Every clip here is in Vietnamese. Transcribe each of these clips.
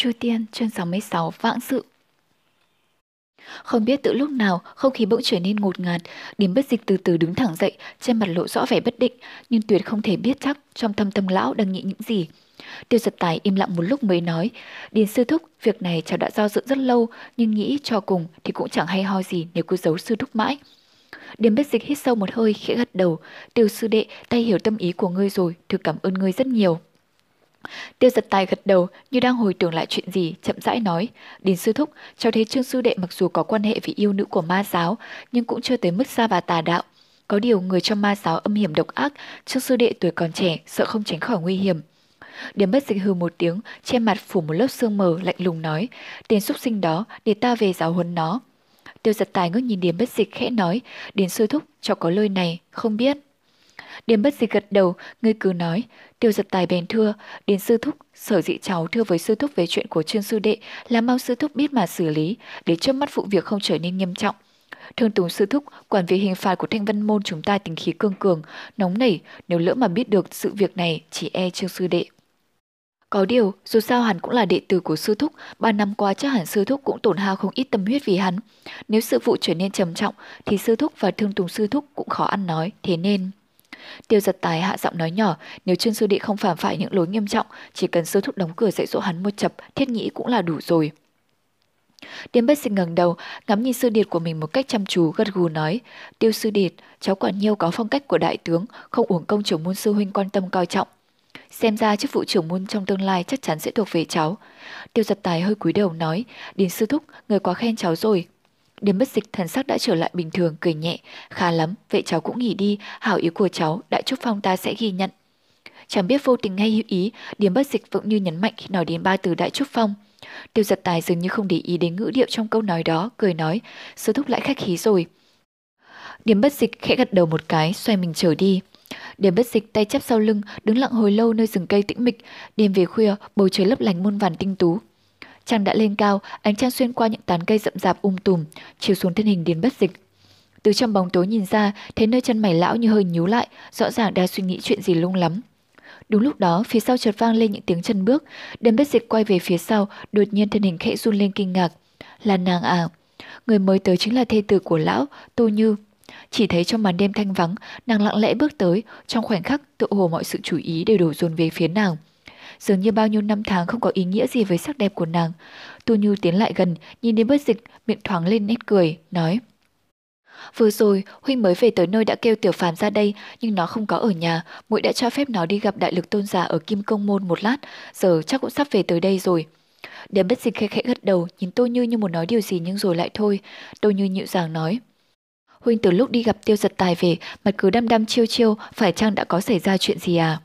Chu Tiên, chương 66, vãng sự. Không biết từ lúc nào, không khí bỗng trở nên ngột ngạt, điểm bất dịch từ từ đứng thẳng dậy, trên mặt lộ rõ vẻ bất định, nhưng tuyệt không thể biết chắc trong thâm tâm lão đang nghĩ những gì. Tiêu giật tài im lặng một lúc mới nói, Điền sư thúc, việc này cháu đã do dự rất lâu, nhưng nghĩ cho cùng thì cũng chẳng hay ho gì nếu cứ giấu sư thúc mãi. Điền bất dịch hít sâu một hơi khẽ gật đầu, tiêu sư đệ, tay hiểu tâm ý của ngươi rồi, thực cảm ơn ngươi rất nhiều. Tiêu giật tài gật đầu như đang hồi tưởng lại chuyện gì, chậm rãi nói. Điền sư thúc, cháu thấy Trương sư đệ mặc dù có quan hệ với yêu nữ của ma giáo, nhưng cũng chưa tới mức xa và tà đạo. Có điều người trong ma giáo âm hiểm độc ác, Trương sư đệ tuổi còn trẻ, sợ không tránh khỏi nguy hiểm. Điểm bất dịch hư một tiếng, che mặt phủ một lớp sương mờ lạnh lùng nói, tiền xúc sinh đó, để ta về giáo huấn nó. Tiêu giật tài ngước nhìn điểm bất dịch khẽ nói, Điền sư thúc, cho có lời này, không biết. Điềm bất dịch gật đầu, ngươi cứ nói. Tiêu giật tài bèn thưa, đến sư thúc, sở dĩ cháu thưa với sư thúc về chuyện của trương sư đệ là mau sư thúc biết mà xử lý, để trước mắt vụ việc không trở nên nghiêm trọng. Thương Tùng sư thúc, quản vị hình phạt của thanh văn môn chúng ta tình khí cương cường, nóng nảy, nếu lỡ mà biết được sự việc này, chỉ e trương sư đệ. Có điều, dù sao hắn cũng là đệ tử của sư thúc, ba năm qua chắc hẳn sư thúc cũng tổn hao không ít tâm huyết vì hắn. Nếu sự vụ trở nên trầm trọng, thì sư thúc và thương tùng sư thúc cũng khó ăn nói, thế nên... Tiêu giật tài hạ giọng nói nhỏ, nếu Trương Sư Đệ không phạm phải những lỗi nghiêm trọng, chỉ cần sư thúc đóng cửa dạy dỗ hắn một chập, thiết nghĩ cũng là đủ rồi. Điềm bất dịch ngẩng đầu, ngắm nhìn sư điệt của mình một cách chăm chú, gật gù nói, tiêu sư điệt, cháu quả nhiêu có phong cách của đại tướng, không uổng công trưởng môn sư huynh quan tâm coi trọng. Xem ra chức vụ trưởng môn trong tương lai chắc chắn sẽ thuộc về cháu. Tiêu giật tài hơi cúi đầu nói, Điền sư thúc, người quá khen cháu rồi. Điềm bất dịch thần sắc đã trở lại bình thường, cười nhẹ. Khá lắm, vậy cháu cũng nghỉ đi, hảo ý của cháu, đại trúc phong ta sẽ ghi nhận. Chẳng biết vô tình hay hữu ý, Điềm bất dịch vẫn như nhấn mạnh khi nói đến ba từ đại trúc phong. Tiêu giật tài dường như không để ý đến ngữ điệu trong câu nói đó, cười nói, sư thúc lại khách khí rồi. Điềm bất dịch khẽ gật đầu một cái, xoay mình trở đi. Điềm bất dịch tay chắp sau lưng, đứng lặng hồi lâu nơi rừng cây tĩnh mịch. Đêm về khuya, bầu trời lấp lánh muôn vàn tinh tú, Trăng đã lên cao, ánh trăng xuyên qua những tán cây rậm rạp um tùm, chiếu xuống thân hình Điền Bất Dịch. Từ trong bóng tối nhìn ra, thấy nơi chân mày lão như hơi nhíu lại, rõ ràng đang suy nghĩ chuyện gì lung lắm. Đúng lúc đó, phía sau chợt vang lên những tiếng chân bước, Điền Bất Dịch quay về phía sau, đột nhiên thân hình khẽ run lên kinh ngạc. Là nàng à? Người mới tới chính là thê tử của lão, Tô Như. Chỉ thấy trong màn đêm thanh vắng, nàng lặng lẽ bước tới, trong khoảnh khắc tự hồ mọi sự chú ý đều đổ dồn về phía nàng dường như bao nhiêu năm tháng không có ý nghĩa gì với sắc đẹp của nàng. Tu Nhu tiến lại gần, nhìn đến bất dịch, miệng thoáng lên nét cười, nói. Vừa rồi, huynh mới về tới nơi đã kêu tiểu phàm ra đây, nhưng nó không có ở nhà, muội đã cho phép nó đi gặp đại lực tôn giả ở Kim Công Môn một lát, giờ chắc cũng sắp về tới đây rồi. Điểm bất dịch khẽ khẽ gật đầu, nhìn Tô Như như muốn nói điều gì nhưng rồi lại thôi. Tô Như nhịu dàng nói. Huynh từ lúc đi gặp tiêu giật tài về, mặt cứ đăm đăm chiêu chiêu, phải chăng đã có xảy ra chuyện gì à?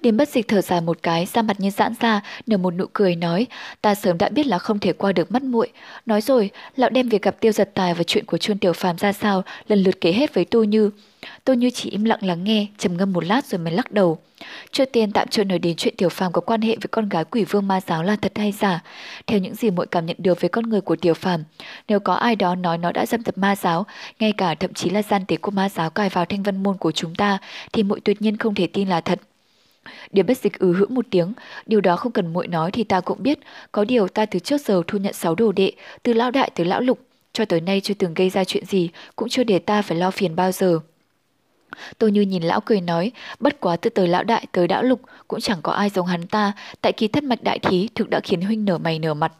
Điềm bất dịch thở dài một cái, ra mặt như giãn ra, nở một nụ cười nói, ta sớm đã biết là không thể qua được mắt muội. Nói rồi, lão đem việc gặp tiêu giật tài và chuyện của chuôn tiểu phàm ra sao, lần lượt kể hết với Tô Như. Tô Như chỉ im lặng lắng nghe, trầm ngâm một lát rồi mới lắc đầu. Trước tiên tạm chưa nói đến chuyện tiểu phàm có quan hệ với con gái quỷ vương ma giáo là thật hay giả. Theo những gì muội cảm nhận được về con người của tiểu phàm, nếu có ai đó nói nó đã dâm tập ma giáo, ngay cả thậm chí là gian tế của ma giáo cài vào thanh văn môn của chúng ta, thì muội tuyệt nhiên không thể tin là thật. Điều bất dịch ừ hữu một tiếng, điều đó không cần muội nói thì ta cũng biết, có điều ta từ trước giờ thu nhận sáu đồ đệ, từ lão đại tới lão lục, cho tới nay chưa từng gây ra chuyện gì, cũng chưa để ta phải lo phiền bao giờ. Tôi như nhìn lão cười nói, bất quá từ tới lão đại tới lão lục cũng chẳng có ai giống hắn ta, tại kỳ thất mạch đại thí thực đã khiến huynh nở mày nở mặt.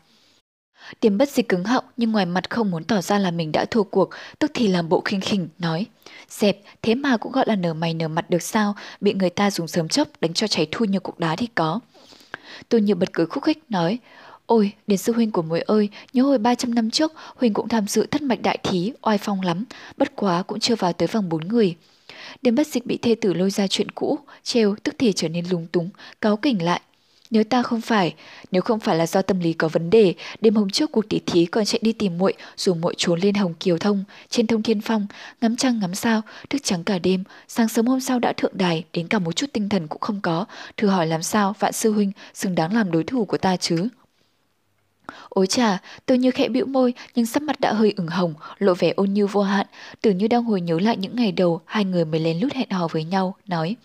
Tiềm bất dịch cứng họng nhưng ngoài mặt không muốn tỏ ra là mình đã thua cuộc, tức thì làm bộ khinh khỉnh, nói. Dẹp, thế mà cũng gọi là nở mày nở mặt được sao, bị người ta dùng sớm chốc đánh cho cháy thui như cục đá thì có. Tôi như bật cười khúc khích, nói. Ôi, Điền sư huynh của muội ơi, nhớ hồi 300 năm trước, huynh cũng tham dự thất mạch đại thí, oai phong lắm, bất quá cũng chưa vào tới vòng bốn người. Điền bất dịch bị thê tử lôi ra chuyện cũ, treo tức thì trở nên lúng túng, cáo kỉnh lại. Nếu ta không phải, nếu không phải là do tâm lý có vấn đề, đêm hôm trước cuộc tỷ thí còn chạy đi tìm muội, dù muội trốn lên Hồng Kiều Thông, trên Thông Thiên Phong, ngắm trăng ngắm sao, thức trắng cả đêm, sáng sớm hôm sau đã thượng đài, đến cả một chút tinh thần cũng không có, thử hỏi làm sao vạn sư huynh xứng đáng làm đối thủ của ta chứ. Ôi chà, tôi như khẽ bĩu môi nhưng sắc mặt đã hơi ửng hồng, lộ vẻ ôn như vô hạn, tưởng như đang hồi nhớ lại những ngày đầu hai người mới lén lút hẹn hò với nhau, nói.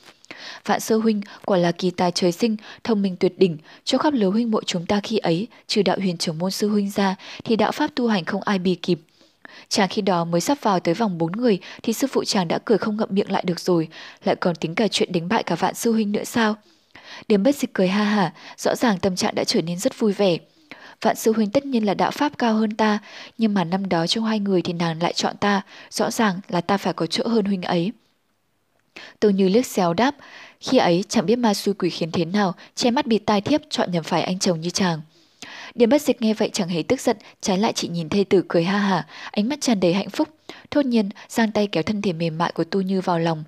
Vạn sơ huynh quả là kỳ tài trời sinh, thông minh tuyệt đỉnh, cho khắp lứa huynh muội chúng ta khi ấy, trừ đạo huyền trưởng môn sư huynh ra, thì đạo pháp tu hành không ai bì kịp. Chàng khi đó mới sắp vào tới vòng bốn người thì sư phụ chàng đã cười không ngậm miệng lại được rồi, lại còn tính cả chuyện đánh bại cả vạn sư huynh nữa sao? Điềm bất dịch cười ha hả, rõ ràng tâm trạng đã trở nên rất vui vẻ. Vạn sư huynh tất nhiên là đạo pháp cao hơn ta, nhưng mà năm đó trong hai người thì nàng lại chọn ta, rõ ràng là ta phải có chỗ hơn huynh ấy. Tôi như liếc xéo đáp, khi ấy chẳng biết ma xui quỷ khiến thế nào, che mắt bị tai thiếp chọn nhầm phải anh chồng như chàng. Điềm bất dịch nghe vậy chẳng hề tức giận, trái lại chỉ nhìn thê tử cười ha hả, ánh mắt tràn đầy hạnh phúc. Thốt nhiên, giang tay kéo thân thể mềm mại của Tu Như vào lòng.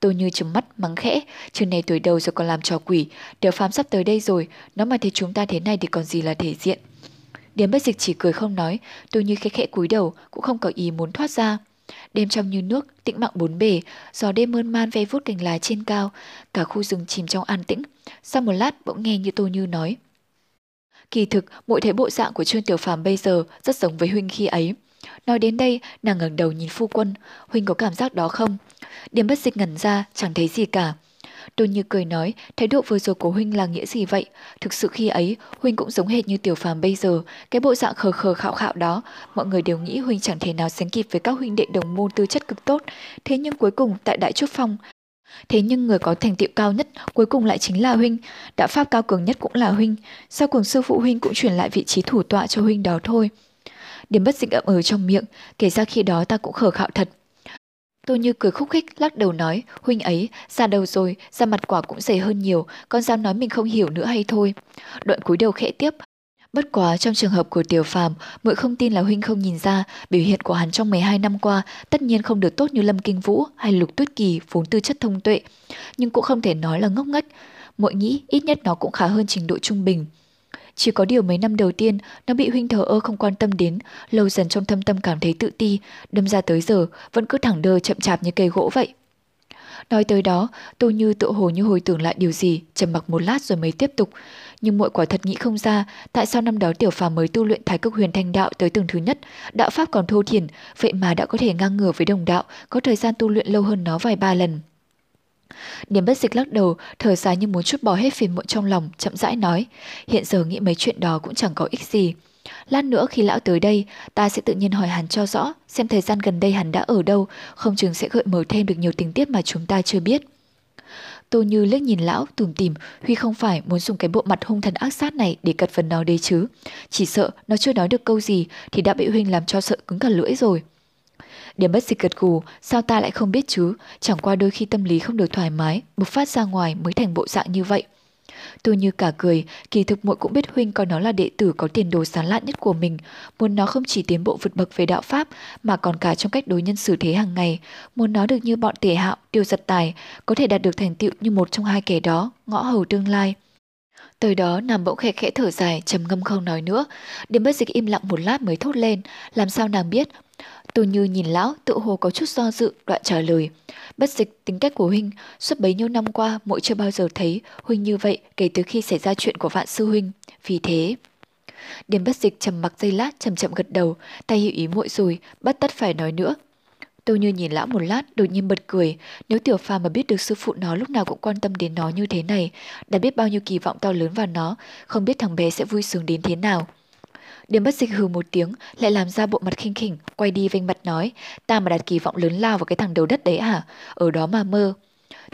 Tu Như trừng mắt mắng khẽ, chừng này tuổi đầu rồi còn làm trò quỷ, đều phám sắp tới đây rồi, nó mà thấy chúng ta thế này thì còn gì là thể diện. Điềm bất dịch chỉ cười không nói, Tu Như khẽ khẽ cúi đầu, cũng không có ý muốn thoát ra. Đêm trong như nước, tĩnh mặng bốn bề, gió đêm mơn man ve vút cành lá trên cao, cả khu rừng chìm trong an tĩnh. Sau một lát bỗng nghe như Tô Như nói. Kỳ thực, mỗi thấy bộ dạng của Trương Tiểu Phàm bây giờ rất giống với huynh khi ấy. Nói đến đây, nàng ngẩng đầu nhìn phu quân, huynh có cảm giác đó không? Điểm bất dịch ngẩn ra, chẳng thấy gì cả. Tôi như cười nói, thái độ vừa rồi của huynh là nghĩa gì vậy? Thực sự khi ấy, huynh cũng giống hệt như tiểu phàm bây giờ, cái bộ dạng khờ khờ khạo khạo đó, mọi người đều nghĩ huynh chẳng thể nào sánh kịp với các huynh đệ đồng môn tư chất cực tốt. Thế nhưng cuối cùng tại Đại Trúc Phong, Thế nhưng người có thành tựu cao nhất cuối cùng lại chính là huynh, đạo pháp cao cường nhất cũng là huynh, sau cùng sư phụ huynh cũng chuyển lại vị trí thủ tọa cho huynh đó thôi. Điểm bất dịch ậm ừ trong miệng, kể ra khi đó ta cũng khờ khạo thật. Tôi như cười khúc khích, lắc đầu nói, huynh ấy, ra đầu rồi, ra mặt quả cũng dày hơn nhiều, con dám nói mình không hiểu nữa hay thôi. Đoạn cúi đầu khẽ tiếp, Bất quá trong trường hợp của Tiểu Phàm, muội không tin là huynh không nhìn ra biểu hiện của hắn trong 12 năm qua tất nhiên không được tốt như Lâm Kinh Vũ hay Lục Tuyết Kỳ vốn tư chất thông tuệ, nhưng cũng không thể nói là ngốc nghếch. Muội nghĩ ít nhất nó cũng khá hơn trình độ trung bình. Chỉ có điều mấy năm đầu tiên nó bị huynh thờ ơ không quan tâm đến, lâu dần trong thâm tâm cảm thấy tự ti, đâm ra tới giờ vẫn cứ thẳng đơ chậm chạp như cây gỗ vậy. Nói tới đó, Tô Như tự hồ như hồi tưởng lại điều gì, trầm mặc một lát rồi mới tiếp tục. Nhưng muội quả thật nghĩ không ra, tại sao năm đó tiểu phàm mới tu luyện thái cực huyền thanh đạo tới tầng thứ nhất, đạo pháp còn thô thiển, vậy mà đã có thể ngang ngửa với đồng đạo, có thời gian tu luyện lâu hơn nó vài ba lần. Điểm bất dịch lắc đầu, thở dài như muốn chút bỏ hết phiền muộn trong lòng, chậm rãi nói, hiện giờ nghĩ mấy chuyện đó cũng chẳng có ích gì. Lát nữa khi lão tới đây, ta sẽ tự nhiên hỏi hắn cho rõ, xem thời gian gần đây hắn đã ở đâu, không chừng sẽ gợi mở thêm được nhiều tình tiết mà chúng ta chưa biết. Tô Như liếc nhìn lão tủm tỉm, Huy không phải muốn dùng cái bộ mặt hung thần ác sát này để cật phần nó đấy chứ. Chỉ sợ nó chưa nói được câu gì thì đã bị Huynh làm cho sợ cứng cả lưỡi rồi. Điểm bất dịch gật gù, sao ta lại không biết chứ, chẳng qua đôi khi tâm lý không được thoải mái, bộc phát ra ngoài mới thành bộ dạng như vậy. Tôi như cả cười, kỳ thực muội cũng biết huynh coi nó là đệ tử có tiền đồ sáng lạn nhất của mình, muốn nó không chỉ tiến bộ vượt bậc về đạo pháp mà còn cả trong cách đối nhân xử thế hàng ngày, muốn nó được như bọn tể hạo, tiêu giật tài, có thể đạt được thành tựu như một trong hai kẻ đó, ngõ hầu tương lai. Tới đó nàng bỗng khẽ khẽ thở dài, trầm ngâm không nói nữa. Điểm bất dịch im lặng một lát mới thốt lên, làm sao nàng biết. Tô Như nhìn lão, tự hồ có chút do dự, đoạn trả lời. Bất dịch tính cách của Huynh, suốt bấy nhiêu năm qua mỗi chưa bao giờ thấy Huynh như vậy kể từ khi xảy ra chuyện của vạn sư Huynh. Vì thế... Điểm bất dịch trầm mặc giây lát chậm chậm gật đầu, tay hiểu ý muội rồi, bất tất phải nói nữa. Tô Như nhìn lão một lát, đột nhiên bật cười. Nếu Tiểu Phàm mà biết được sư phụ nó lúc nào cũng quan tâm đến nó như thế này, đã biết bao nhiêu kỳ vọng to lớn vào nó, không biết thằng bé sẽ vui sướng đến thế nào. Điểm bất dịch hừ một tiếng, lại làm ra bộ mặt khinh khỉnh, quay đi vênh mặt nói, ta mà đặt kỳ vọng lớn lao vào cái thằng đầu đất đấy à Ở đó mà mơ.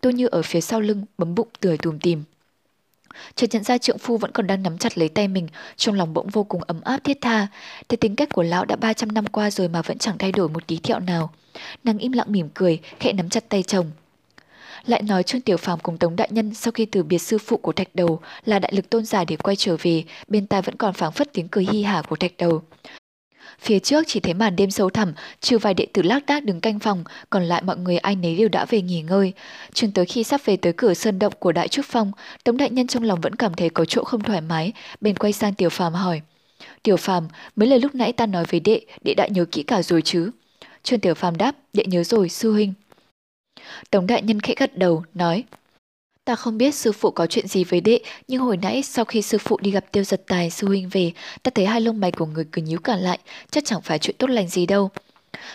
Tôi như ở phía sau lưng, bấm bụng tươi tùm tìm. Chợt nhận ra trượng phu vẫn còn đang nắm chặt lấy tay mình, trong lòng bỗng vô cùng ấm áp thiết tha. Thế tính cách của lão đã 300 năm qua rồi mà vẫn chẳng thay đổi một tí thẹo nào. Nàng im lặng mỉm cười, khẽ nắm chặt tay chồng. Lại nói Trương Tiểu Phàm cùng Tống Đại Nhân sau khi từ biệt sư phụ của Thạch Đầu là đại lực tôn giả để quay trở về, bên tai vẫn còn phảng phất tiếng cười hi hả của Thạch Đầu. Phía trước chỉ thấy màn đêm sâu thẳm, trừ vài đệ tử lác đác đứng canh phòng, còn lại mọi người ai nấy đều đã về nghỉ ngơi. Chừng tới khi sắp về tới cửa sơn động của Đại Trúc Phong, Tống Đại Nhân trong lòng vẫn cảm thấy có chỗ không thoải mái, bèn quay sang Tiểu Phàm hỏi. Tiểu Phàm, mấy lời lúc nãy ta nói với đệ, đệ đã nhớ kỹ cả rồi chứ? Trương Tiểu Phàm đáp, đệ nhớ rồi, sư huynh. Tống đại nhân khẽ gật đầu, nói Ta không biết sư phụ có chuyện gì với đệ, nhưng hồi nãy sau khi sư phụ đi gặp tiêu giật tài sư huynh về, ta thấy hai lông mày của người cứ nhíu cả lại, chắc chẳng phải chuyện tốt lành gì đâu.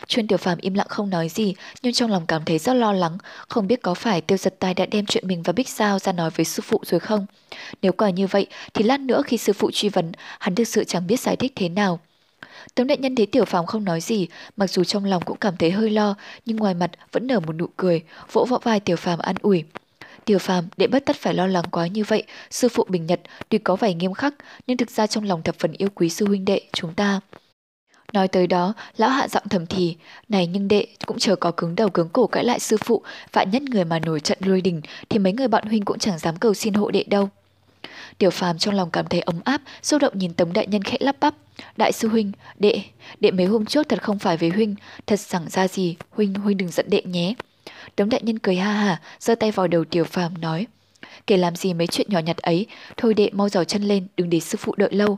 Chuyên tiểu phàm im lặng không nói gì, nhưng trong lòng cảm thấy rất lo lắng, không biết có phải tiêu giật tài đã đem chuyện mình và Bích Sao ra nói với sư phụ rồi không. Nếu quả như vậy, thì lát nữa khi sư phụ truy vấn, hắn thực sự chẳng biết giải thích thế nào. Tống đại nhân thấy tiểu phàm không nói gì, mặc dù trong lòng cũng cảm thấy hơi lo, nhưng ngoài mặt vẫn nở một nụ cười, vỗ vỗ vai tiểu phàm an ủi. Tiểu phàm, để bất tất phải lo lắng quá như vậy, sư phụ bình nhật tuy có vẻ nghiêm khắc, nhưng thực ra trong lòng thập phần yêu quý sư huynh đệ chúng ta. Nói tới đó, lão hạ giọng thầm thì, này nhưng đệ cũng chờ có cứng đầu cứng cổ cãi lại sư phụ, vạn nhất người mà nổi trận lôi đình thì mấy người bọn huynh cũng chẳng dám cầu xin hộ đệ đâu. Tiểu phàm trong lòng cảm thấy ấm áp, xúc động nhìn Tống đại nhân khẽ lắp bắp. Đại sư huynh, đệ, đệ mấy hôm trước thật không phải với huynh, thật chẳng ra gì, huynh, huynh đừng giận đệ nhé. Tống đại nhân cười ha ha, giơ tay vào đầu tiểu phàm nói. Kể làm gì mấy chuyện nhỏ nhặt ấy, thôi đệ mau dò chân lên, đừng để sư phụ đợi lâu.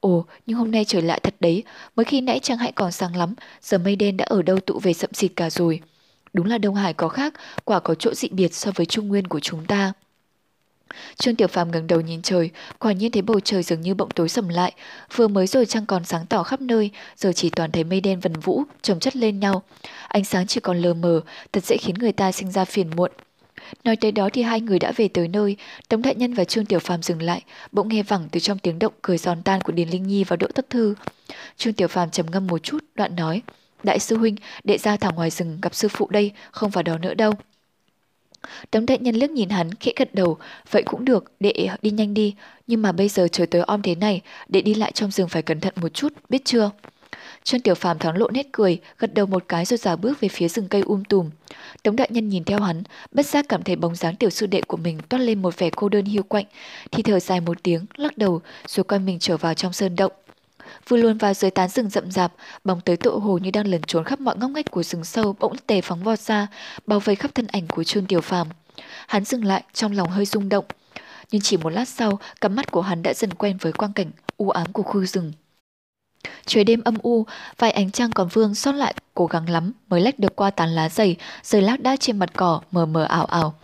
Ồ, nhưng hôm nay trời lạ thật đấy, mới khi nãy chẳng hãy còn sáng lắm, giờ mây đen đã ở đâu tụ về sậm xịt cả rồi. Đúng là Đông Hải có khác, quả có chỗ dị biệt so với Trung Nguyên của chúng ta. Trương Tiểu Phàm ngẩng đầu nhìn trời, quả nhiên thấy bầu trời dường như bỗng tối sầm lại, vừa mới rồi trăng còn sáng tỏ khắp nơi, giờ chỉ toàn thấy mây đen vần vũ chồng chất lên nhau. Ánh sáng chỉ còn lờ mờ, thật dễ khiến người ta sinh ra phiền muộn. Nói tới đó thì hai người đã về tới nơi, Tống Đại Nhân và Trương Tiểu Phàm dừng lại, bỗng nghe vẳng từ trong tiếng động cười giòn tan của Điền Linh Nhi và Đỗ Tất Thư. Trương Tiểu Phàm trầm ngâm một chút, đoạn nói, Đại sư huynh, đệ ra thẳng ngoài rừng gặp sư phụ đây, không vào đó nữa đâu. Tống đại nhân liếc nhìn hắn, khẽ gật đầu, vậy cũng được, đệ đi nhanh đi, nhưng mà bây giờ trời tới om thế này, đệ đi lại trong rừng phải cẩn thận một chút, biết chưa? Trương Tiểu Phàm thoáng lộ nét cười, gật đầu một cái rồi giả bước về phía rừng cây um tùm. Tống đại nhân nhìn theo hắn, bất giác cảm thấy bóng dáng tiểu sư đệ của mình toát lên một vẻ cô đơn hiu quạnh, thì thở dài một tiếng, lắc đầu, rồi quay mình trở vào trong sơn động. Vừa luôn vào dưới tán rừng rậm rạp, bóng tới tựa hồ như đang lẩn trốn khắp mọi ngóc ngách của rừng sâu bỗng tề phóng vọt ra, bao vây khắp thân ảnh của Trương Tiểu Phàm. Hắn dừng lại, trong lòng hơi rung động. Nhưng chỉ một lát sau, cặp mắt của hắn đã dần quen với quang cảnh u ám của khu rừng. Trời đêm âm u, vài ánh trăng còn vương sót lại cố gắng lắm mới lách được qua tán lá dày, rơi lác đác trên mặt cỏ, mờ mờ ảo ảo.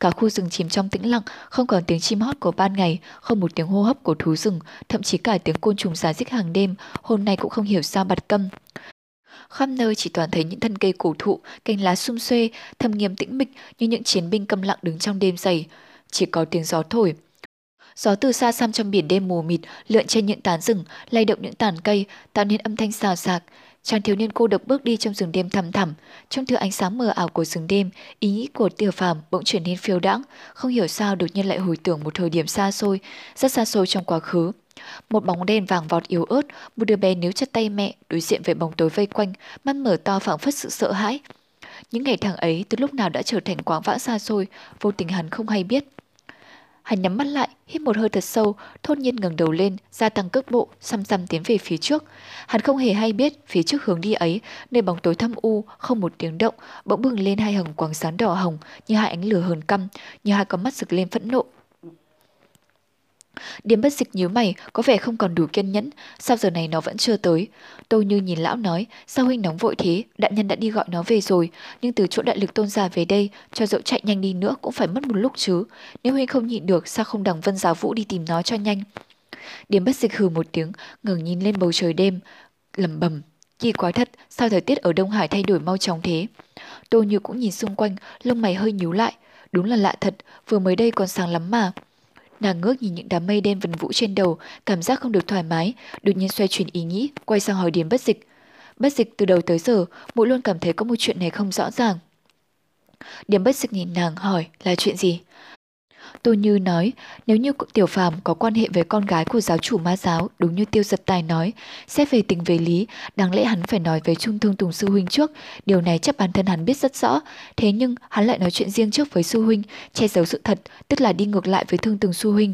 Cả khu rừng chìm trong tĩnh lặng, không còn tiếng chim hót của ban ngày, không một tiếng hô hấp của thú rừng, thậm chí cả tiếng côn trùng giá dích hàng đêm, hôm nay cũng không hiểu sao bật câm. Khắp nơi chỉ toàn thấy những thân cây cổ thụ, cành lá sum xuê, thâm nghiêm tĩnh mịch như những chiến binh câm lặng đứng trong đêm dày. Chỉ có tiếng gió thổi, Gió từ xa xăm trong biển đêm mù mịt lượn trên những tán rừng, lay động những tàn cây, tạo nên âm thanh xào xạc. Chàng thiếu niên cô độc bước đi trong rừng đêm thầm thẳm, trong thứ ánh sáng mờ ảo của rừng đêm, ý nghĩ của Tiểu Phàm bỗng trở nên phiêu đãng, không hiểu sao đột nhiên lại hồi tưởng một thời điểm xa xôi, rất xa xôi trong quá khứ. Một bóng đen vàng vọt yếu ớt, một đứa bé níu chặt tay mẹ, đối diện với bóng tối vây quanh, mắt mở to phảng phất sự sợ hãi. Những ngày tháng ấy từ lúc nào đã trở thành quảng vã xa xôi, vô tình hắn không hay biết. Hắn nhắm mắt lại, hít một hơi thật sâu, thôn nhiên ngẩng đầu lên, gia tăng cước bộ, xăm xăm tiến về phía trước. Hắn không hề hay biết phía trước hướng đi ấy, nơi bóng tối thâm u, không một tiếng động, bỗng bừng lên hai hồng quang sáng đỏ hồng, như hai ánh lửa hờn căm, như hai con mắt rực lên phẫn nộ, Điếm bất dịch nhíu mày, có vẻ không còn đủ kiên nhẫn, sao giờ này nó vẫn chưa tới. Tô Như nhìn lão nói, sao huynh nóng vội thế, đại nhân đã đi gọi nó về rồi, nhưng từ chỗ đại lực tôn giả về đây, cho dẫu chạy nhanh đi nữa cũng phải mất một lúc chứ. Nếu huynh không nhịn được, sao không đằng vân giáo vũ đi tìm nó cho nhanh. Điếm bất dịch hừ một tiếng, ngừng nhìn lên bầu trời đêm, lầm bầm. Kỳ quái thật, sao thời tiết ở Đông Hải thay đổi mau chóng thế? Tô Như cũng nhìn xung quanh, lông mày hơi nhíu lại. Đúng là lạ thật, vừa mới đây còn sáng lắm mà. Nàng ngước nhìn những đám mây đen vần vũ trên đầu, cảm giác không được thoải mái, đột nhiên xoay chuyển ý nghĩ, quay sang hỏi Điền bất dịch. Bất dịch từ đầu tới giờ, mỗi luôn cảm thấy có một chuyện này không rõ ràng. Điềm bất dịch nhìn nàng hỏi là chuyện gì? Tô Như nói, nếu như Tiểu Phàm có quan hệ với con gái của giáo chủ ma giáo, đúng như Tiêu Giật Tài nói, xét về tình về lý, đáng lẽ hắn phải nói với Trung Thương Tùng Sư Huynh trước, điều này chắc bản thân hắn biết rất rõ, thế nhưng hắn lại nói chuyện riêng trước với Sư Huynh, che giấu sự thật, tức là đi ngược lại với Thương Tùng Sư Huynh.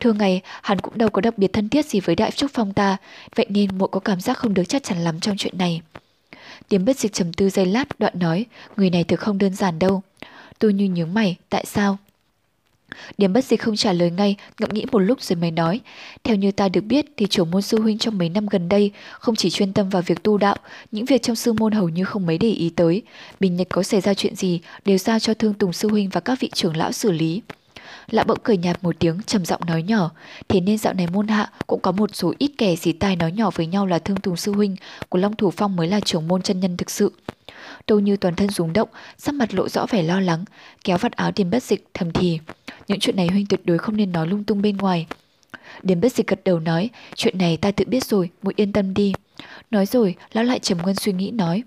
Thường ngày, hắn cũng đâu có đặc biệt thân thiết gì với Đại Trúc Phong ta, vậy nên muội có cảm giác không được chắc chắn lắm trong chuyện này. Tiếm bất dịch trầm tư giây lát, đoạn nói, người này thực không đơn giản đâu. Tôi như nhướng mày, tại sao? Điểm bất dịch không trả lời ngay, ngẫm nghĩ một lúc rồi mới nói. Theo như ta được biết thì chủ môn sư huynh trong mấy năm gần đây không chỉ chuyên tâm vào việc tu đạo, những việc trong sư môn hầu như không mấy để ý tới. Bình Nhật có xảy ra chuyện gì đều giao cho thương tùng sư huynh và các vị trưởng lão xử lý. Lão bỗng cười nhạt một tiếng trầm giọng nói nhỏ, thế nên dạo này môn hạ cũng có một số ít kẻ dì tai nói nhỏ với nhau là thương tùng sư huynh của Long Thủ Phong mới là trưởng môn chân nhân thực sự. Đâu như toàn thân rúng động, sắc mặt lộ rõ vẻ lo lắng, kéo vạt áo tiền bất dịch thầm thì. Những chuyện này huynh tuyệt đối không nên nói lung tung bên ngoài. Điềm bất dịch gật đầu nói, chuyện này ta tự biết rồi, muội yên tâm đi. Nói rồi, lão lại trầm ngân suy nghĩ nói.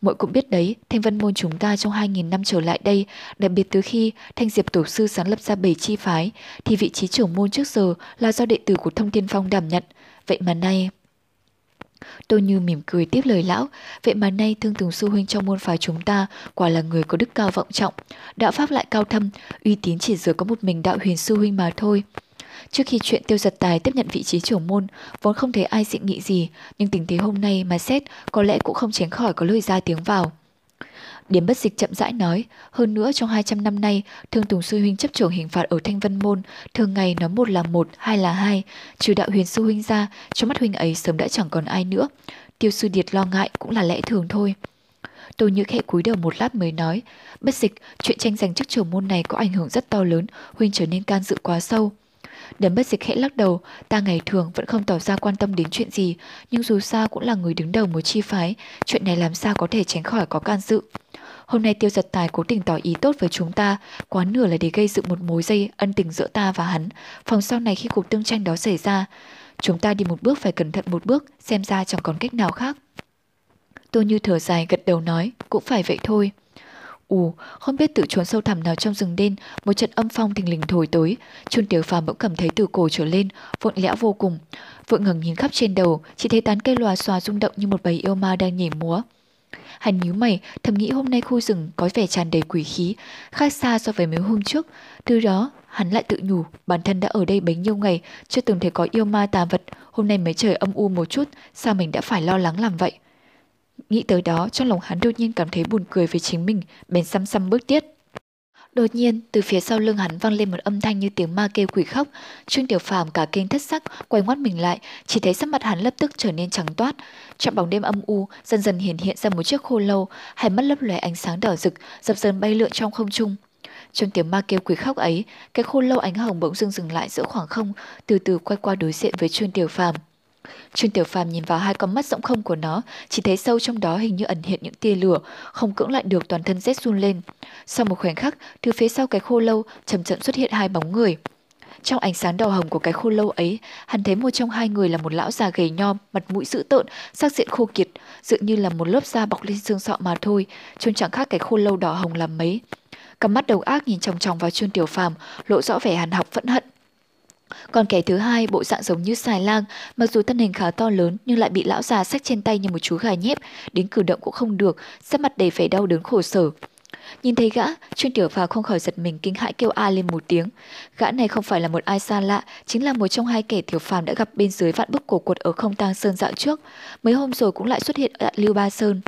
Muội cũng biết đấy, Thanh Vân Môn chúng ta trong 2.000 năm trở lại đây, đặc biệt từ khi Thanh Diệp Tổ Sư sáng lập ra bảy chi phái, thì vị trí trưởng môn trước giờ là do đệ tử của Thông Thiên Phong đảm nhận. Vậy mà nay tôi Như mỉm cười tiếp lời lão, vậy mà nay thương tùng sư huynh trong môn phái chúng ta quả là người có đức cao vọng trọng, đạo pháp lại cao thâm, uy tín chỉ dựa có một mình đạo huyền sư huynh mà thôi. Trước khi chuyện tiêu giật tài tiếp nhận vị trí trưởng môn, vốn không thấy ai dị nghị gì, nhưng tình thế hôm nay mà xét có lẽ cũng không tránh khỏi có lời ra tiếng vào. Điểm bất dịch chậm rãi nói, hơn nữa trong 200 năm nay, Thương Tùng Sư Huynh chấp trưởng hình phạt ở Thanh Vân Môn, thường ngày nói một là một, hai là hai, trừ đạo huyền Sư Huynh ra, trong mắt Huynh ấy sớm đã chẳng còn ai nữa. Tiêu Sư Điệt lo ngại cũng là lẽ thường thôi. Tôi như khẽ cúi đầu một lát mới nói, bất dịch, chuyện tranh giành chức trưởng môn này có ảnh hưởng rất to lớn, Huynh trở nên can dự quá sâu. Đấm bất dịch khẽ lắc đầu, ta ngày thường vẫn không tỏ ra quan tâm đến chuyện gì, nhưng dù sao cũng là người đứng đầu một chi phái, chuyện này làm sao có thể tránh khỏi có can dự. Hôm nay tiêu giật tài cố tình tỏ ý tốt với chúng ta, quá nửa là để gây dựng một mối dây ân tình giữa ta và hắn, phòng sau này khi cuộc tương tranh đó xảy ra. Chúng ta đi một bước phải cẩn thận một bước, xem ra chẳng còn cách nào khác. Tôi như thở dài gật đầu nói, cũng phải vậy thôi. Ù, không biết tự trốn sâu thẳm nào trong rừng đen, một trận âm phong thình lình thổi tới, Chuân Tiểu Phàm bỗng cảm thấy từ cổ trở lên, vội lẽo vô cùng. Vội ngẩng nhìn khắp trên đầu, chỉ thấy tán cây lòa xòa rung động như một bầy yêu ma đang nhảy múa. Hắn nhíu mày, thầm nghĩ hôm nay khu rừng có vẻ tràn đầy quỷ khí, khác xa so với mấy hôm trước. Từ đó, hắn lại tự nhủ, bản thân đã ở đây bấy nhiêu ngày, chưa từng thấy có yêu ma tà vật, hôm nay mới trời âm u một chút, sao mình đã phải lo lắng làm vậy? Nghĩ tới đó, trong lòng hắn đột nhiên cảm thấy buồn cười với chính mình, bèn xăm xăm bước tiết. Đột nhiên, từ phía sau lưng hắn vang lên một âm thanh như tiếng ma kêu quỷ khóc. Trương Tiểu Phàm cả kinh thất sắc, quay ngoắt mình lại, chỉ thấy sắc mặt hắn lập tức trở nên trắng toát. Trong bóng đêm âm u, dần dần hiện hiện ra một chiếc khô lâu, hai mắt lấp lóe ánh sáng đỏ rực, dập dần bay lượn trong không trung. Trong tiếng ma kêu quỷ khóc ấy, cái khô lâu ánh hồng bỗng dưng dừng lại giữa khoảng không, từ từ quay qua đối diện với Trương Tiểu Phàm. Trương Tiểu Phàm nhìn vào hai con mắt rỗng không của nó, chỉ thấy sâu trong đó hình như ẩn hiện những tia lửa, không cưỡng lại được toàn thân rét run lên. Sau một khoảnh khắc, từ phía sau cái khô lâu chậm chậm xuất hiện hai bóng người. Trong ánh sáng đỏ hồng của cái khô lâu ấy, hắn thấy một trong hai người là một lão già gầy nhom, mặt mũi dữ tợn, sắc diện khô kiệt, dường như là một lớp da bọc lên xương sọ mà thôi, trông chẳng khác cái khô lâu đỏ hồng làm mấy. Cầm mắt đầu ác nhìn chòng chòng vào Trương Tiểu Phàm, lộ rõ vẻ hàn học phẫn hận. Còn kẻ thứ hai bộ dạng giống như xài lang, mặc dù thân hình khá to lớn nhưng lại bị lão già xách trên tay như một chú gà nhép, đến cử động cũng không được, sắc mặt đầy vẻ đau đớn khổ sở. Nhìn thấy gã, Trương Tiểu Phàm không khỏi giật mình kinh hãi kêu a lên một tiếng. Gã này không phải là một ai xa lạ, chính là một trong hai kẻ Tiểu Phàm đã gặp bên dưới vạn bức cổ quật ở không tang sơn dạo trước. Mấy hôm rồi cũng lại xuất hiện ở Lưu Ba Sơn.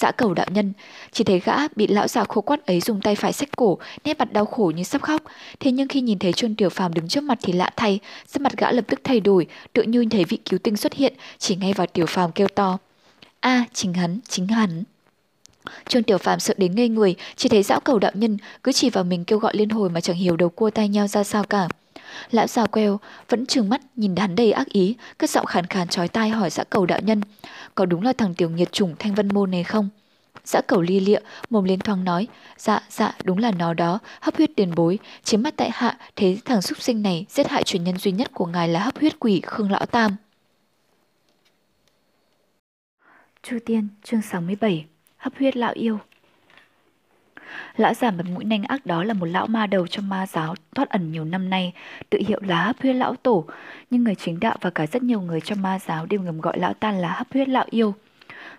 Dã cầu đạo nhân, chỉ thấy gã bị lão già khô quắt ấy dùng tay phải xách cổ, nét mặt đau khổ như sắp khóc. Thế nhưng khi nhìn thấy Trương Tiểu Phàm đứng trước mặt thì lạ thay, sắc mặt gã lập tức thay đổi, tự như thấy vị cứu tinh xuất hiện, chỉ ngay vào Tiểu Phàm kêu to. A, chính hắn, chính hắn. Trương Tiểu Phàm sợ đến ngây người, chỉ thấy dã cầu đạo nhân cứ chỉ vào mình kêu gọi liên hồi mà chẳng hiểu đầu cua tay nhau ra sao cả. Lão già queo vẫn trừng mắt nhìn hắn đầy ác ý, cất giọng khàn khàn chói tai hỏi dã cầu đạo nhân, có đúng là thằng tiểu nghiệt chủng thanh vân môn này không? Dã cầu lia lịa, mồm lên thoáng nói, dạ, dạ, đúng là nó đó, hấp huyết tiền bối, chiếm mắt tại hạ, thế thằng súc sinh này giết hại truyền nhân duy nhất của ngài là hấp huyết quỷ Khương Lão Tam. Chu Tiên, chương 67, hấp huyết lão yêu. Lão già mặt mũi nanh ác đó là một lão ma đầu trong ma giáo thoát ẩn nhiều năm nay, tự hiệu là hấp huyết lão tổ, nhưng người chính đạo và cả rất nhiều người trong ma giáo đều ngầm gọi lão ta là hấp huyết lão yêu.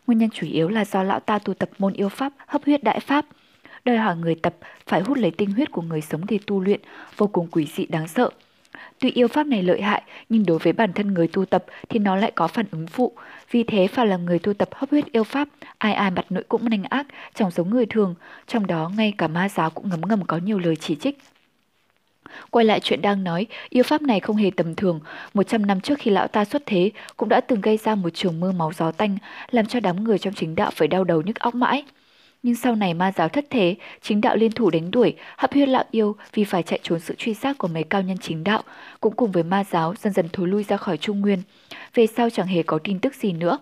Nguyên nhân chủ yếu là do lão ta tu tập môn yêu pháp hấp huyết đại pháp, đòi hỏi người tập phải hút lấy tinh huyết của người sống để tu luyện, vô cùng quỷ dị đáng sợ. Tuy yêu pháp này lợi hại, nhưng đối với bản thân người tu tập thì nó lại có phản ứng phụ. Vì thế phải là người tu tập hấp huyết yêu pháp, ai ai mặt nội cũng nanh ác, chẳng giống người thường. Trong đó ngay cả ma giáo cũng ngấm ngầm có nhiều lời chỉ trích. Quay lại chuyện đang nói, yêu pháp này không hề tầm thường. 100 năm trước khi lão ta xuất thế, cũng đã từng gây ra một trường mưa máu gió tanh, làm cho đám người trong chính đạo phải đau đầu nhức óc mãi. Nhưng sau này ma giáo thất thế, chính đạo liên thủ đánh đuổi, hấp huyết lão yêu vì phải chạy trốn sự truy sát của mấy cao nhân chính đạo, cũng cùng với ma giáo dần dần thối lui ra khỏi Trung Nguyên. Về sau chẳng hề có tin tức gì nữa.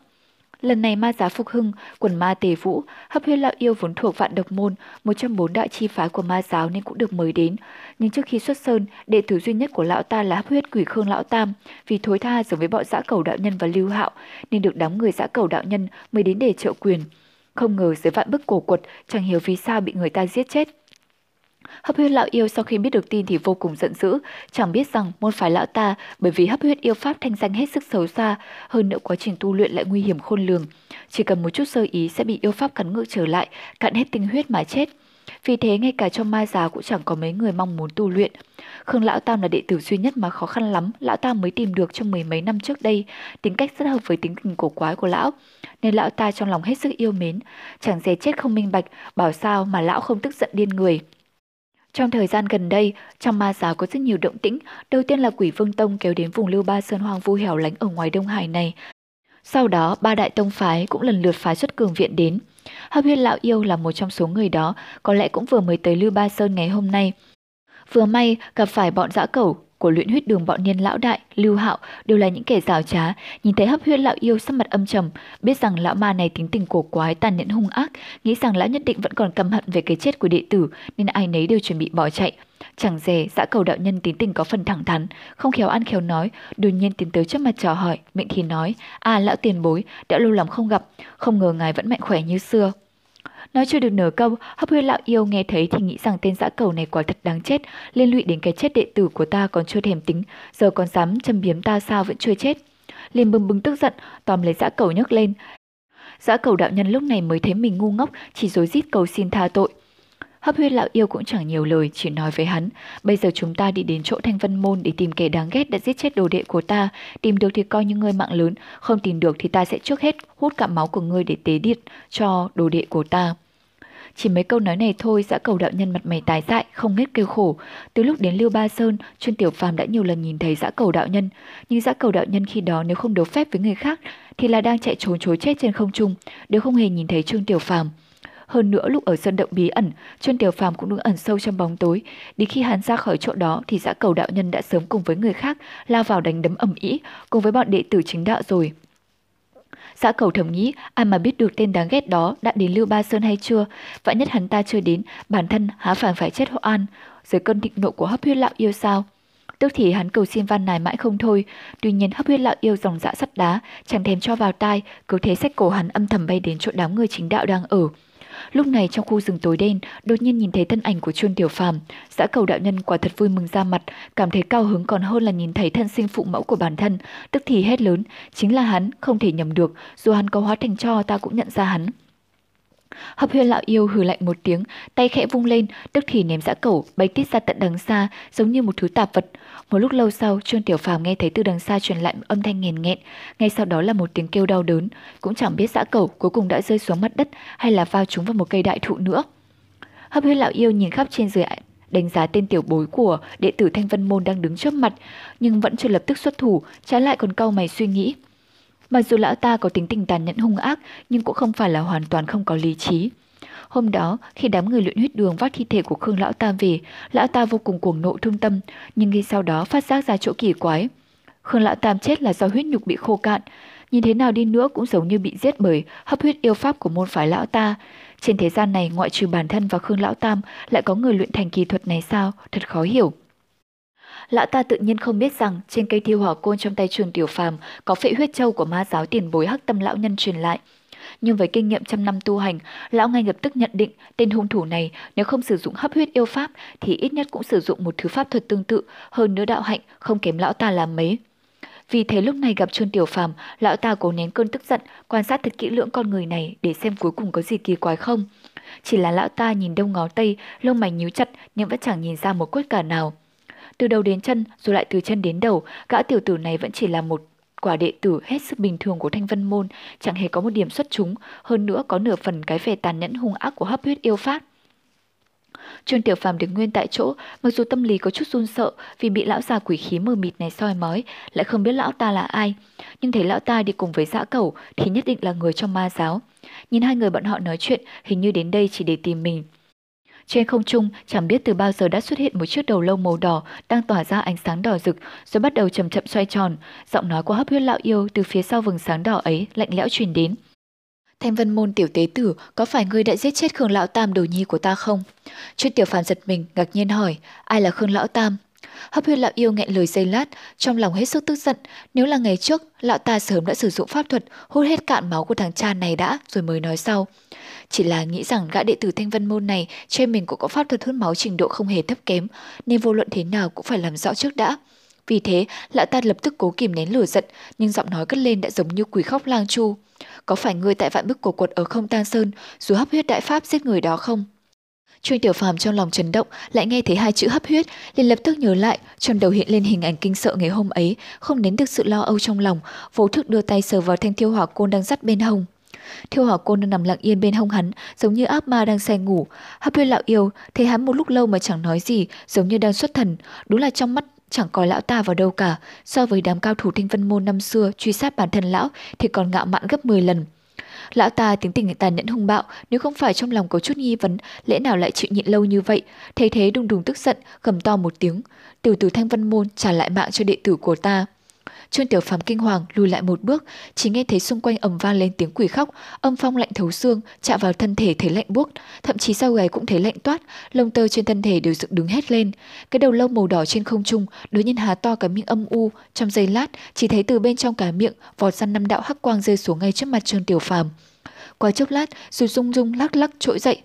Lần này ma giáo phục hưng, quần ma tề vũ, hấp huyết lão yêu vốn thuộc vạn độc môn, một trong bốn đại chi phái của ma giáo nên cũng được mời đến. Nhưng trước khi xuất sơn, đệ tử duy nhất của lão ta là hấp huyết quỷ khương lão tam, vì thối tha giống với bọn giã cầu đạo nhân và lưu hạo, nên được đám người giã cầu đạo nhân mới đến để trợ quyền. Không ngờ dưới vạn bức cổ quật, chẳng hiểu vì sao bị người ta giết chết. Hấp huyết lão yêu sau khi biết được tin thì vô cùng giận dữ, chẳng biết rằng môn phái lão ta bởi vì hấp huyết yêu pháp thanh danh hết sức xấu xa, hơn nữa quá trình tu luyện lại nguy hiểm khôn lường. Chỉ cần một chút sơ ý sẽ bị yêu pháp cắn ngược trở lại, cạn hết tinh huyết mà chết. Vì thế ngay cả trong ma giáo cũng chẳng có mấy người mong muốn tu luyện. Khương Lão Tam là đệ tử duy nhất mà khó khăn lắm, Lão Tam mới tìm được trong mười mấy năm trước đây, tính cách rất hợp với tính tình cổ quái của Lão, nên Lão ta trong lòng hết sức yêu mến, chẳng dè chết không minh bạch, bảo sao mà Lão không tức giận điên người. Trong thời gian gần đây, trong ma giáo có rất nhiều động tĩnh. Đầu tiên là quỷ vương tông kéo đến vùng lưu ba sơn hoang vu hẻo lánh ở ngoài Đông Hải này. Sau đó, ba đại tông phái cũng lần lượt phái xuất cường viện đến. Hấp huyết lão yêu là một trong số người đó, có lẽ cũng vừa mới tới Lưu Ba Sơn ngày hôm nay. Vừa may gặp phải bọn dã cẩu của luyện huyết đường bọn niên lão đại, lưu hạo đều là những kẻ rào trá, nhìn thấy hấp huyết lão yêu sắc mặt âm trầm, biết rằng lão ma này tính tình cổ quái, tàn nhẫn hung ác, nghĩ rằng lão nhất định vẫn còn căm hận về cái chết của đệ tử, nên ai nấy đều chuẩn bị bỏ chạy. Chẳng dè, dã cầu đạo nhân tính tình có phần thẳng thắn, không khéo ăn khéo nói, đột nhiên tiến tới trước mặt trò hỏi, miệng thì nói, à lão tiền bối, đã lâu lắm không gặp, không ngờ ngài vẫn mạnh khỏe như xưa. Nói chưa được nửa câu, hấp huyết lão yêu nghe thấy thì nghĩ rằng tên dã cầu này quả thật đáng chết, liên lụy đến cái chết đệ tử của ta còn chưa thèm tính, giờ còn dám châm biếm ta sao vẫn chưa chết. liền bừng bừng tức giận, tòm lấy dã cầu nhấc lên. Dã cầu đạo nhân lúc này mới thấy mình ngu ngốc, chỉ dối rít cầu xin tha tội. Hấp huyết lão yêu cũng chẳng nhiều lời, chỉ nói với hắn, bây giờ chúng ta đi đến chỗ thanh vân môn để tìm kẻ đáng ghét đã giết chết đồ đệ của ta, tìm được thì coi như ngươi mạng lớn, không tìm được thì ta sẽ trước hết hút cả máu của ngươi để tế điện cho đồ đệ của ta. Chỉ mấy câu nói này thôi, dã cầu đạo nhân mặt mày tái dại, không hết kêu khổ. Từ lúc đến Lưu Ba Sơn, Chuyên Tiểu Phàm đã nhiều lần nhìn thấy dã cầu đạo nhân, nhưng dã cầu đạo nhân khi đó nếu không đấu phép với người khác thì là đang chạy trốn chối chết trên không trung, đều không hề nhìn thấy Trương Tiểu Phàm. Hơn nữa lúc ở sân động bí ẩn, Trương Tiểu Phàm cũng đứng ẩn sâu trong bóng tối. Đến khi hắn ra khỏi chỗ đó thì dã cầu đạo nhân đã sớm cùng với người khác lao vào đánh đấm ầm ĩ cùng với bọn đệ tử chính đạo rồi. Dã cầu thầm nghĩ, ai mà biết được tên đáng ghét đó đã đến Lưu Ba Sơn hay chưa, vạn nhất hắn ta chưa đến, bản thân há phản phải chết hộ an, dưới cơn thịnh nộ của hấp huyết lão yêu sao. Tức thì hắn cầu xin van nài mãi không thôi, tuy nhiên hấp huyết lão yêu dòng dã sắt đá, chẳng thèm cho vào tai, cứ thế sách cổ hắn âm thầm bay đến chỗ đám người chính đạo đang ở. Lúc này trong khu rừng tối đen, đột nhiên nhìn thấy thân ảnh của Trương Tiểu Phàm, xã Cầu đạo nhân quả thật vui mừng ra mặt, cảm thấy cao hứng còn hơn là nhìn thấy thân sinh phụ mẫu của bản thân, tức thì hét lớn, chính là hắn, không thể nhầm được, dù hắn có hóa thành cho ta cũng nhận ra hắn. Hấp huyên lão yêu hừ lạnh một tiếng, tay khẽ vung lên, tức thì ném dã cẩu bay tít ra tận đằng xa, giống như một thứ tạp vật. Một lúc lâu sau, Trương Tiểu Phàm nghe thấy từ đằng xa truyền lại âm thanh nghèn nghẹn, ngay sau đó là một tiếng kêu đau đớn, cũng chẳng biết dã cẩu cuối cùng đã rơi xuống mặt đất hay là vào trúng vào một cây đại thụ nữa. Hấp huyên lão yêu nhìn khắp trên dưới đánh giá tên tiểu bối của đệ tử Thanh Vân Môn đang đứng trước mặt, nhưng vẫn chưa lập tức xuất thủ, trái lại còn cau mày suy nghĩ. Mặc dù lão ta có tính tình tàn nhẫn hung ác, nhưng cũng không phải là hoàn toàn không có lý trí. Hôm đó, khi đám người luyện huyết đường vác thi thể của Khương Lão ta về, Lão ta vô cùng cuồng nộ thương tâm, nhưng ngay sau đó phát giác ra chỗ kỳ quái. Khương Lão Tam chết là do huyết nhục bị khô cạn, nhìn thế nào đi nữa cũng giống như bị giết bởi hấp huyết yêu pháp của môn phái Lão ta. Trên thế gian này ngoại trừ bản thân và Khương Lão Tam lại có người luyện thành kỳ thuật này sao, thật khó hiểu. Lão ta tự nhiên không biết rằng trên cây thiêu hỏa côn trong tay trường tiểu phàm có phệ huyết châu của ma giáo tiền bối hắc tâm lão nhân truyền lại. Nhưng với kinh nghiệm trăm năm tu hành, lão ngay lập tức nhận định tên hung thủ này nếu không sử dụng hấp huyết yêu pháp thì ít nhất cũng sử dụng một thứ pháp thuật tương tự, hơn nữa đạo hạnh không kém lão ta làm mấy. Vì thế lúc này gặp Trương Tiểu Phàm, lão ta cố nén cơn tức giận, quan sát thật kỹ lưỡng con người này để xem cuối cùng có gì kỳ quái không. Chỉ là lão ta nhìn đông ngó tây, lông mày nhíu chặt nhưng vẫn chẳng nhìn ra một quất cả nào. Từ đầu đến chân rồi lại từ chân đến đầu, gã tiểu tử này vẫn chỉ là một quả đệ tử hết sức bình thường của Thanh Vân Môn, chẳng hề có một điểm xuất chúng, hơn nữa có nửa phần cái vẻ tàn nhẫn hung ác của hấp huyết yêu phát. Trương Tiểu Phàm đứng nguyên tại chỗ, mặc dù tâm lý có chút run sợ vì bị lão già quỷ khí mờ mịt này soi mói, lại không biết lão ta là ai. nhưng thấy lão ta đi cùng với dã cẩu thì nhất định là người trong ma giáo. Nhìn hai người bọn họ nói chuyện, hình như đến đây chỉ để tìm mình. Trên không trung, chẳng biết từ bao giờ đã xuất hiện một chiếc đầu lâu màu đỏ đang tỏa ra ánh sáng đỏ rực, rồi bắt đầu chậm chậm xoay tròn. Giọng nói của hấp huyết lão yêu từ phía sau vầng sáng đỏ ấy lạnh lẽo truyền đến. Thanh vân môn tiểu tế tử, có phải ngươi đã giết chết Khương Lão Tam đồ nhi của ta không? Chuyên tiểu phàm giật mình, ngạc nhiên hỏi, ai là Khương Lão Tam? Hấp huyết lão yêu nghẹn lời giây lát, trong lòng hết sức tức giận. Nếu là ngày trước, lão ta sớm đã sử dụng pháp thuật, hút hết cạn máu của thằng cha này đã, rồi mới nói sau. Chỉ là nghĩ rằng gã đệ tử thanh vân môn này trên mình cũng có pháp thuật hút máu trình độ không hề thấp kém, nên vô luận thế nào cũng phải làm rõ trước đã. Vì thế, lão ta lập tức cố kìm nén lửa giận, nhưng giọng nói cất lên đã giống như quỷ khóc lang chu. Có phải ngươi tại vạn bức cổ quật ở không tan sơn, dù hấp huyết đại pháp giết người đó không? Trương Tiểu Phàm trong lòng chấn động, lại nghe thấy hai chữ hấp huyết, liền lập tức nhớ lại, trong đầu hiện lên hình ảnh kinh sợ ngày hôm ấy, không nén được sự lo âu trong lòng, vô thức đưa tay sờ vào thanh thiêu hỏa côn đang dắt bên hông. Thiêu hỏa côn đang nằm lặng yên bên hông hắn, giống như ác ma đang say ngủ. Hấp huyết lão yêu, thấy hắn một lúc lâu mà chẳng nói gì, giống như đang xuất thần, đúng là trong mắt chẳng coi lão ta vào đâu cả, so với đám cao thủ thanh vân môn năm xưa truy sát bản thân lão thì còn ngạo mạn gấp 10 lần. Lão ta tính tình tàn nhẫn hung bạo, nếu không phải trong lòng có chút nghi vấn, lẽ nào lại chịu nhịn lâu như vậy? Thấy thế đùng đùng tức giận, gầm to một tiếng. Tiểu tử thanh vân môn trả lại mạng cho đệ tử của ta. Trương Tiểu Phàm kinh hoàng lùi lại một bước, chỉ nghe thấy xung quanh ầm vang lên tiếng quỷ khóc, âm phong lạnh thấu xương, chạm vào thân thể thấy lạnh buốt, thậm chí sau gáy cũng thấy lạnh toát, lông tơ trên thân thể đều dựng đứng hết lên. Cái đầu lâu màu đỏ trên không trung, đối nhân há to cái miệng âm u, trong giây lát, chỉ thấy từ bên trong cả miệng vọt ra năm đạo hắc quang rơi xuống ngay trước mặt Trương Tiểu Phàm. Qua chốc lát, rồi rung rung lắc lắc trỗi dậy,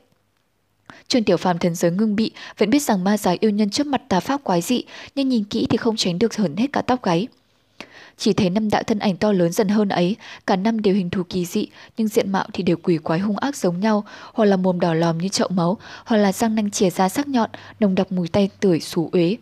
Trương Tiểu Phàm thần giới ngưng bị, vẫn biết rằng ma giáo yêu nhân trước mặt tà pháp quái dị, nhưng nhìn kỹ thì không tránh được hởn hết cả tóc gáy. Chỉ thấy năm đạo thân ảnh to lớn dần hơn ấy, cả năm đều hình thù kỳ dị, nhưng diện mạo thì đều quỷ quái hung ác giống nhau, hoặc là mồm đỏ lòm như chậu máu, hoặc là răng nanh chìa ra sắc nhọn, nồng đặc mùi tay tưởi xú uế.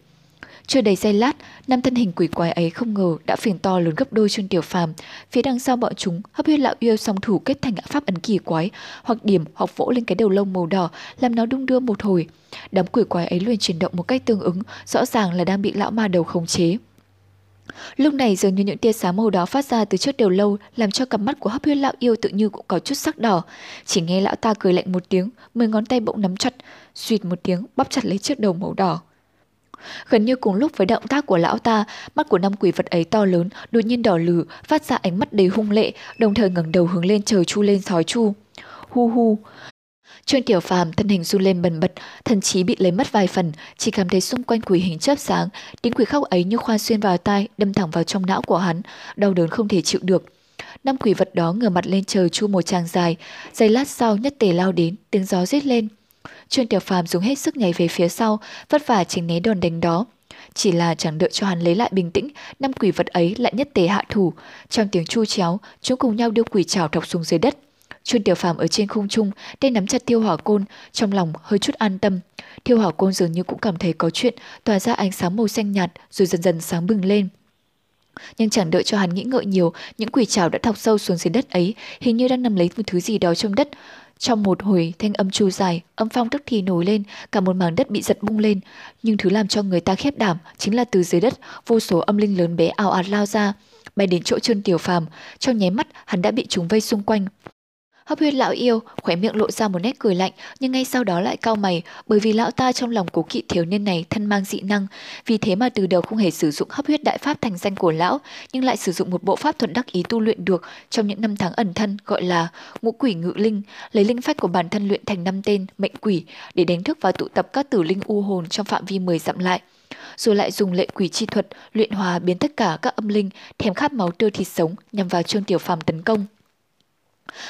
Chưa đầy giây lát, năm thân hình quỷ quái ấy không ngờ đã phiền to lớn gấp đôi trên tiểu phàm. Phía đằng sau bọn chúng, hấp huyết lão yêu song thủ kết thành pháp ấn kỳ quái, hoặc điểm hoặc vỗ lên cái đầu lông màu đỏ, làm nó đung đưa một hồi. Đám quỷ quái ấy luôn chuyển động một cách tương ứng, rõ ràng là đang bị lão ma đầu khống chế. Lúc này dường như những tia sáng màu đó phát ra từ trước đầu lâu làm cho cặp mắt của hấp huyết lão yêu tự như cũng có chút sắc đỏ. Chỉ nghe lão ta cười lạnh một tiếng, mười ngón tay bỗng nắm chặt, suyệt một tiếng bóp chặt lấy chiếc đầu màu đỏ. Gần như cùng lúc với động tác của lão ta, mắt của năm quỷ vật ấy to lớn, đột nhiên đỏ lử, phát ra ánh mắt đầy hung lệ, đồng thời ngẩng đầu hướng lên trời chu lên sói chu. Hu hu, Trương Tiểu Phàm thân hình run lên bần bật, thần trí bị lấy mất vài phần, chỉ cảm thấy xung quanh quỷ hình chớp sáng, tiếng quỷ khóc ấy như khoan xuyên vào tai, đâm thẳng vào trong não của hắn, đau đớn không thể chịu được. Năm quỷ vật đó ngửa mặt lên trời chu một tràng dài, giây lát sau nhất tề lao đến, tiếng gió rít lên. Trương Tiểu Phàm dùng hết sức nhảy về phía sau, vất vả tránh né đòn đánh đó. Chỉ là chẳng đợi cho hắn lấy lại bình tĩnh, năm quỷ vật ấy lại nhất tề hạ thủ. Trong tiếng chu chéo, chúng cùng nhau đưa quỷ trảo thọc xuống dưới đất. Trương Tiểu Phàm ở trên khung trung, tay nắm chặt thiêu Hỏa Côn, trong lòng hơi chút an tâm. thiêu Hỏa Côn dường như cũng cảm thấy có chuyện, tỏa ra ánh sáng màu xanh nhạt rồi dần dần sáng bừng lên. Nhưng chẳng đợi cho hắn nghĩ ngợi nhiều, những quỷ trảo đã thọc sâu xuống dưới đất ấy, hình như đang nằm lấy một thứ gì đó trong đất. Trong một hồi thanh âm chu dài, âm phong tức thì nổi lên, cả một mảng đất bị giật bung lên. Nhưng thứ làm cho người ta khiếp đảm chính là từ dưới đất, vô số âm linh lớn bé ảo ạt lao ra, bay đến chỗ chân tiểu phàm. Trong nháy mắt, hắn đã bị chúng vây xung quanh, Hấp huyết lão yêu, khóe miệng lộ ra một nét cười lạnh, nhưng ngay sau đó lại cau mày, bởi vì lão ta trong lòng cố kỵ thiếu niên này thân mang dị năng, vì thế mà từ đầu không hề sử dụng hấp huyết đại pháp thành danh của lão, nhưng lại sử dụng một bộ pháp thuật đắc ý tu luyện được trong những năm tháng ẩn thân gọi là ngũ quỷ ngự linh, lấy linh phách của bản thân luyện thành năm tên mệnh quỷ để đánh thức và tụ tập các tử linh u hồn trong phạm vi 10 dặm lại rồi lại dùng lệ quỷ chi thuật luyện hòa biến tất cả các âm linh thèm khát máu tươi thịt sống nhằm vào Trương Tiểu Phàm tấn công.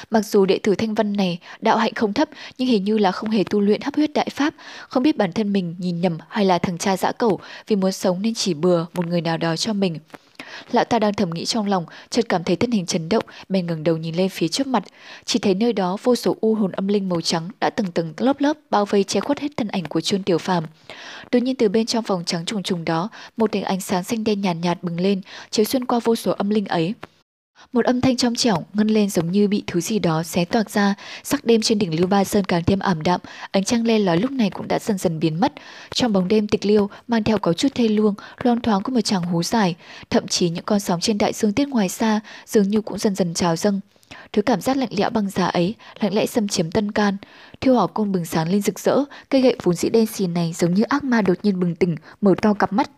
Mặc dù đệ tử Thanh Văn này đạo hạnh không thấp nhưng hình như là không hề tu luyện hấp huyết đại pháp, không biết bản thân mình nhìn nhầm hay là thằng cha dã cẩu vì muốn sống nên chỉ bừa một người nào đó cho mình. Lão ta đang thầm nghĩ trong lòng, chợt cảm thấy thân hình chấn động, bèn ngẩng đầu nhìn lên phía trước mặt, chỉ thấy nơi đó vô số u hồn âm linh màu trắng đã từng từng lớp lớp bao vây che khuất hết thân ảnh của Trương Tiểu Phàm. Đột nhiên từ bên trong vòng trắng trùng trùng đó, một tia ánh sáng xanh đen nhàn nhạt, nhạt bừng lên, chiếu xuyên qua vô số âm linh ấy. Một âm thanh trong trẻo ngân lên giống như bị thứ gì đó xé toạc ra, sắc đêm trên đỉnh Lưu Ba Sơn càng thêm ảm đạm, ánh trăng le lói lúc này cũng đã dần dần biến mất. Trong bóng đêm tịch liêu mang theo có chút thê luông, loan thoáng của một chàng hú dài, thậm chí những con sóng trên đại dương tiết ngoài xa dường như cũng dần dần trào dâng. Thứ cảm giác lạnh lẽo băng giá ấy, lạnh lẽ xâm chiếm tân can. Thiêu hỏa côn bừng sáng lên rực rỡ, cây gậy vốn dĩ đen xì này giống như ác ma đột nhiên bừng tỉnh, mở to cặp mắt.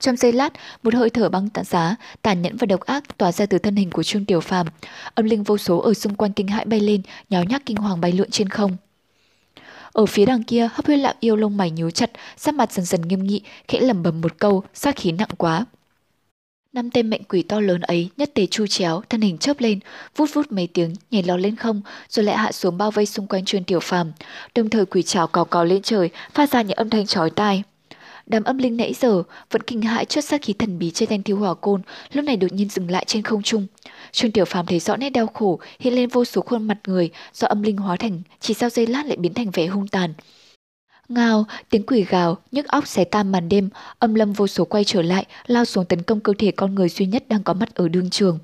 Trong giây lát, một hơi thở băng tản giá, tàn nhẫn và độc ác tỏa ra từ thân hình của Trương Tiểu Phàm. Âm linh vô số ở xung quanh kinh hãi bay lên, nháo nhác kinh hoàng bay lượn trên không. Ở phía đằng kia, hấp huyết lão yêu lông mày nhíu chặt, sắc mặt dần dần nghiêm nghị, khẽ lẩm bẩm một câu, sát khí nặng quá. Năm tên mệnh quỷ to lớn ấy nhất tề chu chéo, thân hình chớp lên, vút vút mấy tiếng, nhảy ló lên không, rồi lại hạ xuống bao vây xung quanh chuyên tiểu phàm. Đồng thời quỷ trào cào cào lên trời, phát ra những âm thanh chói tai. Đám âm linh nãy giờ vẫn kinh hãi trước sát khí thần bí trên thanh thiêu hỏa côn, lúc này đột nhiên dừng lại trên không trung. Trương Tiểu Phàm thấy rõ nét đau khổ, hiện lên vô số khuôn mặt người do âm linh hóa thành, chỉ sau giây lát lại biến thành vẻ hung tàn. Ngao, tiếng quỷ gào, nhức óc xé tan màn đêm, âm lâm vô số quay trở lại, lao xuống tấn công cơ thể con người duy nhất đang có mắt ở đương trường.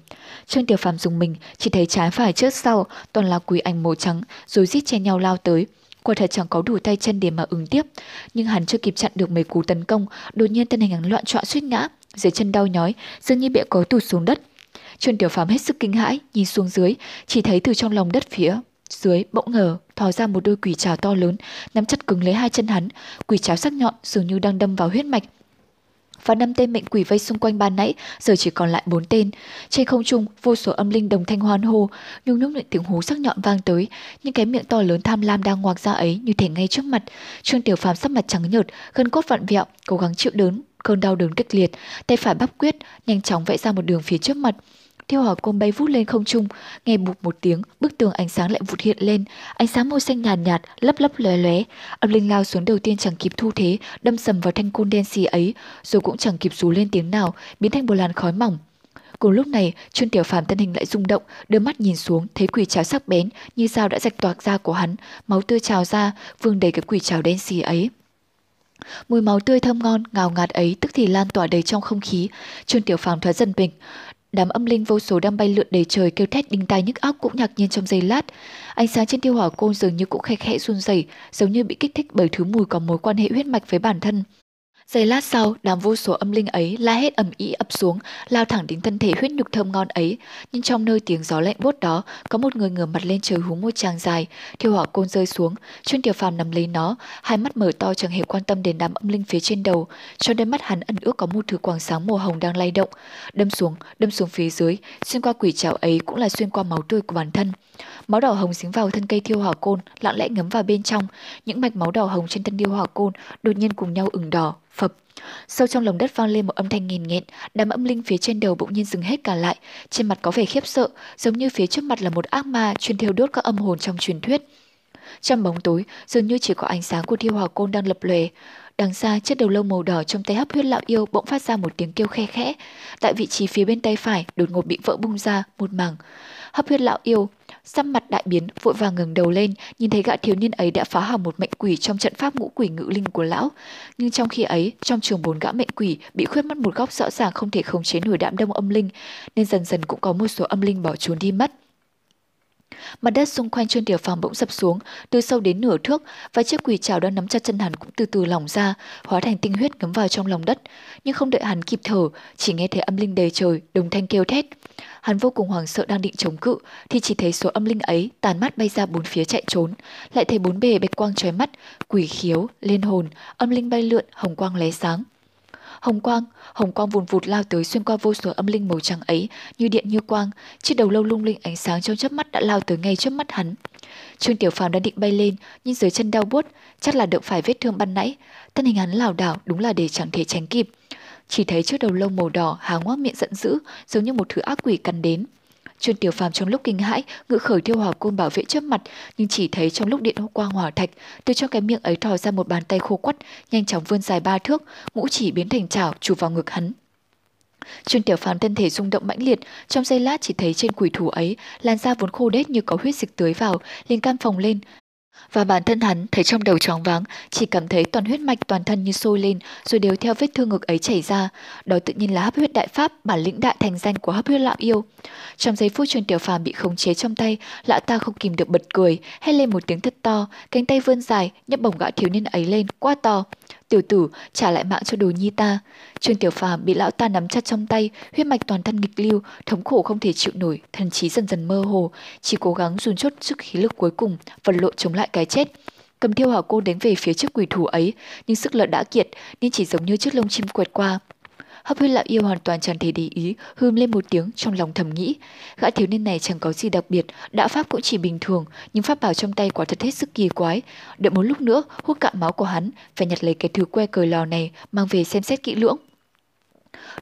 Trương Tiểu Phàm dùng mình, chỉ thấy trái phải trước sau, toàn là quỷ ảnh màu trắng, rồi rít chen nhau lao tới. Quả thật chẳng có đủ tay chân để mà ứng tiếp, nhưng hắn chưa kịp chặn được mấy cú tấn công, đột nhiên thân hình hắn loạn trọn suýt ngã, dưới chân đau nhói, dường như bị có tụt xuống đất. Trương Tiểu Phàm hết sức kinh hãi, nhìn xuống dưới, chỉ thấy từ trong lòng đất phía dưới bỗng ngờ thò ra một đôi quỷ trào to lớn, nắm chặt cứng lấy hai chân hắn, quỷ trào sắc nhọn dường như đang đâm vào huyết mạch. Và năm tên mệnh quỷ vây xung quanh ban nãy giờ chỉ còn lại bốn tên. Trên không trung, vô số âm linh đồng thanh hoan hô, nhung nhúc những tiếng hú sắc nhọn vang tới, những cái miệng to lớn tham lam đang ngoạc ra ấy như thể ngay trước mặt. Trương Tiểu Phàm sắc mặt trắng nhợt, gân cốt vặn vẹo, cố gắng chịu đớn, cơn đau đớn kịch liệt, tay phải bắp quyết, nhanh chóng vẽ ra một đường phía trước mặt. Thiêu hỏa côn bay vút lên không trung, nghe bụp một tiếng, bức tường ánh sáng lại vụt hiện lên, ánh sáng màu xanh nhàn nhạt, nhạt, lấp lấp lóe lóe. Âm linh lao xuống đầu tiên chẳng kịp thu thế, đâm sầm vào thanh côn đen xì ấy, rồi cũng chẳng kịp rú lên tiếng nào, biến thành một làn khói mỏng. Cùng lúc này, Trương Tiểu Phàm thân hình lại rung động, đưa mắt nhìn xuống, thấy quỷ cháo sắc bén như dao đã rạch toạc da của hắn, máu tươi trào ra, vương đầy cái quỷ cháo đen xì ấy. Mùi máu tươi thơm ngon, ngào ngạt ấy tức thì lan tỏa đầy trong không khí. Trương Tiểu Phàm thoát dần bình, Đám âm linh vô số đang bay lượn đầy trời kêu thét đinh tai nhức óc cũng ngạc nhiên trong giây lát. Ánh sáng trên tiêu hỏa côn dường như cũng khe khẽ run rẩy, giống như bị kích thích bởi thứ mùi có mối quan hệ huyết mạch với bản thân. Giây lát sau, đám vô số âm linh ấy la hết ầm ĩ ập xuống, lao thẳng đến thân thể huyết nhục thơm ngon ấy. Nhưng trong nơi tiếng gió lạnh buốt đó, có một người ngửa mặt lên trời hú một tràng dài, thiêu hỏa côn rơi xuống, chuyên tiểu phàm nằm lấy nó, hai mắt mở to chẳng hề quan tâm đến đám âm linh phía trên đầu. cho đến mắt hắn ẩn ước có một thứ quang sáng màu hồng đang lay động, đâm xuống, đâm xuống phía dưới, xuyên qua quỷ trảo ấy cũng là xuyên qua máu tươi của bản thân. Máu đỏ hồng dính vào thân cây thiêu hỏa côn, lặng lẽ ngấm vào bên trong. Những mạch máu đỏ hồng trên thân thiêu hỏa côn đột nhiên cùng nhau ửng đỏ, phập. Sâu trong lòng đất vang lên một âm thanh nghiền nghẹn, đám âm linh phía trên đầu bỗng nhiên dừng hết cả lại, trên mặt có vẻ khiếp sợ, giống như phía trước mặt là một ác ma chuyên thiêu đốt các âm hồn trong truyền thuyết. Trong bóng tối, dường như chỉ có ánh sáng của thiêu hỏa côn đang lập lòe. Đằng xa, chiếc đầu lâu màu đỏ trong tay hấp huyết lão yêu bỗng phát ra một tiếng kêu khe khẽ. Tại vị trí phía bên tay phải, đột ngột bị vỡ bung ra một mảng. Hấp huyết lão yêu Sắc mặt đại biến, vội vàng ngẩng đầu lên, nhìn thấy gã thiếu niên ấy đã phá hỏng một mệnh quỷ trong trận pháp ngũ quỷ ngự linh của lão. Nhưng trong khi ấy, trong trường bốn gã mệnh quỷ bị khuyết mất một góc rõ ràng không thể khống chế nổi đám đông âm linh, nên dần dần cũng có một số âm linh bỏ trốn đi mất. Mặt đất xung quanh trên tiểu phòng bỗng sập xuống, từ sâu đến nửa thước, và chiếc quỷ trào đang nắm chặt chân hắn cũng từ từ lỏng ra, hóa thành tinh huyết ngấm vào trong lòng đất. Nhưng không đợi hắn kịp thở, chỉ nghe thấy âm linh đầy trời, đồng thanh kêu thét. Hắn vô cùng hoảng sợ đang định chống cự, thì chỉ thấy số âm linh ấy tàn mắt bay ra bốn phía chạy trốn. Lại thấy bốn bề bạch quang chói mắt, quỷ khiếu, liên hồn, âm linh bay lượn, hồng quang lóe sáng. Hồng quang, hồng quang vùn vụt lao tới xuyên qua vô số âm linh màu trắng ấy, như điện như quang, chiếc đầu lâu lung linh ánh sáng trong chớp mắt đã lao tới ngay trước mắt hắn. Trương Tiểu Phàm đã định bay lên, nhưng dưới chân đau buốt, chắc là đựng phải vết thương ban nãy, thân hình hắn lảo đảo đúng là để chẳng thể tránh kịp. Chỉ thấy chiếc đầu lông màu đỏ há ngoác miệng giận dữ, giống như một thứ ác quỷ cắn đến. Trương Tiểu Phàm trong lúc kinh hãi, ngự khởi thiêu hỏa côn bảo vệ trước mặt, nhưng chỉ thấy trong lúc điện quang hỏa thạch, từ trong cái miệng ấy thò ra một bàn tay khô quắt, nhanh chóng vươn dài ba thước, ngũ chỉ biến thành chảo chụp vào ngực hắn. Trương Tiểu Phàm thân thể rung động mãnh liệt, trong giây lát chỉ thấy trên quỷ thủ ấy, làn da vốn khô đét như có huyết dịch tưới vào, liền cam phồng lên. Và bản thân hắn thấy trong đầu tróng váng, chỉ cảm thấy toàn huyết mạch toàn thân như sôi lên, rồi đều theo vết thương ngực ấy chảy ra. Đó tự nhiên là hấp huyết đại pháp, bản lĩnh đại thành danh của hấp huyết lão yêu. Trong giây phút truyền tiểu phàm bị khống chế trong tay, lão ta không kìm được bật cười, hét lên một tiếng thật to, cánh tay vươn dài, nhấc bổng gã thiếu niên ấy lên, quá to. Tiểu tử, trả lại mạng cho đồ nhi ta. Trương Tiểu Phàm bị lão ta nắm chặt trong tay, huyết mạch toàn thân nghịch lưu, thống khổ không thể chịu nổi, thần trí dần dần mơ hồ, chỉ cố gắng dồn chốt sức khí lực cuối cùng, vật lộn chống lại cái chết. Cầm thiêu hỏa côn đánh về phía trước quỷ thủ ấy, nhưng sức lực đã kiệt nên chỉ giống như chiếc lông chim quẹt qua. Hấp huyết lão yêu hoàn toàn chẳng thể để ý, hương lên một tiếng trong lòng thầm nghĩ. Gã thiếu niên này chẳng có gì đặc biệt, đạo pháp cũng chỉ bình thường, nhưng pháp bảo trong tay quả thật hết sức kỳ quái. Đợi một lúc nữa, hút cạn máu của hắn, phải nhặt lấy cái thứ que cờ lò này, mang về xem xét kỹ lưỡng.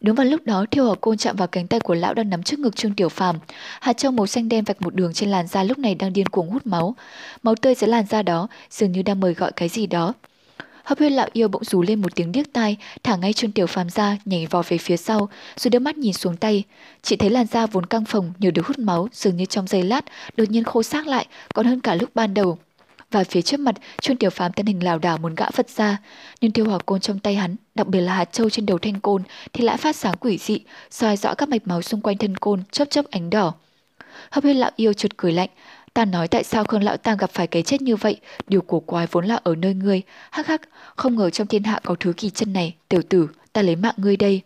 Đúng vào lúc đó, thiêu hỏa côn chạm vào cánh tay của lão đang nắm trước ngực Trương Tiểu Phàm. Hạt châu màu xanh đen vạch một đường trên làn da lúc này đang điên cuồng hút máu. Máu tươi dưới làn da đó dường như đang mời gọi cái gì đó. Hấp huyết lão yêu bỗng rú lên một tiếng điếc tai, thả ngay chân Tiểu Phàm ra, nhảy vò về phía sau, rồi đưa mắt nhìn xuống tay. Chỉ thấy làn da vốn căng phồng nhờ được hút máu, dường như trong giây lát, đột nhiên khô xác lại, còn hơn cả lúc ban đầu và phía trước mặt Trương Tiểu Phàm thân hình lảo đảo muốn gã vật ra, nhưng tiêu hỏa côn trong tay hắn, đặc biệt là hạt châu trên đầu thanh côn thì lại phát sáng quỷ dị, soi rõ các mạch máu xung quanh thân côn chớp chớp ánh đỏ. Hấp huyết lão yêu chợt cười lạnh, ta nói tại sao Khương lão ta gặp phải cái chết như vậy, điều cổ quái vốn là ở nơi ngươi, hắc hắc, không ngờ trong thiên hạ có thứ kỳ chân này, tiểu tử, ta lấy mạng ngươi đây.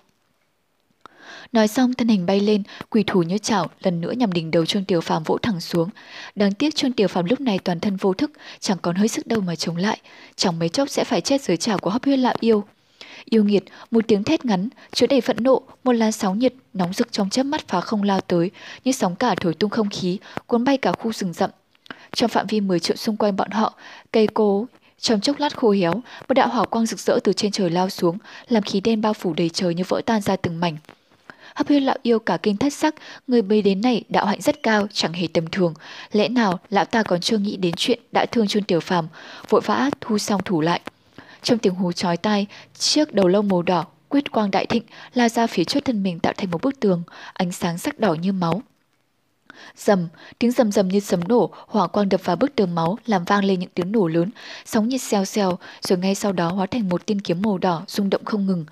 Nói xong thân hình bay lên, quỳ thủ như chảo, lần nữa nhằm đỉnh đầu Trương Tiểu Phàm vỗ thẳng xuống. Đáng tiếc Trương Tiểu Phàm lúc này toàn thân vô thức, chẳng còn hơi sức đâu mà chống lại, chẳng mấy chốc sẽ phải chết dưới chảo của hấp huyết lão yêu. Yêu nghiệt, một tiếng thét ngắn, chứa đầy phẫn nộ, một làn sóng nhiệt nóng rực trong chớp mắt phá không lao tới, như sóng cả thổi tung không khí, cuốn bay cả khu rừng rậm. Trong phạm vi 10 triệu xung quanh bọn họ, cây cố trong chốc lát khô héo, một đạo hỏa quang rực rỡ từ trên trời lao xuống, làm khí đen bao phủ đầy trời như vỡ tan ra từng mảnh. Hấp huyết lão yêu cả kinh thất sắc, người bấy đến này đạo hạnh rất cao, chẳng hề tầm thường. Lẽ nào lão ta còn chưa nghĩ đến chuyện đã thương chôn tiểu phàm, vội vã thu xong thủ lại. Trong tiếng hú chói tai, chiếc đầu lông màu đỏ, quyết quang đại thịnh, lao ra phía trước thân mình tạo thành một bức tường, ánh sáng sắc đỏ như máu. Dầm, tiếng rầm rầm như sấm nổ, hỏa quang đập vào bức tường máu làm vang lên những tiếng nổ lớn, sóng nhiệt xèo xèo, rồi ngay sau đó hóa thành một tiên kiếm màu đỏ rung động không ngừng,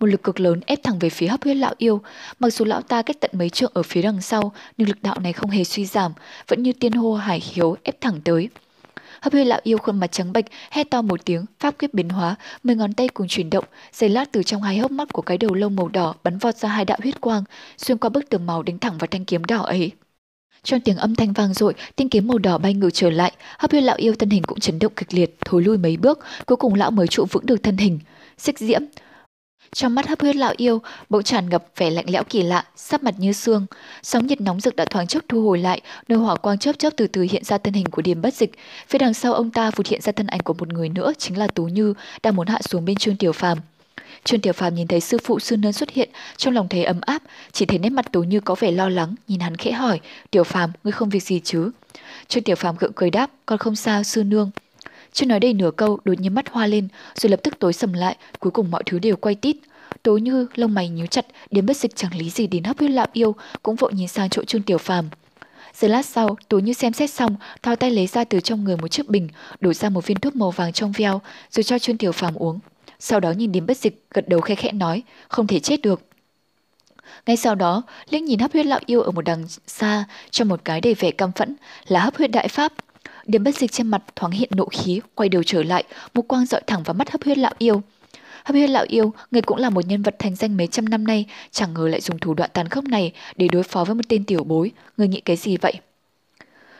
một lực cực lớn ép thẳng về phía hấp huyết lão yêu. Mặc dù lão ta cách tận mấy trượng ở phía đằng sau, nhưng lực đạo này không hề suy giảm, vẫn như tiên hô hải hiếu ép thẳng tới. Hấp huyết lão yêu khuôn mặt trắng bệch, hét to một tiếng, pháp quyết biến hóa, mười ngón tay cùng chuyển động, giây lát từ trong hai hốc mắt của cái đầu lông màu đỏ bắn vọt ra hai đạo huyết quang, xuyên qua bức tường màu đánh thẳng vào thanh kiếm đỏ ấy. Trong tiếng âm thanh vang dội, tiên kiếm màu đỏ bay ngược trở lại, hấp huyết lão yêu thân hình cũng chấn động kịch liệt, thối lui mấy bước, cuối cùng lão mới trụ vững được thân hình. Xích diễm, trong mắt hấp huyết lão yêu, bỗng tràn ngập vẻ lạnh lẽo kỳ lạ, sắc mặt như xương. Sóng nhiệt nóng rực đã thoáng chốc thu hồi lại, nơi hỏa quang chớp chớp từ từ hiện ra thân hình của Điềm Bất Dịch. Phía đằng sau ông ta vụt hiện ra thân ảnh của một người nữa, chính là Tú Như, đang muốn hạ xuống bên Trương Tiểu Phàm. Trương Tiểu Phàm nhìn thấy sư phụ sư nương xuất hiện, trong lòng thấy ấm áp, chỉ thấy nét mặt Tú Như có vẻ lo lắng, nhìn hắn khẽ hỏi, "Tiểu Phàm, ngươi không việc gì chứ?" Trương Tiểu Phàm gượng cười đáp, "Con không sao, sư nương." Chưa nói đầy nửa câu, đột nhiên mắt hoa lên, rồi lập tức tối sầm lại, cuối cùng mọi thứ đều quay tít. Tố như lông mày nhíu chặt, đến bất dịch chẳng lý gì đến hấp huyết lạm yêu, cũng vội nhìn sang chỗ Trương Tiểu Phàm. Giây lát sau, Tố Như xem xét xong, thò tay lấy ra từ trong người một chiếc bình, đổ ra một viên thuốc màu vàng trong veo, rồi cho Trương Tiểu Phàm uống. Sau đó nhìn đến bất dịch, gật đầu khe khẽ nói, không thể chết được. Ngay sau đó, Linh nhìn hấp huyết lão yêu ở một đằng xa, trong một cái đầy vẻ căm phẫn, là hấp huyết đại pháp. Điểm bất dịch trên mặt thoáng hiện nộ khí, quay đầu trở lại, một quang dọi thẳng vào mắt hấp huyết lão yêu. Hấp huyết lão yêu, người cũng là một nhân vật thành danh mấy trăm năm nay, chẳng ngờ lại dùng thủ đoạn tàn khốc này để đối phó với một tên tiểu bối, người nghĩ cái gì vậy?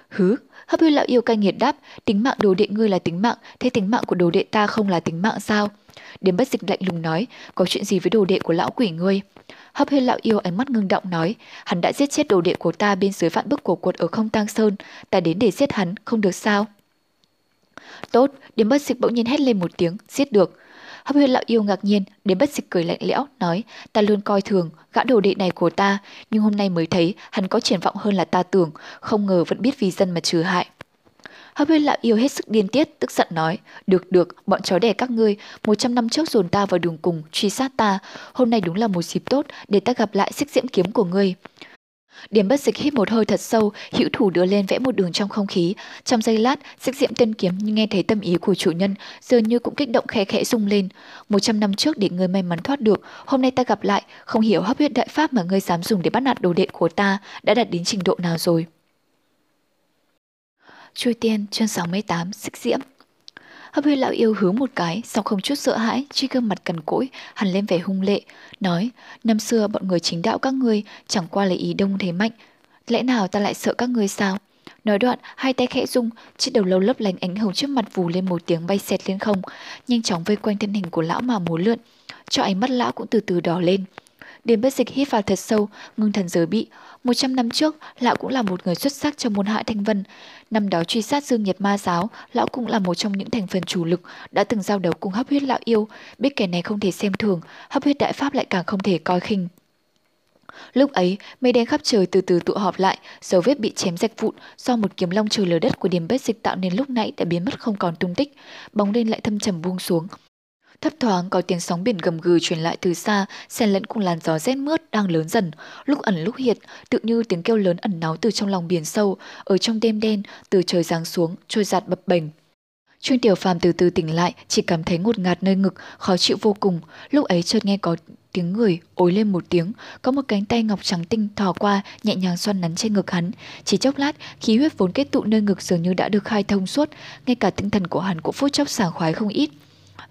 Hứ, hấp huyết lão yêu cay nghiệt đáp, tính mạng đồ đệ ngươi là tính mạng, thế tính mạng của đồ đệ ta không là tính mạng sao? điểm bất dịch lạnh lùng nói, có chuyện gì với đồ đệ của lão quỷ ngươi? Hấp huyên lão yêu ánh mắt ngưng động nói, hắn đã giết chết đồ đệ của ta bên dưới vạn bức của quật ở không tang sơn, ta đến để giết hắn, không được sao? Tốt, điểm bất dịch bỗng nhiên hét lên một tiếng, giết được. Hấp huyên lão yêu ngạc nhiên, đến bất dịch cười lạnh lẽo, nói, ta luôn coi thường gã đồ đệ này của ta, nhưng hôm nay mới thấy hắn có triển vọng hơn là ta tưởng, không ngờ vẫn biết vì dân mà trừ hại. Hấp huyết lão yêu hết sức điên tiết, tức giận nói, được được, bọn chó đẻ các ngươi, một trăm năm trước dồn ta vào đường cùng, truy sát ta, hôm nay đúng là một dịp tốt để ta gặp lại xích diễm kiếm của ngươi. Điểm bất dịch hít một hơi thật sâu, hữu thủ đưa lên vẽ một đường trong không khí. Trong giây lát, xích diễm tên kiếm nghe thấy tâm ý của chủ nhân, dường như cũng kích động khẽ khẽ rung lên. Một trăm năm trước để người may mắn thoát được, hôm nay ta gặp lại, không hiểu hấp huyết đại pháp mà ngươi dám dùng để bắt nạt đồ đệ của ta đã đạt đến trình độ nào rồi. Chui tiên chương 68 xích diễm Hấp huy lão yêu hướng một cái, sau không chút sợ hãi, chi gương mặt cằn cỗi, hẳn lên vẻ hung lệ, nói, năm xưa bọn người chính đạo các ngươi chẳng qua lấy ý đông thế mạnh, lẽ nào ta lại sợ các ngươi sao? Nói đoạn, hai tay khẽ rung, chiếc đầu lâu lấp lánh ánh hồng trước mặt vù lên một tiếng bay xẹt lên không, nhanh chóng vây quanh thân hình của lão mà múa lượn, cho ánh mắt lão cũng từ từ đỏ lên. Điền bất dịch hít vào thật sâu, ngưng thần giới bị. Một trăm năm trước, lão cũng là một người xuất sắc trong môn hạ thanh vân. Năm đó truy sát Dương Nhiệt Ma Giáo, lão cũng là một trong những thành phần chủ lực, đã từng giao đấu cùng hấp huyết lão yêu. Biết kẻ này không thể xem thường, hấp huyết đại pháp lại càng không thể coi khinh. Lúc ấy, mây đen khắp trời từ từ tụ họp lại, dấu vết bị chém rạch vụn do một kiếm long trời lở đất của điểm bết dịch tạo nên lúc nãy đã biến mất không còn tung tích, bóng đen lại thâm trầm buông xuống. Thấp thoáng có tiếng sóng biển gầm gừ truyền lại từ xa, xen lẫn cùng làn gió rét mướt đang lớn dần, lúc ẩn lúc hiện, tự như tiếng kêu lớn ẩn náu từ trong lòng biển sâu, ở trong đêm đen, từ trời giáng xuống, trôi giạt bập bềnh. Chuyên tiểu phàm từ từ tỉnh lại, chỉ cảm thấy ngột ngạt nơi ngực, khó chịu vô cùng. Lúc ấy chợt nghe có tiếng người ối lên một tiếng, có một cánh tay ngọc trắng tinh thò qua, nhẹ nhàng xoăn nắn trên ngực hắn. Chỉ chốc lát, khí huyết vốn kết tụ nơi ngực dường như đã được khai thông suốt, ngay cả tinh thần của hắn cũng phút chốc sảng khoái không ít.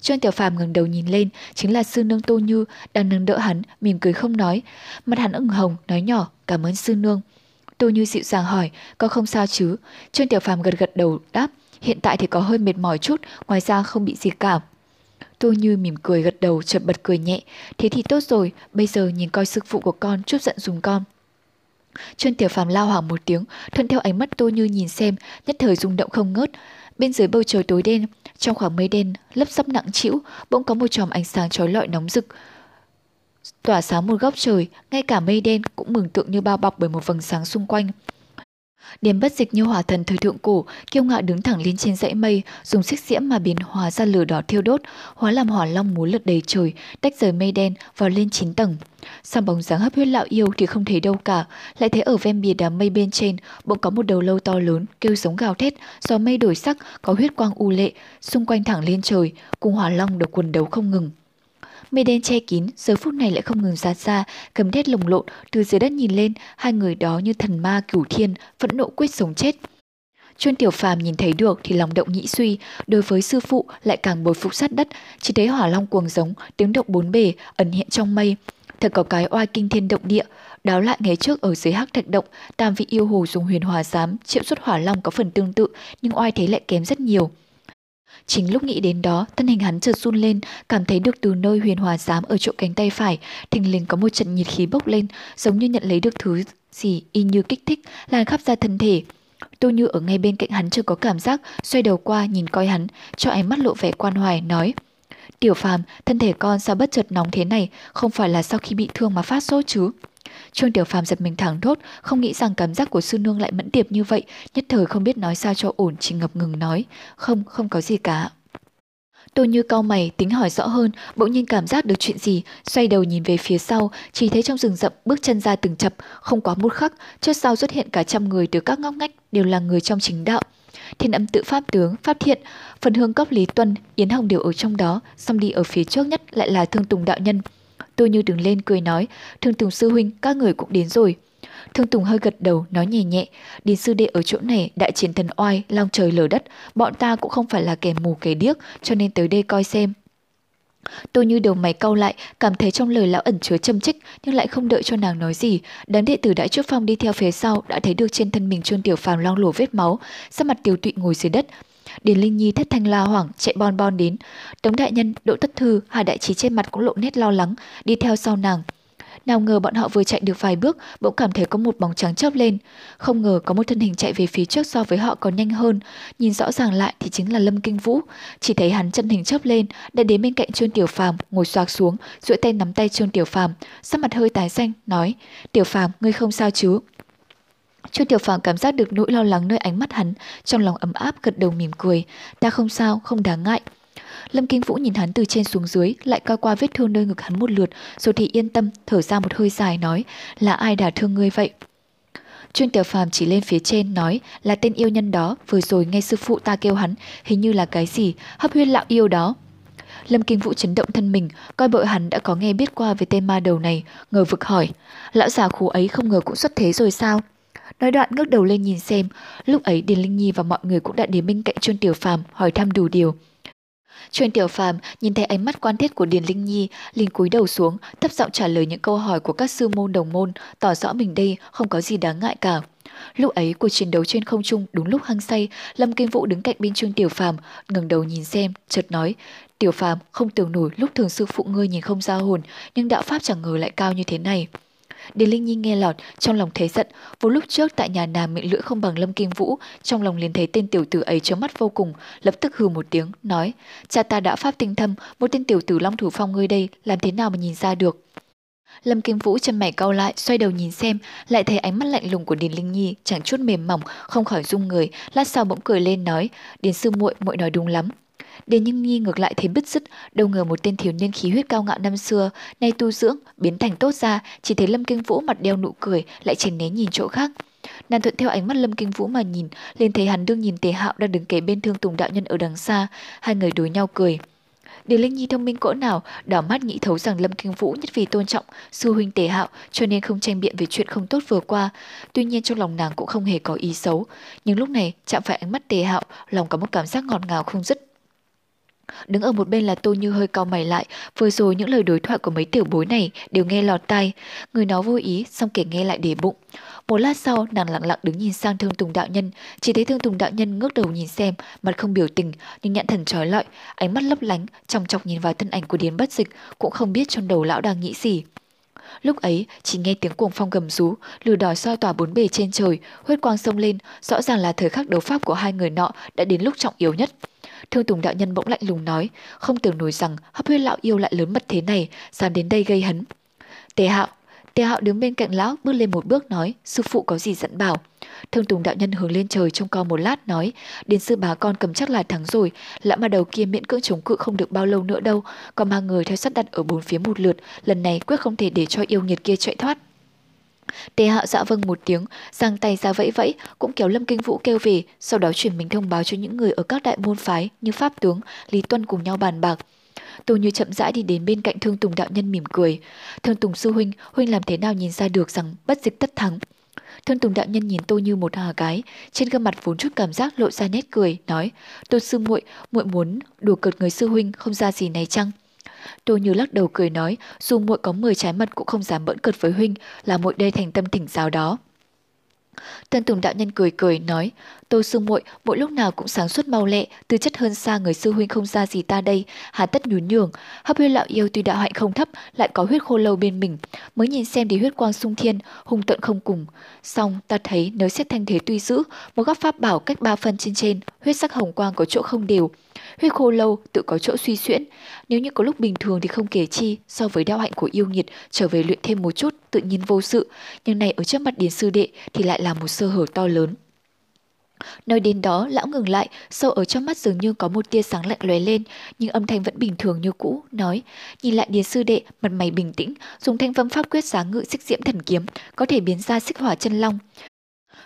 Trương tiểu phàm ngẩng đầu nhìn lên, chính là sư nương Tô Như đang nâng đỡ hắn, mỉm cười không nói. Mặt hắn ửng hồng, nói nhỏ, cảm ơn sư nương. Tô Như dịu dàng hỏi, có không sao chứ? Trương tiểu phàm gật gật đầu, đáp, hiện tại thì có hơi mệt mỏi chút, ngoài ra không bị gì cả. Tô Như mỉm cười gật đầu chợt bật cười nhẹ, thế thì tốt rồi, bây giờ nhìn coi sư phụ của con chút giận dùng con. Trương tiểu phàm lao hoảng một tiếng, thuận theo ánh mắt Tô Như nhìn xem, nhất thời rung động không ngớt. Bên dưới bầu trời tối đen, trong khoảng mây đen lấp sắp nặng trĩu, bỗng có một chòm ánh sáng chói lọi nóng rực, tỏa sáng một góc trời, ngay cả mây đen cũng mừng tượng như bao bọc bởi một vầng sáng xung quanh. Điểm bất dịch như hỏa thần thời thượng cổ, kiêu ngạo đứng thẳng lên trên dãy mây, dùng xích diễm mà biến hóa ra lửa đỏ thiêu đốt, hóa làm hỏa long múa lượt đầy trời, tách rời mây đen vào lên chín tầng. Sang bóng dáng hấp huyết lão yêu thì không thấy đâu cả, lại thấy ở ven bìa đám mây bên trên, bỗng có một đầu lâu to lớn, kêu giống gào thét, gió mây đổi sắc, có huyết quang u lệ, xung quanh thẳng lên trời, cùng hỏa long được quần đấu không ngừng. Mây đen che kín, giờ phút này lại không ngừng ra ra, cầm đét lồng lộn, từ dưới đất nhìn lên, hai người đó như thần ma cửu thiên, phẫn nộ quyết sống chết. Chuyên tiểu phàm nhìn thấy được thì lòng động nghĩ suy, đối với sư phụ lại càng bồi phục sát đất, chỉ thấy hỏa long cuồng giống, tiếng động bốn bề, ẩn hiện trong mây. Thật có cái oai kinh thiên động địa, đáo lại ngày trước ở dưới hắc thạch động, tam vị yêu hồ dùng huyền hòa giám, triệu xuất hỏa long có phần tương tự, nhưng oai thế lại kém rất nhiều. Chính lúc nghĩ đến đó, thân hình hắn chợt run lên, cảm thấy được từ nơi huyền hòa giám ở chỗ cánh tay phải, thình lình có một trận nhiệt khí bốc lên, giống như nhận lấy được thứ gì y như kích thích, lan khắp ra thân thể. Tô Như ở ngay bên cạnh hắn chưa có cảm giác, xoay đầu qua nhìn coi hắn, cho ánh mắt lộ vẻ quan hoài, nói Tiểu phàm, thân thể con sao bất chợt nóng thế này, không phải là sau khi bị thương mà phát sốt chứ? Trương Tiểu Phàm giật mình thẳng thốt, không nghĩ rằng cảm giác của sư nương lại mẫn tiệp như vậy, nhất thời không biết nói sao cho ổn, chỉ ngập ngừng nói, không, không có gì cả. Tô Như cau mày, tính hỏi rõ hơn, bỗng nhiên cảm giác được chuyện gì, xoay đầu nhìn về phía sau, chỉ thấy trong rừng rậm bước chân ra từng chập, không quá một khắc, trước sau xuất hiện cả trăm người từ các ngóc ngách đều là người trong chính đạo. Thiên âm tự pháp tướng, pháp thiện, phần hương cốc Lý Tuân, Yến Hồng đều ở trong đó, xong đi ở phía trước nhất lại là Thương Tùng đạo nhân. Tôi như đứng lên cười nói, Thương Tùng sư huynh, các người cũng đến rồi. Thương Tùng hơi gật đầu, nói nhẹ nhẹ, Điền sư đệ ở chỗ này đại chiến thần oai, long trời lở đất, bọn ta cũng không phải là kẻ mù kẻ điếc, cho nên tới đây coi xem. Tôi như đầu mày cau lại, cảm thấy trong lời lão ẩn chứa châm trích, nhưng lại không đợi cho nàng nói gì. Đám đệ tử đại trước phong đi theo phía sau đã thấy được trên thân mình trôn tiểu phàm long lổ vết máu, sắc mặt tiểu tụy ngồi dưới đất, Điền Linh Nhi thất thanh la hoảng chạy bon bon đến. Tống đại nhân, Đỗ Tất Thư, Hà đại trí trên mặt cũng lộ nét lo lắng, đi theo sau nàng. Nào ngờ bọn họ vừa chạy được vài bước, bỗng cảm thấy có một bóng trắng chớp lên. Không ngờ có một thân hình chạy về phía trước so với họ còn nhanh hơn. Nhìn rõ ràng lại thì chính là Lâm Kinh Vũ. Chỉ thấy hắn chân hình chớp lên, đã đến bên cạnh Trương Tiểu Phàm, ngồi xoạc xuống, duỗi tay nắm tay Trương Tiểu Phàm, sắc mặt hơi tái xanh, nói: "Tiểu Phàm, ngươi không sao chứ?" Trương Tiểu Phàm cảm giác được nỗi lo lắng nơi ánh mắt hắn, trong lòng ấm áp gật đầu mỉm cười. Ta không sao, không đáng ngại. Lâm Kinh Vũ nhìn hắn từ trên xuống dưới, lại coi qua vết thương nơi ngực hắn một lượt, rồi thì yên tâm, thở ra một hơi dài nói, là ai đã thương ngươi vậy? Chuyên tiểu phàm chỉ lên phía trên nói là tên yêu nhân đó, vừa rồi nghe sư phụ ta kêu hắn, hình như là cái gì, hấp huyết lão yêu đó. Lâm Kinh Vũ chấn động thân mình, coi bộ hắn đã có nghe biết qua về tên ma đầu này, ngờ vực hỏi. Lão già khú ấy không ngờ cũng xuất thế rồi sao? Nói đoạn ngước đầu lên nhìn xem, lúc ấy Điền Linh Nhi và mọi người cũng đã đến bên cạnh Chuyên Tiểu Phàm hỏi thăm đủ điều. Chuyên Tiểu Phàm nhìn thấy ánh mắt quan thiết của Điền Linh Nhi, liền cúi đầu xuống, thấp giọng trả lời những câu hỏi của các sư môn đồng môn, tỏ rõ mình đây không có gì đáng ngại cả. Lúc ấy cuộc chiến đấu trên không trung đúng lúc hăng say, Lâm Kinh Vũ đứng cạnh bên Trương Tiểu Phàm, ngẩng đầu nhìn xem, chợt nói: "Tiểu Phàm, không tưởng nổi lúc thường sư phụ ngươi nhìn không ra hồn, nhưng đạo pháp chẳng ngờ lại cao như thế này." Điền Linh Nhi nghe lọt, trong lòng thấy giận, vốn lúc trước tại nhà nàng miệng lưỡi không bằng Lâm Kim Vũ, trong lòng liền thấy tên tiểu tử ấy chớ mắt vô cùng, lập tức hừ một tiếng, nói, cha ta đã pháp tinh thâm, một tên tiểu tử Long Thủ Phong ngươi đây, làm thế nào mà nhìn ra được. Lâm Kim Vũ chân mày cau lại, xoay đầu nhìn xem, lại thấy ánh mắt lạnh lùng của Điền Linh Nhi chẳng chút mềm mỏng, không khỏi rung người, lát sau bỗng cười lên nói, Điền sư muội muội nói đúng lắm, Điền Như Nhi ngược lại thấy bứt rứt, đâu ngờ một tên thiếu niên khí huyết cao ngạo năm xưa, nay tu dưỡng, biến thành tốt ra, chỉ thấy Lâm Kinh Vũ mặt đeo nụ cười, lại chèn né nhìn chỗ khác. Nàng thuận theo ánh mắt Lâm Kinh Vũ mà nhìn, liền thấy hắn đương nhìn Tề Hạo đang đứng kế bên Thương Tùng đạo nhân ở đằng xa, hai người đối nhau cười. Điền Linh Nhi thông minh cỡ nào, đỏ mắt nghĩ thấu rằng Lâm Kinh Vũ nhất vì tôn trọng sư huynh Tề Hạo, cho nên không tranh biện về chuyện không tốt vừa qua. Tuy nhiên trong lòng nàng cũng không hề có ý xấu, nhưng lúc này chạm phải ánh mắt Tề Hạo, lòng có một cảm giác ngọt ngào không dứt. Đứng ở một bên là Tô Như hơi cau mày lại, vừa rồi những lời đối thoại của mấy tiểu bối này đều nghe lọt tai, người nó vô ý, xong kể nghe lại để bụng. Một lát sau, nàng lặng lặng đứng nhìn sang Thương Tùng đạo nhân, chỉ thấy Thương Tùng đạo nhân ngước đầu nhìn xem, mặt không biểu tình, nhưng nhãn thần trói lọi, ánh mắt lấp lánh, trong chọc nhìn vào thân ảnh của Điền Bất Dịch, cũng không biết trong đầu lão đang nghĩ gì. Lúc ấy, chỉ nghe tiếng cuồng phong gầm rú, lửa đỏ soi tỏa bốn bề trên trời, huyết quang sông lên, rõ ràng là thời khắc đấu pháp của hai người nọ đã đến lúc trọng yếu nhất. Thương Tùng đạo nhân bỗng lạnh lùng nói, không tưởng nổi rằng hấp huyết lão yêu lại lớn mật thế này, dám đến đây gây hấn. Tề hạo, Tề hạo đứng bên cạnh lão bước lên một bước nói, sư phụ có gì dẫn bảo. Thương Tùng đạo nhân hướng lên trời trong co một lát nói, đến sư bá con cầm chắc là thắng rồi, lã mà đầu kia miễn cưỡng chống cự không được bao lâu nữa đâu, còn mang người theo sát đặt ở bốn phía một lượt, lần này quyết không thể để cho yêu nghiệt kia chạy thoát. Tề hạo dạ vâng một tiếng, giang tay ra vẫy vẫy, cũng kéo Lâm Kinh Vũ kêu về, sau đó chuyển mình thông báo cho những người ở các đại môn phái như Pháp Tướng, Lý Tuân cùng nhau bàn bạc. Tô Như chậm rãi đi đến bên cạnh Thương Tùng đạo nhân mỉm cười. Thương Tùng sư huynh, huynh làm thế nào nhìn ra được rằng bất dịch tất thắng? Thương Tùng đạo nhân nhìn Tô Như một hà cái, trên gương mặt vốn chút cảm giác lộ ra nét cười, nói: "Tô sư muội, muội muốn đùa cợt người sư huynh không ra gì này chăng?" Tô Như lắc đầu cười nói, dù muội có 10 trái mật cũng không dám bỡn cợt với huynh, là muội đây thành tâm thỉnh giáo đó. Tân Tùng đạo nhân cười cười nói, Tô sư muội mỗi lúc nào cũng sáng suốt mau lẹ, tư chất hơn xa người sư huynh không ra gì ta đây, hà tất nhún nhường. Hấp huyết lão yêu tuy đạo hạnh không thấp, lại có huyết khô lâu bên mình, mới nhìn xem thì huyết quang sung thiên, hung tận không cùng. Xong ta thấy nếu xét thanh thế tuy giữ, một góc pháp bảo cách ba phân trên trên, huyết sắc hồng quang có chỗ không đều, Huyết khô lâu tự có chỗ suy xuyễn, nếu như có lúc bình thường thì không kể chi, so với đạo hạnh của yêu nghiệt trở về luyện thêm một chút tự nhiên vô sự, nhưng này ở trước mặt điền sư đệ thì lại là một sơ hở to lớn. Nói đến đó, lão ngừng lại, sâu ở trong mắt dường như có một tia sáng lạnh lóe lên, nhưng âm thanh vẫn bình thường như cũ, nói, nhìn lại điền sư đệ, mặt mày bình tĩnh, dùng thanh vâm pháp quyết sáng ngự xích diễm thần kiếm, có thể biến ra xích hỏa chân long.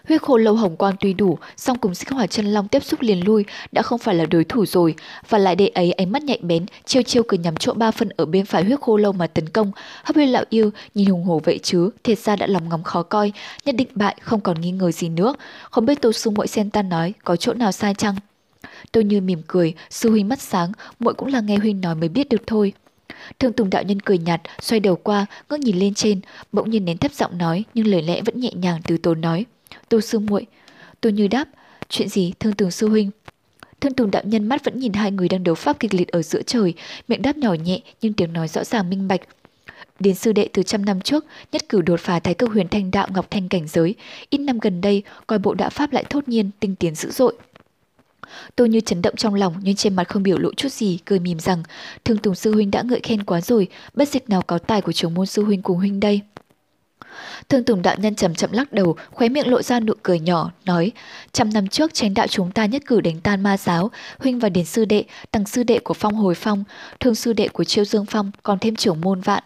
Huyết khô lâu hồng quang tuy đủ, song cùng xích hỏa chân long tiếp xúc liền lui đã không phải là đối thủ rồi, và lại đệ ấy ánh mắt nhạy bén, chiêu chiêu cứ nhắm chỗ ba phân ở bên phải huyết khô lâu mà tấn công. Hấp huyết lão yêu nhìn hùng hổ vậy chứ, thiệt ra đã lòng ngóng khó coi, nhất định bại không còn nghi ngờ gì nữa. Không biết tô su muội sen ta nói có chỗ nào sai chăng? Tôi như mỉm cười, sư huynh mắt sáng, muội cũng là nghe huynh nói mới biết được thôi. Thương Tùng đạo nhân cười nhạt, xoay đầu qua, ngước nhìn lên trên, bỗng nhiên nén thấp giọng nói, nhưng lời lẽ vẫn nhẹ nhàng từ tốn nói. Tô sư muội, Tô Như đáp, chuyện gì Thương tường sư huynh? Thương Tùng đạo nhân mắt vẫn nhìn hai người đang đấu pháp kịch liệt ở giữa trời, miệng đáp nhỏ nhẹ nhưng tiếng nói rõ ràng minh bạch. Đến sư đệ từ trăm năm trước, nhất cử đột phá thái cực huyền thanh đạo ngọc thanh cảnh giới, ít năm gần đây coi bộ đạo pháp lại thốt nhiên, tinh tiến dữ dội. Tôi như chấn động trong lòng nhưng trên mặt không biểu lộ chút gì, cười mỉm rằng Thương Tùng sư huynh đã ngợi khen quá rồi, bất dịch nào có tài của trưởng môn sư huynh cùng huynh đây. Thương Tùng đạo nhân chậm chậm lắc đầu, khóe miệng lộ ra nụ cười nhỏ, nói: "Trăm năm trước chánh đạo chúng ta nhất cử đánh tan ma giáo, huynh và điển sư đệ, tăng sư đệ của Phong Hồi Phong, thương sư đệ của Chiêu Dương Phong, còn thêm trưởng môn vạn."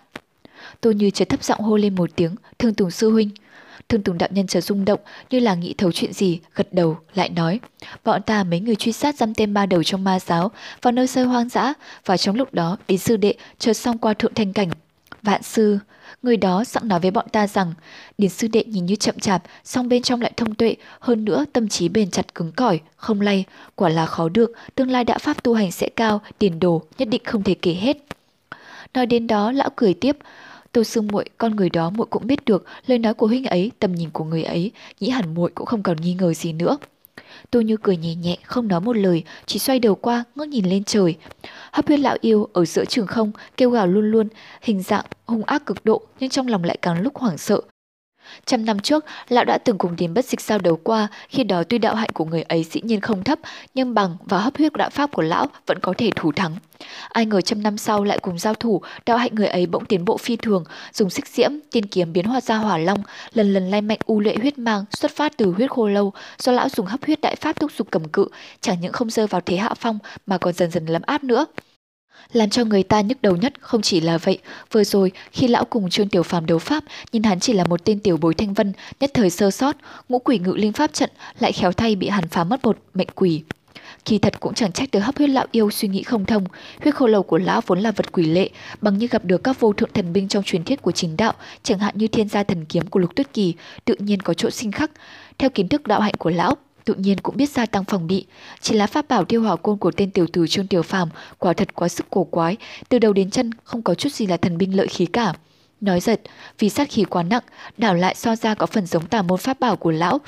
Tô Như chợt thấp giọng hô lên một tiếng, "Thương Tùng sư huynh." Thương Tùng đạo nhân chợt rung động như là nghĩ thấu chuyện gì, gật đầu, lại nói. Bọn ta mấy người truy sát dăm tên ba đầu trong ma giáo, vào nơi sơ hoang dã, và trong lúc đó đến sư đệ chợt xong qua thượng thanh cảnh. Vạn sư, người đó sẵn nói với bọn ta rằng, Điền sư đệ nhìn như chậm chạp, song bên trong lại thông tuệ, hơn nữa tâm trí bền chặt cứng cỏi, không lay, quả là khó được, tương lai đã pháp tu hành sẽ cao, tiền đồ nhất định không thể kể hết. Nói đến đó, lão cười tiếp, Tô sư muội, con người đó muội cũng biết được, lời nói của huynh ấy, tầm nhìn của người ấy, nghĩ hẳn muội cũng không còn nghi ngờ gì nữa. Tô Như cười nhẹ nhẹ, không nói một lời, chỉ xoay đầu qua, ngước nhìn lên trời. Hấp huyết lão yêu ở giữa trường không, kêu gào luôn luôn, hình dạng hung ác cực độ, nhưng trong lòng lại càng lúc hoảng sợ, Trăm năm trước, lão đã từng cùng đến bất dịch giao đấu qua, khi đó tuy đạo hạnh của người ấy dĩ nhiên không thấp, nhưng bằng và hấp huyết đạo pháp của lão vẫn có thể thủ thắng. Ai ngờ trăm năm sau lại cùng giao thủ, đạo hạnh người ấy bỗng tiến bộ phi thường, dùng xích diễm, tiên kiếm biến hóa ra hỏa long, lần lần lay mạnh u lệ huyết mang xuất phát từ huyết khô lâu, do lão dùng hấp huyết đại pháp thúc giục cầm cự, chẳng những không rơi vào thế hạ phong mà còn dần dần lấm áp nữa. Làm cho người ta nhức đầu nhất không chỉ là vậy, vừa rồi khi lão cùng Trương Tiểu Phàm đấu pháp, nhìn hắn chỉ là một tên tiểu bối thanh vân, nhất thời sơ sót, ngũ quỷ ngự linh pháp trận lại khéo thay bị hắn phá mất một mệnh quỷ. Kỳ thật cũng chẳng trách được hấp huyết lão yêu suy nghĩ không thông, huyết khô lầu của lão vốn là vật quỷ lệ, bằng như gặp được các vô thượng thần binh trong truyền thuyết của chính đạo, chẳng hạn như thiên gia thần kiếm của lục tuyết kỳ, tự nhiên có chỗ sinh khắc. Theo kiến thức đạo hạnh của lão, tự nhiên cũng biết gia tăng phòng bị. Chỉ là pháp bảo tiêu hỏa côn của tên tiểu tử Trương Tiểu Phàm quả thật quá sức cổ quái, từ đầu đến chân không có chút gì là thần binh lợi khí cả. Nói giật, vì sát khí quá nặng, đảo lại so ra có phần giống tà môn pháp bảo của lão.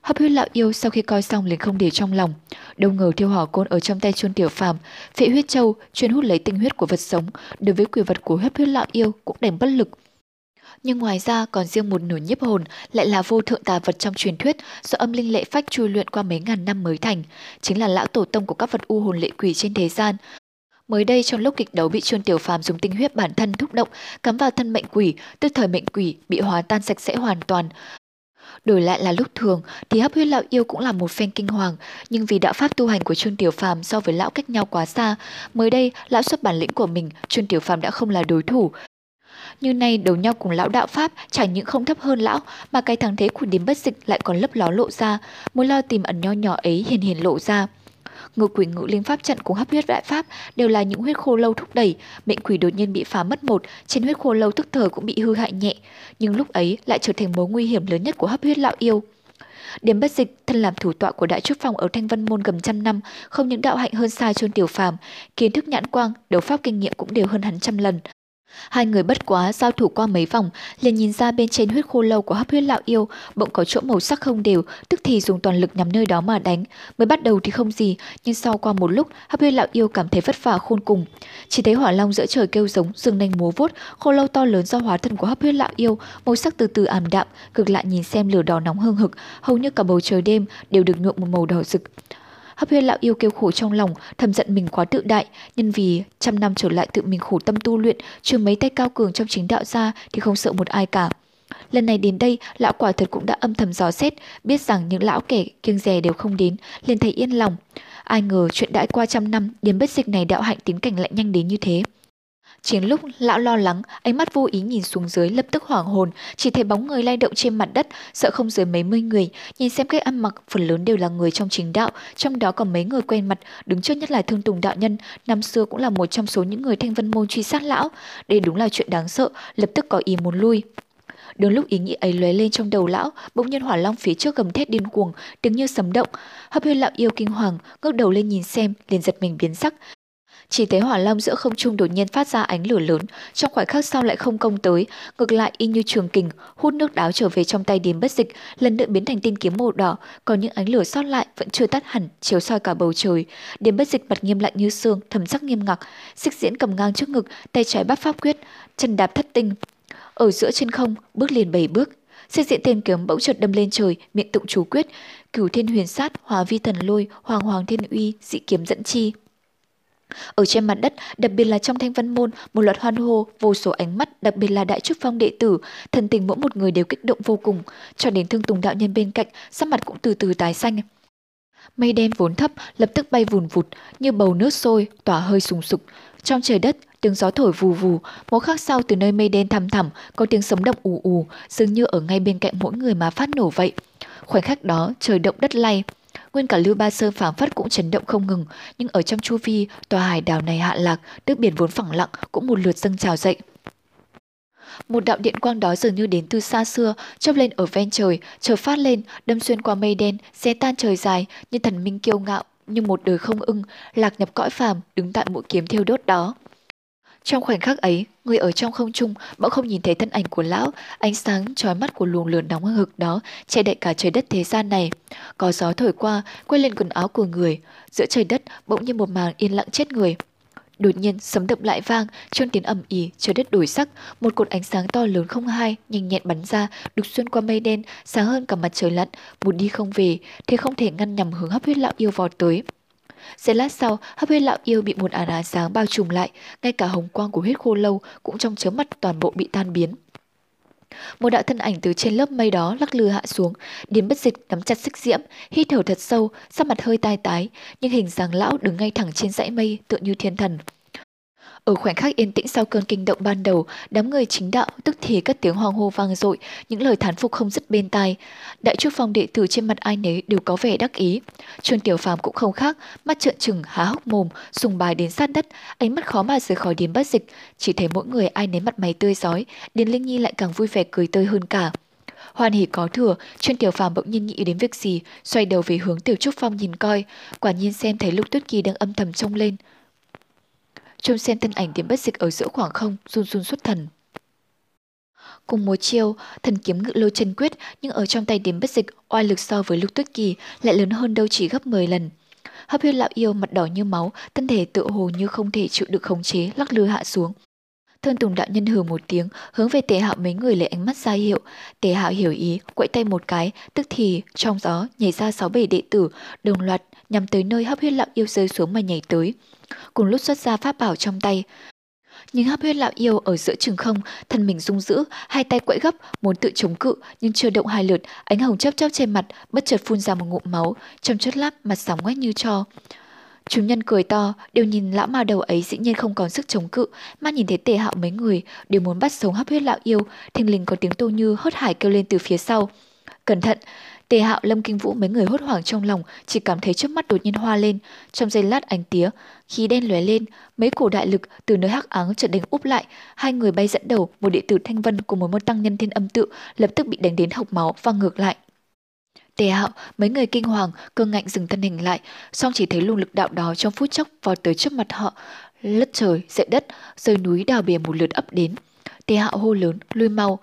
Hấp huyết lão yêu sau khi coi xong liền không để trong lòng. Đâu ngờ thiêu hỏa côn ở trong tay chuôn Tiểu Phàm, phệ huyết châu chuyên hút lấy tinh huyết của vật sống, đối với quỷ vật của hấp huyết lão yêu cũng đành bất lực. Nhưng ngoài ra còn riêng một nửa nhiếp hồn lại là vô thượng tà vật trong truyền thuyết do âm linh lệ phách chui luyện qua mấy ngàn năm mới thành, chính là lão tổ tông của các vật u hồn lệ quỷ trên thế gian. Mới đây trong lúc kịch đấu bị Trương Tiểu Phàm dùng tinh huyết bản thân thúc động, cắm vào thân mệnh quỷ, tức thời mệnh quỷ bị hóa tan sạch sẽ hoàn toàn. Đổi lại là lúc thường thì hấp huyết lão yêu cũng là một phen kinh hoàng, nhưng vì đạo pháp tu hành của Trương Tiểu Phàm so với lão cách nhau quá xa, mới đây lão xuất bản lĩnh của mình, Trương Tiểu Phàm đã không là đối thủ, như nay đấu nhau cùng lão đạo Pháp chẳng những không thấp hơn lão mà cái thắng thế của điếm bất dịch lại còn lấp ló lộ ra, mối lo tìm ẩn nho nhỏ ấy hiền hiền lộ ra. Ngự quỷ ngự linh pháp trận cùng hấp huyết đại pháp đều là những huyết khô lâu thúc đẩy, mệnh quỷ đột nhiên bị phá mất một, trên huyết khô lâu tức thời cũng bị hư hại nhẹ, nhưng lúc ấy lại trở thành mối nguy hiểm lớn nhất của hấp huyết lão yêu. Điểm bất dịch, thân làm thủ tọa của đại trúc phòng ở Thanh Vân Môn gần trăm năm, không những đạo hạnh hơn xa chôn Tiểu Phàm, kiến thức nhãn quang, đấu pháp kinh nghiệm cũng đều hơn hắn trăm lần. Hai người bất quá giao thủ qua mấy vòng, liền nhìn ra bên trên huyết khô lâu của hấp huyết lão yêu, bỗng có chỗ màu sắc không đều, tức thì dùng toàn lực nhắm nơi đó mà đánh. Mới bắt đầu thì không gì, nhưng sau qua một lúc, hấp huyết lão yêu cảm thấy vất vả khôn cùng. Chỉ thấy hỏa long giữa trời kêu giống, rừng nanh múa vuốt, khô lâu to lớn do hóa thân của hấp huyết lão yêu, màu sắc từ từ ảm đạm, cực lại nhìn xem lửa đỏ nóng hương hực, hầu như cả bầu trời đêm đều được nhuộm một màu đỏ rực. Hấp huyên lão yêu kêu khổ trong lòng, thầm giận mình quá tự đại, nhân vì trăm năm trở lại tự mình khổ tâm tu luyện, trừ mấy tay cao cường trong chính đạo ra thì không sợ một ai cả. Lần này đến đây, lão quả thật cũng đã âm thầm dò xét, biết rằng những lão kẻ kiêng rè đều không đến, liền thấy yên lòng. Ai ngờ chuyện đã qua trăm năm, đến bất dịch này đạo hạnh tiến cảnh lại nhanh đến như thế. Chính lúc lão lo lắng, ánh mắt vô ý nhìn xuống dưới lập tức hoảng hồn, chỉ thấy bóng người lay động trên mặt đất, sợ không dưới mấy mươi người, nhìn xem cách ăn mặc phần lớn đều là người trong chính đạo, trong đó còn mấy người quen mặt, đứng trước nhất là Thương Tùng đạo nhân, năm xưa cũng là một trong số những người thanh vân môn truy sát lão, đây đúng là chuyện đáng sợ, lập tức có ý muốn lui. Đúng lúc ý nghĩ ấy lóe lên trong đầu lão, bỗng nhiên hỏa long phía trước gầm thét điên cuồng, tiếng như sấm động. Hấp huyên lão yêu kinh hoàng, ngước đầu lên nhìn xem, liền giật mình biến sắc, chỉ thấy hỏa long giữa không trung đột nhiên phát ra ánh lửa lớn, trong khoảnh khắc sau lại không công tới, ngược lại y như trường kình, hút nước đáo trở về trong tay điếm bất dịch, lần nữa biến thành tinh kiếm màu đỏ, còn những ánh lửa sót lại vẫn chưa tắt hẳn, chiếu soi cả bầu trời. Điếm bất dịch mặt nghiêm lạnh như xương, thầm sắc nghiêm ngặt, xích diễn cầm ngang trước ngực, tay trái bắt pháp quyết, chân đạp thất tinh. Ở giữa trên không, bước liền bảy bước, xích diện tiên kiếm bỗng chợt đâm lên trời, miệng tụng chú quyết, cửu thiên huyền sát, hòa vi thần lôi, hoàng hoàng thiên uy, dị kiếm dẫn chi. Ở trên mặt đất, đặc biệt là trong thanh văn môn, một loạt hoan hô, vô số ánh mắt, đặc biệt là đại trúc phong đệ tử, thần tình mỗi một người đều kích động vô cùng, cho đến thương tùng đạo nhân bên cạnh, sắc mặt cũng từ từ tái xanh. Mây đen vốn thấp, lập tức bay vùn vụt, như bầu nước sôi, tỏa hơi sùng sục. Trong trời đất, tiếng gió thổi vù vù, mỗi khắc sau từ nơi mây đen thăm thẳm có tiếng sống động ù ù, dường như ở ngay bên cạnh mỗi người mà phát nổ vậy. Khoảnh khắc đó, trời động đất lay, Nguyên cả Lưu Ba Sơn phảng phất cũng chấn động không ngừng, nhưng ở trong chu vi, tòa hải đảo này hạ lạc, nước biển vốn phẳng lặng cũng một lượt dâng trào dậy. Một đạo điện quang đó dường như đến từ xa xưa, chớp lên ở ven trời, trời phát lên, đâm xuyên qua mây đen, xé tan trời dài, như thần minh kiêu ngạo, như một đời không ưng, lạc nhập cõi phàm, đứng tại mũi kiếm thiêu đốt đó. Trong khoảnh khắc ấy, người ở trong không trung bỗng không nhìn thấy thân ảnh của lão, ánh sáng trói mắt của luồng lửa nóng hực đó che đậy cả trời đất thế gian này. Có gió thổi qua, quay lên quần áo của người, giữa trời đất bỗng như một màn yên lặng chết người. Đột nhiên sấm đập lại vang, trơn tiếng ầm ỉ, trời đất đổi sắc, một cột ánh sáng to lớn không hai, nhanh nhẹn bắn ra, đục xuyên qua mây đen, sáng hơn cả mặt trời lặn, một đi không về, thế không thể ngăn nhằm hướng hấp huyết lão yêu vọt tới. Giây lát sau, hấp huyết lão yêu bị một ả ánh sáng bao trùm lại, ngay cả hồng quang của huyết khô lâu cũng trong chớp mắt toàn bộ bị tan biến. Một đạo thân ảnh từ trên lớp mây đó lắc lư hạ xuống, điếm bất dịch nắm chặt xích diễm, hít thở thật sâu, sắc mặt hơi tai tái, nhưng hình dáng lão đứng ngay thẳng trên dãy mây tựa như thiên thần. Ở khoảnh khắc yên tĩnh sau cơn kinh động ban đầu, đám người chính đạo tức thì các tiếng hoang hô vang dội, những lời thán phục không dứt bên tai. Đại trúc phong đệ tử trên mặt ai nấy đều có vẻ đắc ý. Trương Tiểu Phàm cũng không khác, mắt trợn trừng há hốc mồm, sùng bài đến sát đất, ánh mắt khó mà rời khỏi điếm bất dịch, chỉ thấy mỗi người ai nấy mặt mày tươi rói, Điền Linh Nhi lại càng vui vẻ cười tươi hơn cả. Hoan hỉ có thừa, chuyên tiểu phàm bỗng nhiên nghĩ đến việc gì, xoay đầu về hướng tiểu trúc phong nhìn coi, quả nhiên xem thấy lục tuyết kỳ đang âm thầm trông lên trông xem thân ảnh điểm bất dịch ở giữa khoảng không, run run xuất thần. Cùng một chiêu, thần kiếm ngự lôi chân quyết nhưng ở trong tay điểm bất dịch oai lực so với lục tuyết kỳ lại lớn hơn đâu chỉ gấp 10 lần. Hấp huyết lão yêu mặt đỏ như máu, thân thể tựa hồ như không thể chịu được khống chế, lắc lư hạ xuống. Thân Tùng đạo nhân hừ một tiếng, hướng về Tề Hạo mấy người lấy ánh mắt ra hiệu. Tề Hạo hiểu ý, quậy tay một cái, tức thì trong gió nhảy ra sáu bảy đệ tử, đồng loạt nhằm tới nơi hấp huyết lão yêu rơi xuống mà nhảy tới cùng lúc xuất ra pháp bảo trong tay. Nhưng hấp huyết lão yêu ở giữa trường không, thân mình rung dữ, hai tay quẫy gấp, muốn tự chống cự, nhưng chưa động hai lượt, ánh hồng chớp chớp trên mặt, bất chợt phun ra một ngụm máu, trong chớp lát mặt sóng ngoét như cho. Chúng nhân cười to, đều nhìn lão ma đầu ấy dĩ nhiên không còn sức chống cự, mà nhìn thấy tề hạo mấy người, đều muốn bắt sống hấp huyết lão yêu, thình lình có tiếng tô như hớt hải kêu lên từ phía sau. Cẩn thận, Tề Hạo, Lâm Kinh Vũ mấy người hốt hoảng trong lòng, chỉ cảm thấy trước mắt đột nhiên hoa lên, trong giây lát ánh tía, khí đen lóe lên, mấy cổ đại lực từ nơi hắc áng chợt đánh úp lại, hai người bay dẫn đầu, một đệ tử Thanh Vân cùng một môn tăng nhân thiên âm tự lập tức bị đánh đến hộc máu và ngược lại. Tề Hạo, mấy người kinh hoàng, cương ngạnh dừng thân hình lại, song chỉ thấy luồng lực đạo đó trong phút chốc vào tới trước mặt họ, lất trời, dậy đất, rơi núi đào bìa một lượt ấp đến. Tề Hạo hô lớn, lui mau,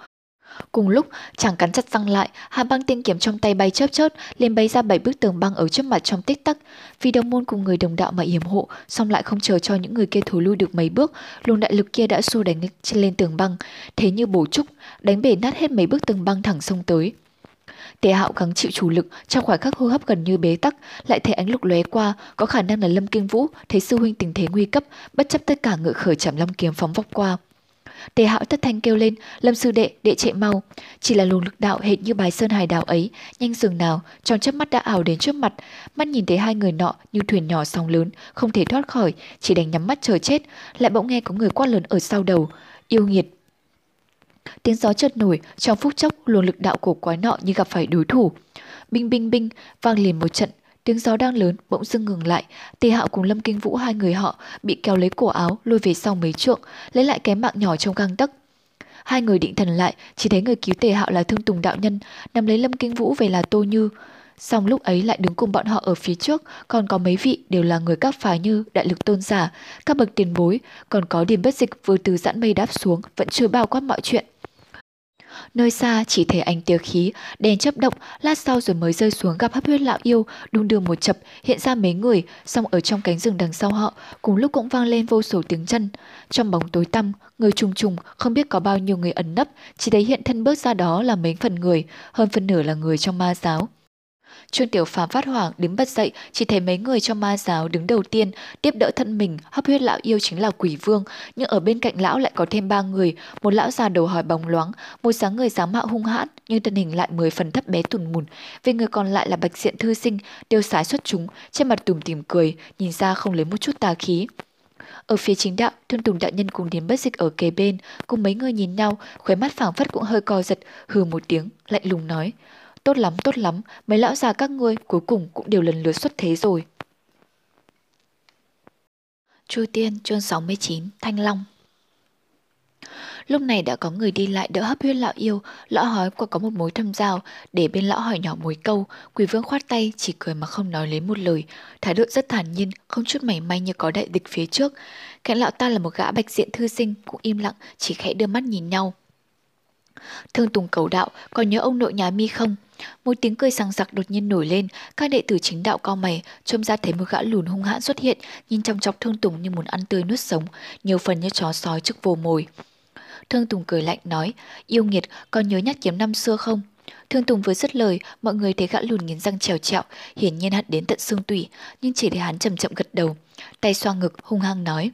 Cùng lúc, chàng cắn chặt răng lại, hai băng tiên kiếm trong tay bay chớp chớp, liền bay ra bảy bức tường băng ở trước mặt trong tích tắc. Vì đồng môn cùng người đồng đạo mà yểm hộ, song lại không chờ cho những người kia thối lui được mấy bước, luồng đại lực kia đã xô đánh lên tường băng, thế như bổ trúc, đánh bể nát hết mấy bức tường băng thẳng sông tới. Tề Hạo gắng chịu chủ lực, trong khoảnh khắc hô hấp gần như bế tắc, lại thấy ánh lục lóe qua, có khả năng là Lâm Kinh Vũ thấy sư huynh tình thế nguy cấp, bất chấp tất cả ngự khởi chạm lâm kiếm phóng vóc qua. Tề hạo thất thanh kêu lên, lâm sư đệ, đệ chạy mau. Chỉ là luồng lực đạo hệt như bài sơn hải đảo ấy, nhanh dường nào, trong chớp mắt đã ảo đến trước mặt. Mắt nhìn thấy hai người nọ như thuyền nhỏ sóng lớn, không thể thoát khỏi, chỉ đành nhắm mắt chờ chết. Lại bỗng nghe có người quát lớn ở sau đầu. Yêu nghiệt, Tiếng gió chợt nổi, trong phút chốc luồng lực đạo của quái nọ như gặp phải đối thủ. Binh binh binh, vang liền một trận, Tiếng gió đang lớn, bỗng dưng ngừng lại. Tề Hạo cùng Lâm Kinh Vũ hai người họ bị kéo lấy cổ áo, lôi về sau mấy trượng, lấy lại cái mạng nhỏ trong găng tấc. Hai người định thần lại, chỉ thấy người cứu Tề Hạo là Thương Tùng đạo nhân, nằm lấy Lâm Kinh Vũ về là Tô Như. Xong lúc ấy lại đứng cùng bọn họ ở phía trước, còn có mấy vị đều là người các phái như đại lực tôn giả, các bậc tiền bối, còn có điểm bất dịch vừa từ giãn mây đáp xuống, vẫn chưa bao quát mọi chuyện. Nơi xa chỉ thấy ánh tia khí, đèn chấp động, lát sau rồi mới rơi xuống gặp hấp huyết lão yêu, đung đưa một chập, hiện ra mấy người, xong ở trong cánh rừng đằng sau họ, cùng lúc cũng vang lên vô số tiếng chân. Trong bóng tối tăm, người trùng trùng, không biết có bao nhiêu người ẩn nấp, chỉ thấy hiện thân bước ra đó là mấy phần người, hơn phần nửa là người trong ma giáo. Trương Tiểu Phàm phát hoảng đứng bật dậy, chỉ thấy mấy người trong ma giáo đứng đầu tiên, tiếp đỡ thân mình, hấp huyết lão yêu chính là quỷ vương, nhưng ở bên cạnh lão lại có thêm ba người, một lão già đầu hỏi bóng loáng, một sáng người dáng mạo hung hãn, nhưng thân hình lại mười phần thấp bé tùn mùn, về người còn lại là bạch diện thư sinh, tiêu sái xuất chúng, trên mặt tủm tỉm cười, nhìn ra không lấy một chút tà khí. Ở phía chính đạo, Thương Tùng đạo nhân cùng đến bất dịch ở kề bên, cùng mấy người nhìn nhau, khóe mắt phảng phất cũng hơi co giật, hừ một tiếng, lạnh lùng nói. Tốt lắm, tốt lắm, mấy lão già các ngươi cuối cùng cũng đều lần lượt xuất thế rồi. Chu Tiên chương 69 Thanh Long Lúc này đã có người đi lại đỡ hấp huyết lão yêu, lão hói quả có một mối thâm giao, để bên lão hỏi nhỏ mối câu, quỷ vương khoát tay chỉ cười mà không nói lấy một lời, thái độ rất thản nhiên, không chút mảy may như có đại địch phía trước. Kẻ lão ta là một gã bạch diện thư sinh, cũng im lặng, chỉ khẽ đưa mắt nhìn nhau. Thương Tùng cầu đạo, còn nhớ ông nội nhà mi không? Một tiếng cười sằng sặc đột nhiên nổi lên, các đệ tử chính đạo cao mày, trông ra thấy một gã lùn hung hãn xuất hiện, nhìn trong chọc Thương Tùng như muốn ăn tươi nuốt sống, nhiều phần như chó sói trước vô mồi. Thương Tùng cười lạnh nói, yêu nghiệt, còn nhớ nhát kiếm năm xưa không? Thương Tùng vừa dứt lời, mọi người thấy gã lùn nghiến răng trèo trẹo, hiển nhiên hận đến tận xương tủy, nhưng chỉ thấy hắn chậm chậm gật đầu, tay xoa ngực hung hăng nói.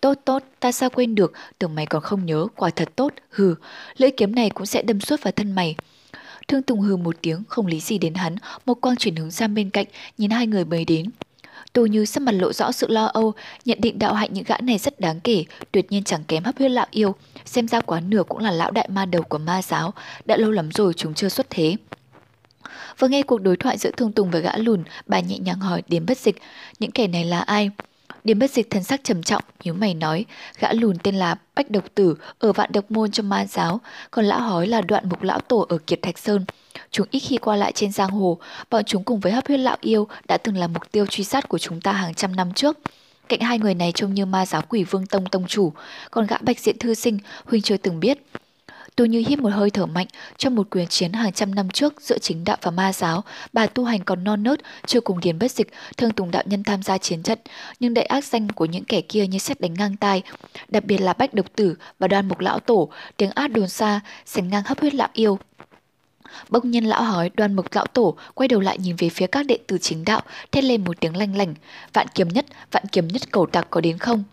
Tốt tốt, ta sao quên được, tưởng mày còn không nhớ, quả thật tốt, hừ, lưỡi kiếm này cũng sẽ đâm suốt vào thân mày. Thương Tùng hừ một tiếng, không lý gì đến hắn, một quang chuyển hướng sang bên cạnh, nhìn hai người mới đến. Tô Như sắc mặt lộ rõ sự lo âu, nhận định đạo hạnh những gã này rất đáng kể, tuyệt nhiên chẳng kém hấp huyết lão yêu, xem ra quá nửa cũng là lão đại ma đầu của ma giáo, đã lâu lắm rồi chúng chưa xuất thế. Vừa nghe cuộc đối thoại giữa Thương Tùng và gã lùn, bà nhẹ nhàng hỏi đến bất dịch, những kẻ này là ai? Điềm bất dịch thần sắc trầm trọng, nhíu mày nói, gã lùn tên là Bách Độc Tử ở vạn độc môn trong ma giáo, còn lão hói là đoạn mục lão tổ ở Kiệt Thạch Sơn. Chúng ít khi qua lại trên giang hồ, bọn chúng cùng với hấp huyết lão yêu đã từng là mục tiêu truy sát của chúng ta hàng trăm năm trước. Cạnh hai người này trông như ma giáo quỷ vương tông tông chủ, còn gã bạch diện thư sinh, huynh chưa từng biết. Tôi như hít một hơi thở mạnh trong một quyền chiến hàng trăm năm trước giữa chính đạo và ma giáo, bà tu hành còn non nớt, chưa cùng điền bất dịch, thương tùng đạo nhân tham gia chiến trận, nhưng đại ác danh của những kẻ kia như xét đánh ngang tai, đặc biệt là bách độc tử và đoan mục lão tổ, tiếng át đồn xa, sánh ngang hấp huyết lão yêu. Bỗng nhiên lão hỏi đoan mục lão tổ quay đầu lại nhìn về phía các đệ tử chính đạo, thét lên một tiếng lanh lảnh, vạn kiếm nhất, vạn kiếm nhất cầu tặc có đến không?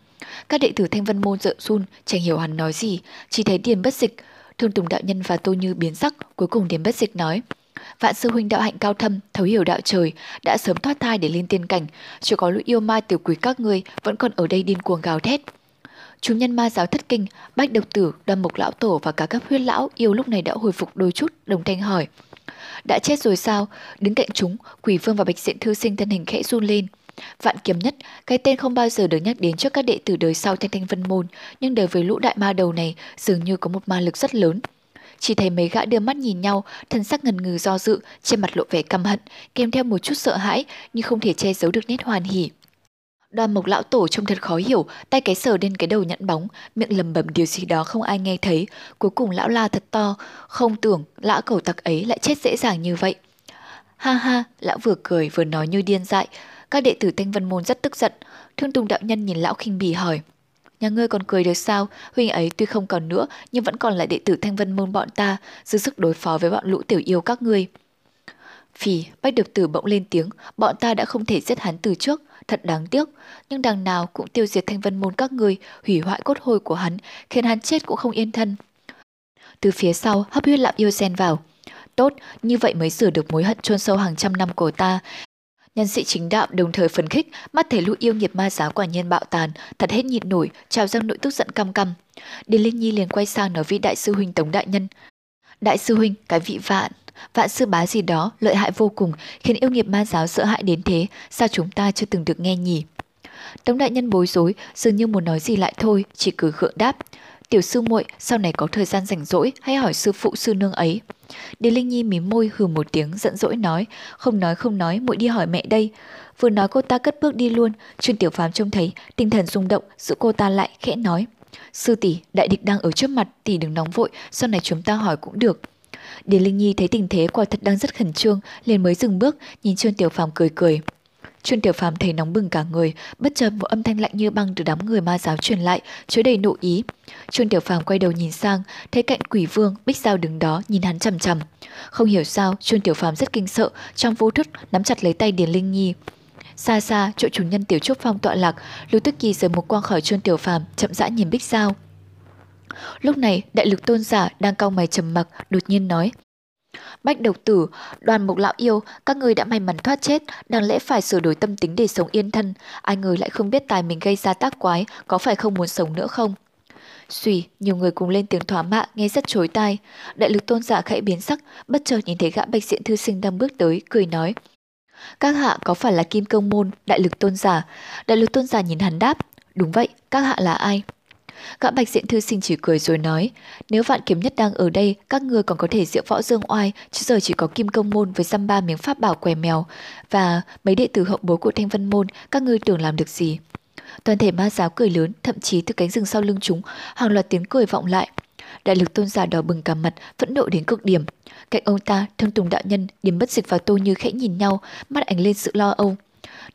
Các đệ tử thanh vân môn dợ run, chẳng hiểu hắn nói gì, chỉ thấy điền bất dịch, Thương Tùng đạo nhân và Tô Như biến sắc, cuối cùng đến bất dịch nói. Vạn sư huynh đạo hạnh cao thâm, thấu hiểu đạo trời, đã sớm thoát thai để lên tiên cảnh, chỉ có lũ yêu ma tiểu quý các ngươi vẫn còn ở đây điên cuồng gào thét. Chúng nhân ma giáo thất kinh, bách độc tử, đâm mục lão tổ và cả các huyết lão yêu lúc này đã hồi phục đôi chút, đồng thanh hỏi. Đã chết rồi sao? Đứng cạnh chúng, quỷ vương và bạch diện thư sinh thân hình khẽ run lên. Vạn kiếm nhất, cái tên không bao giờ được nhắc đến trước các đệ tử đời sau thanh thanh vân môn, nhưng đối với lũ đại ma đầu này dường như có một ma lực rất lớn. Chỉ thấy mấy gã đưa mắt nhìn nhau, thân sắc ngần ngừ do dự, trên mặt lộ vẻ căm hận, kèm theo một chút sợ hãi, nhưng không thể che giấu được nét hoàn hỉ. Đoàn mộc lão tổ trông thật khó hiểu, tay cái sờ lên cái đầu nhẫn bóng, miệng lầm bẩm điều gì đó không ai nghe thấy. Cuối cùng lão la thật to, không tưởng lão cầu tặc ấy lại chết dễ dàng như vậy. Ha ha, lão vừa cười vừa nói như điên dại, các đệ tử Thanh Vân Môn rất tức giận. Thương Tùng đạo nhân nhìn lão khinh bỉ hỏi. Nhà ngươi còn cười được sao? Huynh ấy tuy không còn nữa, nhưng vẫn còn là đệ tử Thanh Vân Môn bọn ta, dư sức đối phó với bọn lũ tiểu yêu các ngươi. Phì, bách được tử bỗng lên tiếng, bọn ta đã không thể giết hắn từ trước, thật đáng tiếc, nhưng đằng nào cũng tiêu diệt thanh vân môn các người, hủy hoại cốt hôi của hắn, khiến hắn chết cũng không yên thân. Từ phía sau, hấp huyết lạm yêu xen vào. Tốt, như vậy mới sửa được mối hận chôn sâu hàng trăm năm của ta, Nhân sĩ chính đạo đồng thời phấn khích, mắt thấy lũ yêu nghiệt ma giáo quả nhiên bạo tàn, thật hết nhịn nổi, trào dâng nỗi tức giận căm căm. Điền Linh Nhi liền quay sang nói với đại sư huynh Tống Đại Nhân. Đại sư huynh, cái vị vạn, vạn sư bá gì đó, lợi hại vô cùng, khiến yêu nghiệt ma giáo sợ hãi đến thế, sao chúng ta chưa từng được nghe nhỉ? Tống Đại Nhân bối rối, dường như muốn nói gì lại thôi, chỉ cứ gượng đáp. Tiểu sư muội sau này có thời gian rảnh rỗi hãy hỏi sư phụ sư nương ấy. Điền Linh Nhi mím môi hừ một tiếng giận dỗi nói, không nói không nói, muội đi hỏi mẹ đây. Vừa nói cô ta cất bước đi luôn, chuyên tiểu phàm trông thấy, tinh thần rung động, giữ cô ta lại, khẽ nói. Sư tỷ, đại địch đang ở trước mặt, tỷ đừng nóng vội, sau này chúng ta hỏi cũng được. Điền Linh Nhi thấy tình thế quả thật đang rất khẩn trương, liền mới dừng bước, nhìn Trương Tiểu Phàm cười cười. Trương Tiểu Phàm thấy nóng bừng cả người, bất chợt một âm thanh lạnh như băng từ đám người ma giáo truyền lại, chứa đầy nộ ý. Trương Tiểu Phàm quay đầu nhìn sang, thấy cạnh Quỷ Vương, Bích Giao đứng đó nhìn hắn chằm chằm. Không hiểu sao, Trương Tiểu Phàm rất kinh sợ, trong vô thức nắm chặt lấy tay Điền Linh Nhi. Xa xa, chỗ chủ nhân Tiểu Trúc Phong tọa lạc, Lưu Tức Kỳ rời một quang khỏi Trương Tiểu Phàm, chậm rãi nhìn Bích Giao. Lúc này, đại lực tôn giả đang cau mày trầm mặc, đột nhiên nói: Bách độc tử, đoàn mục lão yêu, các người đã may mắn thoát chết, đáng lẽ phải sửa đổi tâm tính để sống yên thân. Ai ngờ lại không biết tài mình gây ra tác quái, có phải không muốn sống nữa không? Xùy, nhiều người cùng lên tiếng thỏa mạ nghe rất chối tai. Đại lực tôn giả khẽ biến sắc, bất chợt nhìn thấy gã bạch diện thư sinh đang bước tới, cười nói. Các hạ có phải là kim công môn, đại lực tôn giả? Đại lực tôn giả nhìn hắn đáp. Đúng vậy, các hạ là ai? Gã bạch diện thư sinh chỉ cười rồi nói, nếu vạn kiếm nhất đang ở đây, các ngươi còn có thể diễu võ dương oai, chứ giờ chỉ có kim công môn với dăm ba miếng pháp bảo què mèo, và mấy đệ tử hậu bối của thanh vân môn, các ngươi tưởng làm được gì. Toàn thể ma giáo cười lớn, thậm chí từ cánh rừng sau lưng chúng, hàng loạt tiếng cười vọng lại. Đại lực tôn giả đỏ bừng cả mặt, phẫn nộ đến cực điểm. Cạnh ông ta, thương tùng đạo nhân, điểm bất dịch và tô như khẽ nhìn nhau, mắt ảnh lên sự lo âu.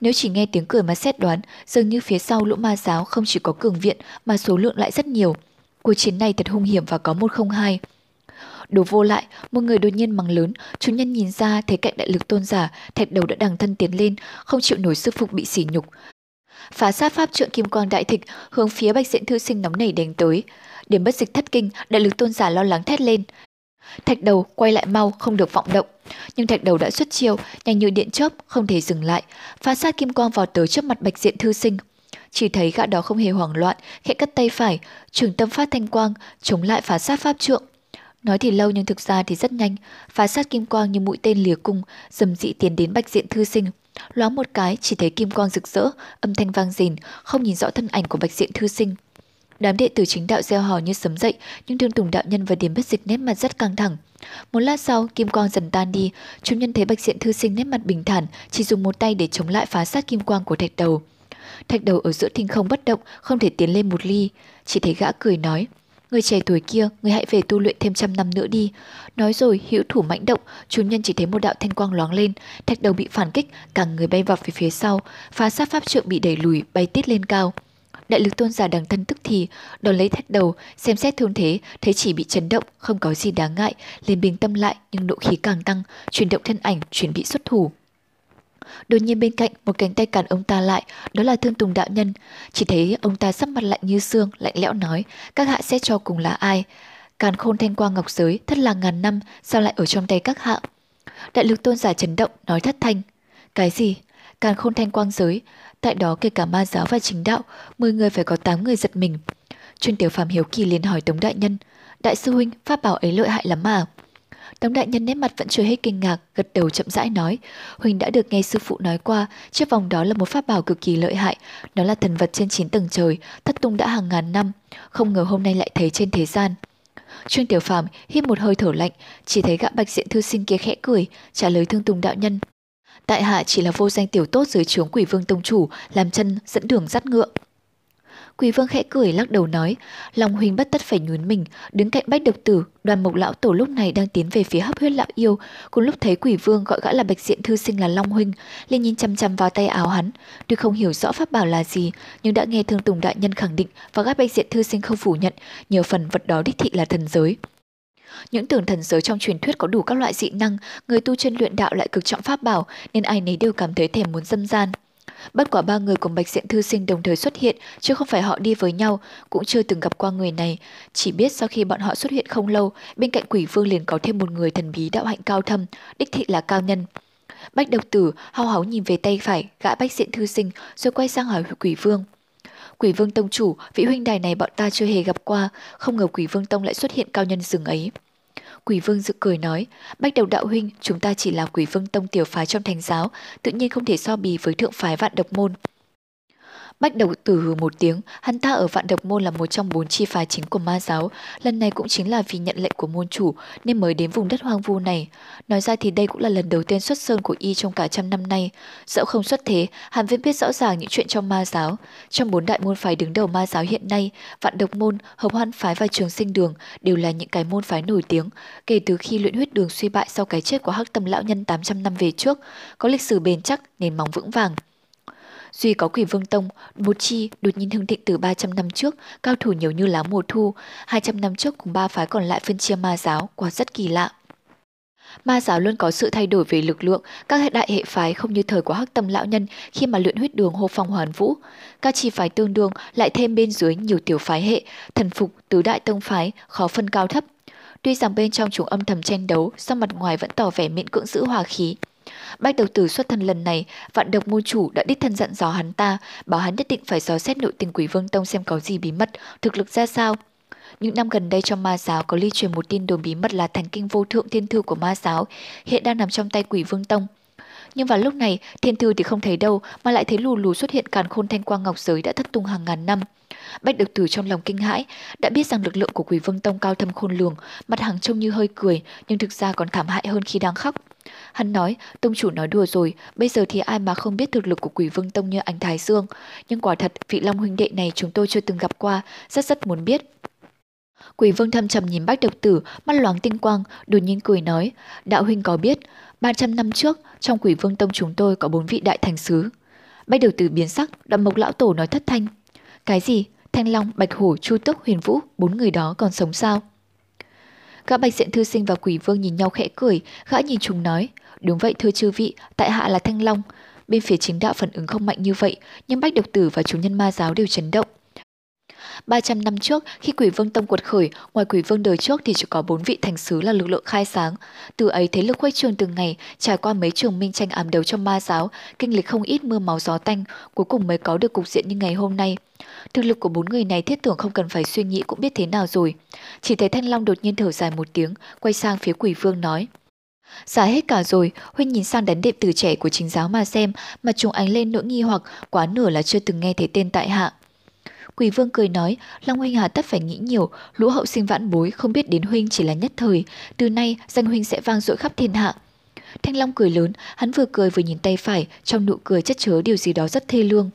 Nếu chỉ nghe tiếng cười mà xét đoán, dường như phía sau lũ ma giáo không chỉ có cường viện mà số lượng lại rất nhiều. Cuộc chiến này thật hung hiểm và có một không hai. Đồ vô lại, một người đột nhiên mắng lớn, chúng nhân nhìn ra thấy cạnh đại lực tôn giả, thạch đầu đã đằng thân tiến lên, không chịu nổi sư phục bị sỉ nhục. Phá sát pháp trượng kim quang đại thịch, hướng phía bạch diện thư sinh nóng nảy đánh tới. Điểm bất dịch thất kinh, đại lực tôn giả lo lắng thét lên. Thạch đầu quay lại mau, không được vọng động. Nhưng thạch đầu đã xuất chiêu, nhanh như điện chớp, không thể dừng lại. Phá sát kim quang vào tới trước mặt bạch diện thư sinh. Chỉ thấy gã đó không hề hoảng loạn, khẽ cất tay phải, trường tâm phát thanh quang, chống lại phá sát pháp trượng. Nói thì lâu nhưng thực ra thì rất nhanh, phá sát kim quang như mũi tên lìa cung, dầm dị tiến đến bạch diện thư sinh. Loáng một cái chỉ thấy kim quang rực rỡ, âm thanh vang rền, không nhìn rõ thân ảnh của bạch diện thư sinh. Đám đệ tử chính đạo gieo hò như sấm dậy, nhưng thương tùng đạo nhân và điểm bất dịch nét mặt rất căng thẳng. Một lát sau, kim quang dần tan đi, chúng nhân thấy bạch diện thư sinh nét mặt bình thản, chỉ dùng một tay để chống lại phá sát kim quang của thạch đầu. Thạch đầu ở giữa thinh không bất động, không thể tiến lên một ly, chỉ thấy gã cười nói. Người trẻ tuổi kia, người hãy về tu luyện thêm trăm năm nữa đi. Nói rồi, hữu thủ mãnh động, chúng nhân chỉ thấy một đạo thanh quang loáng lên, thạch đầu bị phản kích, cả người bay vọt về phía sau, phá sát pháp trượng bị đẩy lùi, bay tít lên cao. Đại lực tôn giả đằng thân tức thì, đón lấy thách đầu, xem xét thương thế, thấy chỉ bị chấn động, không có gì đáng ngại, liền bình tâm lại nhưng nộ khí càng tăng, chuyển động thân ảnh, chuẩn bị xuất thủ. Đột nhiên bên cạnh một cánh tay cản ông ta lại, đó là thương tùng đạo nhân. Chỉ thấy ông ta sắp mặt lạnh như xương, lạnh lẽo nói, các hạ xét cho cùng là ai? Càn khôn thanh quang ngọc giới, thất là ngàn năm, sao lại ở trong tay các hạ? Đại lực tôn giả chấn động, nói thất thanh. Cái gì? Càn khôn thanh quang giới, tại đó kể cả ma giáo và chính đạo, 10 người phải có 8 người giật mình. Chuyên tiểu phàm hiếu kỳ liền hỏi Tống Đại Nhân, Đại sư huynh, pháp bảo ấy lợi hại lắm mà. Tống đại nhân nét mặt vẫn chưa hết kinh ngạc, gật đầu chậm rãi nói, Huỳnh đã được nghe sư phụ nói qua, chiếc vòng đó là một pháp bảo cực kỳ lợi hại, nó là thần vật trên chín tầng trời, thất tung đã hàng ngàn năm, không ngờ hôm nay lại thấy trên thế gian. Trương Tiểu Phàm hít một hơi thở lạnh, chỉ thấy gã bạch diện thư sinh kia khẽ cười, trả lời thương tùng đạo nhân. Tại hạ chỉ là vô danh tiểu tốt dưới trướng quỷ vương tông chủ, làm chân dẫn đường dắt ngựa. Quỷ vương khẽ cười lắc đầu nói, Long huynh bất tất phải nhún mình, đứng cạnh bách độc tử, đoàn mộc lão tổ lúc này đang tiến về phía hấp huyết lão yêu, cùng lúc thấy quỷ vương gọi gã là bạch diện thư sinh là Long huynh, liền nhìn chăm chăm vào tay áo hắn, tuy không hiểu rõ pháp bảo là gì, nhưng đã nghe thương tùng đại nhân khẳng định và gã bạch diện thư sinh không phủ nhận, nhiều phần vật đó đích thị là thần giới. Những tưởng thần giới trong truyền thuyết có đủ các loại dị năng, người tu chân luyện đạo lại cực trọng pháp bảo, nên ai nấy đều cảm thấy thèm muốn dâm gian. Bất quả ba người cùng Bạch Diện Thư Sinh đồng thời xuất hiện, chứ không phải họ đi với nhau, cũng chưa từng gặp qua người này. Chỉ biết sau khi bọn họ xuất hiện không lâu, bên cạnh quỷ vương liền có thêm một người thần bí đạo hạnh cao thâm, đích thị là cao nhân. Bách độc tử hao háo nhìn về tay phải, gã Bách Diện Thư Sinh, rồi quay sang hỏi quỷ vương. Quỷ vương tông chủ, vị huynh đài này bọn ta chưa hề gặp qua, không ngờ quỷ vương tông lại xuất hiện cao nhân rừng ấy. Quỷ vương dự cười nói, bách đầu đạo huynh, chúng ta chỉ là quỷ vương tông tiểu phái trong thành giáo, tự nhiên không thể so bì với thượng phái vạn độc môn. Bách đầu tử hừ một tiếng, hắn ta ở vạn độc môn là một trong bốn chi phái chính của ma giáo, lần này cũng chính là vì nhận lệnh của môn chủ nên mới đến vùng đất hoang vu này. Nói ra thì đây cũng là lần đầu tiên xuất sơn của y trong cả trăm năm nay. Dẫu không xuất thế, hắn vẫn biết rõ ràng những chuyện trong ma giáo. Trong bốn đại môn phái đứng đầu ma giáo hiện nay, vạn độc môn, hợp hoan phái và trường sinh đường đều là những cái môn phái nổi tiếng. Kể từ khi luyện huyết đường suy bại sau cái chết của hắc tâm lão nhân 800 năm về trước, có lịch sử bền chắc, nền móng vững vàng. Duy có quỷ vương tông, một chi đột nhiên hưng thịnh từ 300 năm trước, cao thủ nhiều như lá mùa thu, 200 năm trước cùng ba phái còn lại phân chia ma giáo, quả rất kỳ lạ. Ma giáo luôn có sự thay đổi về lực lượng, các hệ đại hệ phái không như thời của hắc tâm lão nhân khi mà luyện huyết đường hô phong hoàn vũ. Các chi phái tương đương lại thêm bên dưới nhiều tiểu phái hệ, thần phục tứ đại tông phái, khó phân cao thấp. Tuy rằng bên trong chúng âm thầm tranh đấu, song mặt ngoài vẫn tỏ vẻ miễn cưỡng giữ hòa khí. Bách đầu tử xuất thân lần này, vạn độc môn chủ đã đích thân dặn dò hắn ta, bảo hắn nhất định phải dò xét nội tình quỷ vương tông xem có gì bí mật, thực lực ra sao. Những năm gần đây trong ma giáo có ly truyền một tin đồn bí mật là thành kinh vô thượng thiên thư của ma giáo, hiện đang nằm trong tay quỷ vương tông. Nhưng vào lúc này, thiên thư thì không thấy đâu mà lại thấy lù lù xuất hiện càn khôn thanh quang ngọc giới đã thất tung hàng ngàn năm. Bách được tử trong lòng kinh hãi, đã biết rằng lực lượng của quỷ vương tông cao thâm khôn lường, mặt hàng trông như hơi cười, nhưng thực ra còn thảm hại hơn khi đang khóc. Hắn nói, tông chủ nói đùa rồi, bây giờ thì ai mà không biết thực lực của quỷ vương tông như anh Thái Dương. Nhưng quả thật, vị Long huynh đệ này chúng tôi chưa từng gặp qua, rất rất muốn biết. Quỷ vương thâm trầm nhìn bách độc tử, mắt loáng tinh quang, đột nhiên cười nói, đạo huynh có biết, 300 năm trước, trong quỷ vương tông chúng tôi có bốn vị đại thành sứ. Bách độc tử biến sắc, đậm mộc lão tổ nói thất thanh. Cái gì? Thanh Long, Bạch Hổ, Chu Túc, Huyền Vũ, bốn người đó còn sống sao? Gã bạch diện thư sinh và quỷ vương nhìn nhau khẽ cười, gã nhìn chúng nói, đúng vậy thưa chư vị, tại hạ là Thanh Long. Bên phía chính đạo phản ứng không mạnh như vậy, nhưng bách độc tử và chúng nhân ma giáo đều chấn động. 300 năm trước, khi quỷ vương tông quật khởi, ngoài quỷ vương đời trước thì chỉ có bốn vị thành sứ là lực lượng khai sáng. Từ ấy thế lực khuếch trường từng ngày, trải qua mấy trường minh tranh ám đấu trong ma giáo, kinh lịch không ít mưa máu gió tanh, cuối cùng mới có được cục diện như ngày hôm nay. Thực lực của bốn người này thiết tưởng không cần phải suy nghĩ cũng biết thế nào rồi. Chỉ thấy Thanh Long đột nhiên thở dài một tiếng, quay sang phía quỷ vương nói. Giả hết cả rồi, Huynh nhìn sang đánh đệ tử trẻ của chính giáo mà xem, mà chúng ánh lên nỗi nghi hoặc quá nửa là chưa từng nghe thấy tên tại hạ. Quỷ vương cười nói, Long Huynh hà tất phải nghĩ nhiều, lũ hậu sinh vãn bối không biết đến Huynh chỉ là nhất thời, từ nay danh Huynh sẽ vang dội khắp thiên hạ. Thanh Long cười lớn, hắn vừa cười vừa nhìn tay phải, trong nụ cười chất chứa điều gì đó rất thê lương.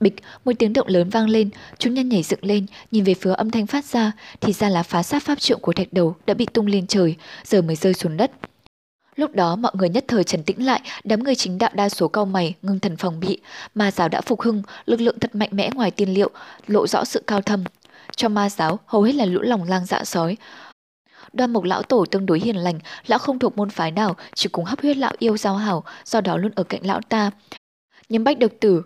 Bịch, một tiếng động lớn vang lên, chúng nhân nhảy dựng lên, nhìn về phía âm thanh phát ra, thì ra là phá sát pháp trượng của thạch đầu đã bị tung lên trời, giờ mới rơi xuống đất. Lúc đó mọi người nhất thời trấn tĩnh lại, đám người chính đạo đa số cao mày, ngưng thần phòng bị, ma giáo đã phục hưng, lực lượng thật mạnh mẽ ngoài tiên liệu, lộ rõ sự cao thâm. Trong ma giáo, hầu hết là lũ lòng lang dạ sói. Đoan mộc lão tổ tương đối hiền lành, lão không thuộc môn phái nào, chỉ cùng hấp huyết lão yêu giao hảo, do đó luôn ở cạnh lão ta. Nhưng bách độc tử,